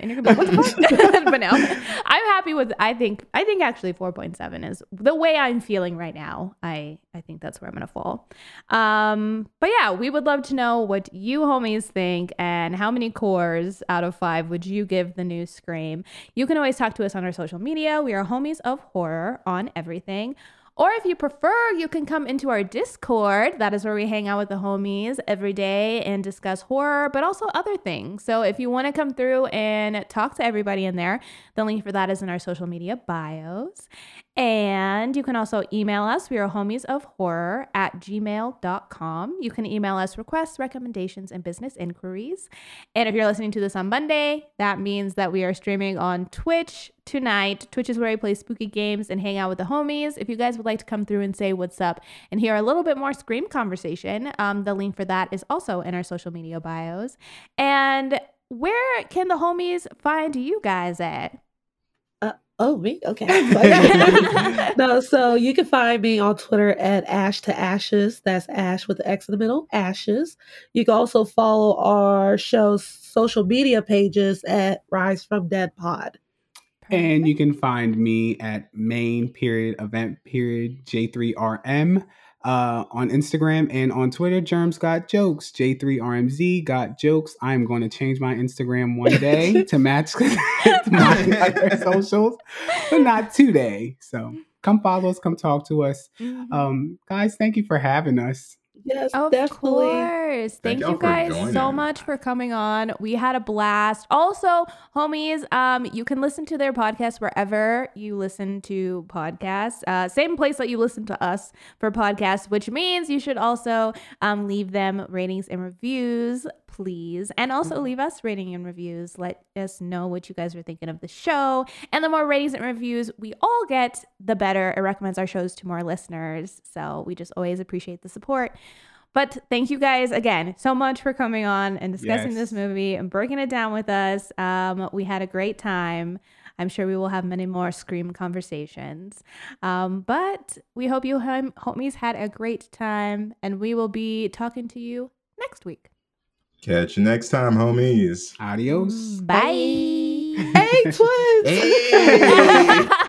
and you're gonna be like, what the fuck? but no, I'm happy with. I think. I think actually 4.7 is the way I'm feeling right now. I I think that's where I'm gonna fall. Um, but yeah, we would love to know what you homies think, and how many Coors out of five would you give the new Scream? You can always talk to us on our social media. We are homies of horror on everything. Or if you prefer, you can come into our Discord. That is where we hang out with the homies every day and discuss horror, but also other things. So if you want to come through and talk to everybody in there, the link for that is in our social media bios. And you can also email us. We are homies of horror at gmail.com. You can email us requests, recommendations, and business inquiries. And if you're listening to this on Monday, that means that we are streaming on Twitch tonight. Twitch is where I play spooky games and hang out with the homies. If you guys would like to come through and say what's up and hear a little bit more Scream conversation, um, the link for that is also in our social media bios. And where can the homies find you guys at? Uh, oh, me? Okay. no, so you can find me on Twitter at Ash to Ashes. That's Ash with the X in the middle, Ashes. You can also follow our show's social media pages at Rise from Dead Pod. And you can find me at main period event period J3RM uh, on Instagram and on Twitter. Jermz got jokes. J3RMZ got jokes. I'm going to change my Instagram one day to match my other socials, but not today. So come follow us, come talk to us. Mhm. Um, guys, thank you for having us. Yes, Of definitely. course. Thank, Thank y'all you for guys so much for coming on. We had a blast. Also, homies, um, you can listen to their podcast wherever you listen to podcasts. Uh, same place that you listen to us for podcasts, which means you should also um, leave them ratings and reviews, please. And also leave us rating and reviews. Let us know what you guys are thinking of the show. And the more ratings and reviews we all get, the better. It recommends our shows to more listeners. So we just always appreciate the support. But thank you guys again so much for coming on and discussing this movie and breaking it down with us. Um, we had a great time. I'm sure we will have many more Scream conversations. Um, but we hope you hom- homies had a great time, and we will be talking to you next week. Catch you next time, homies. Adios. Bye. Hey, twins! Hey!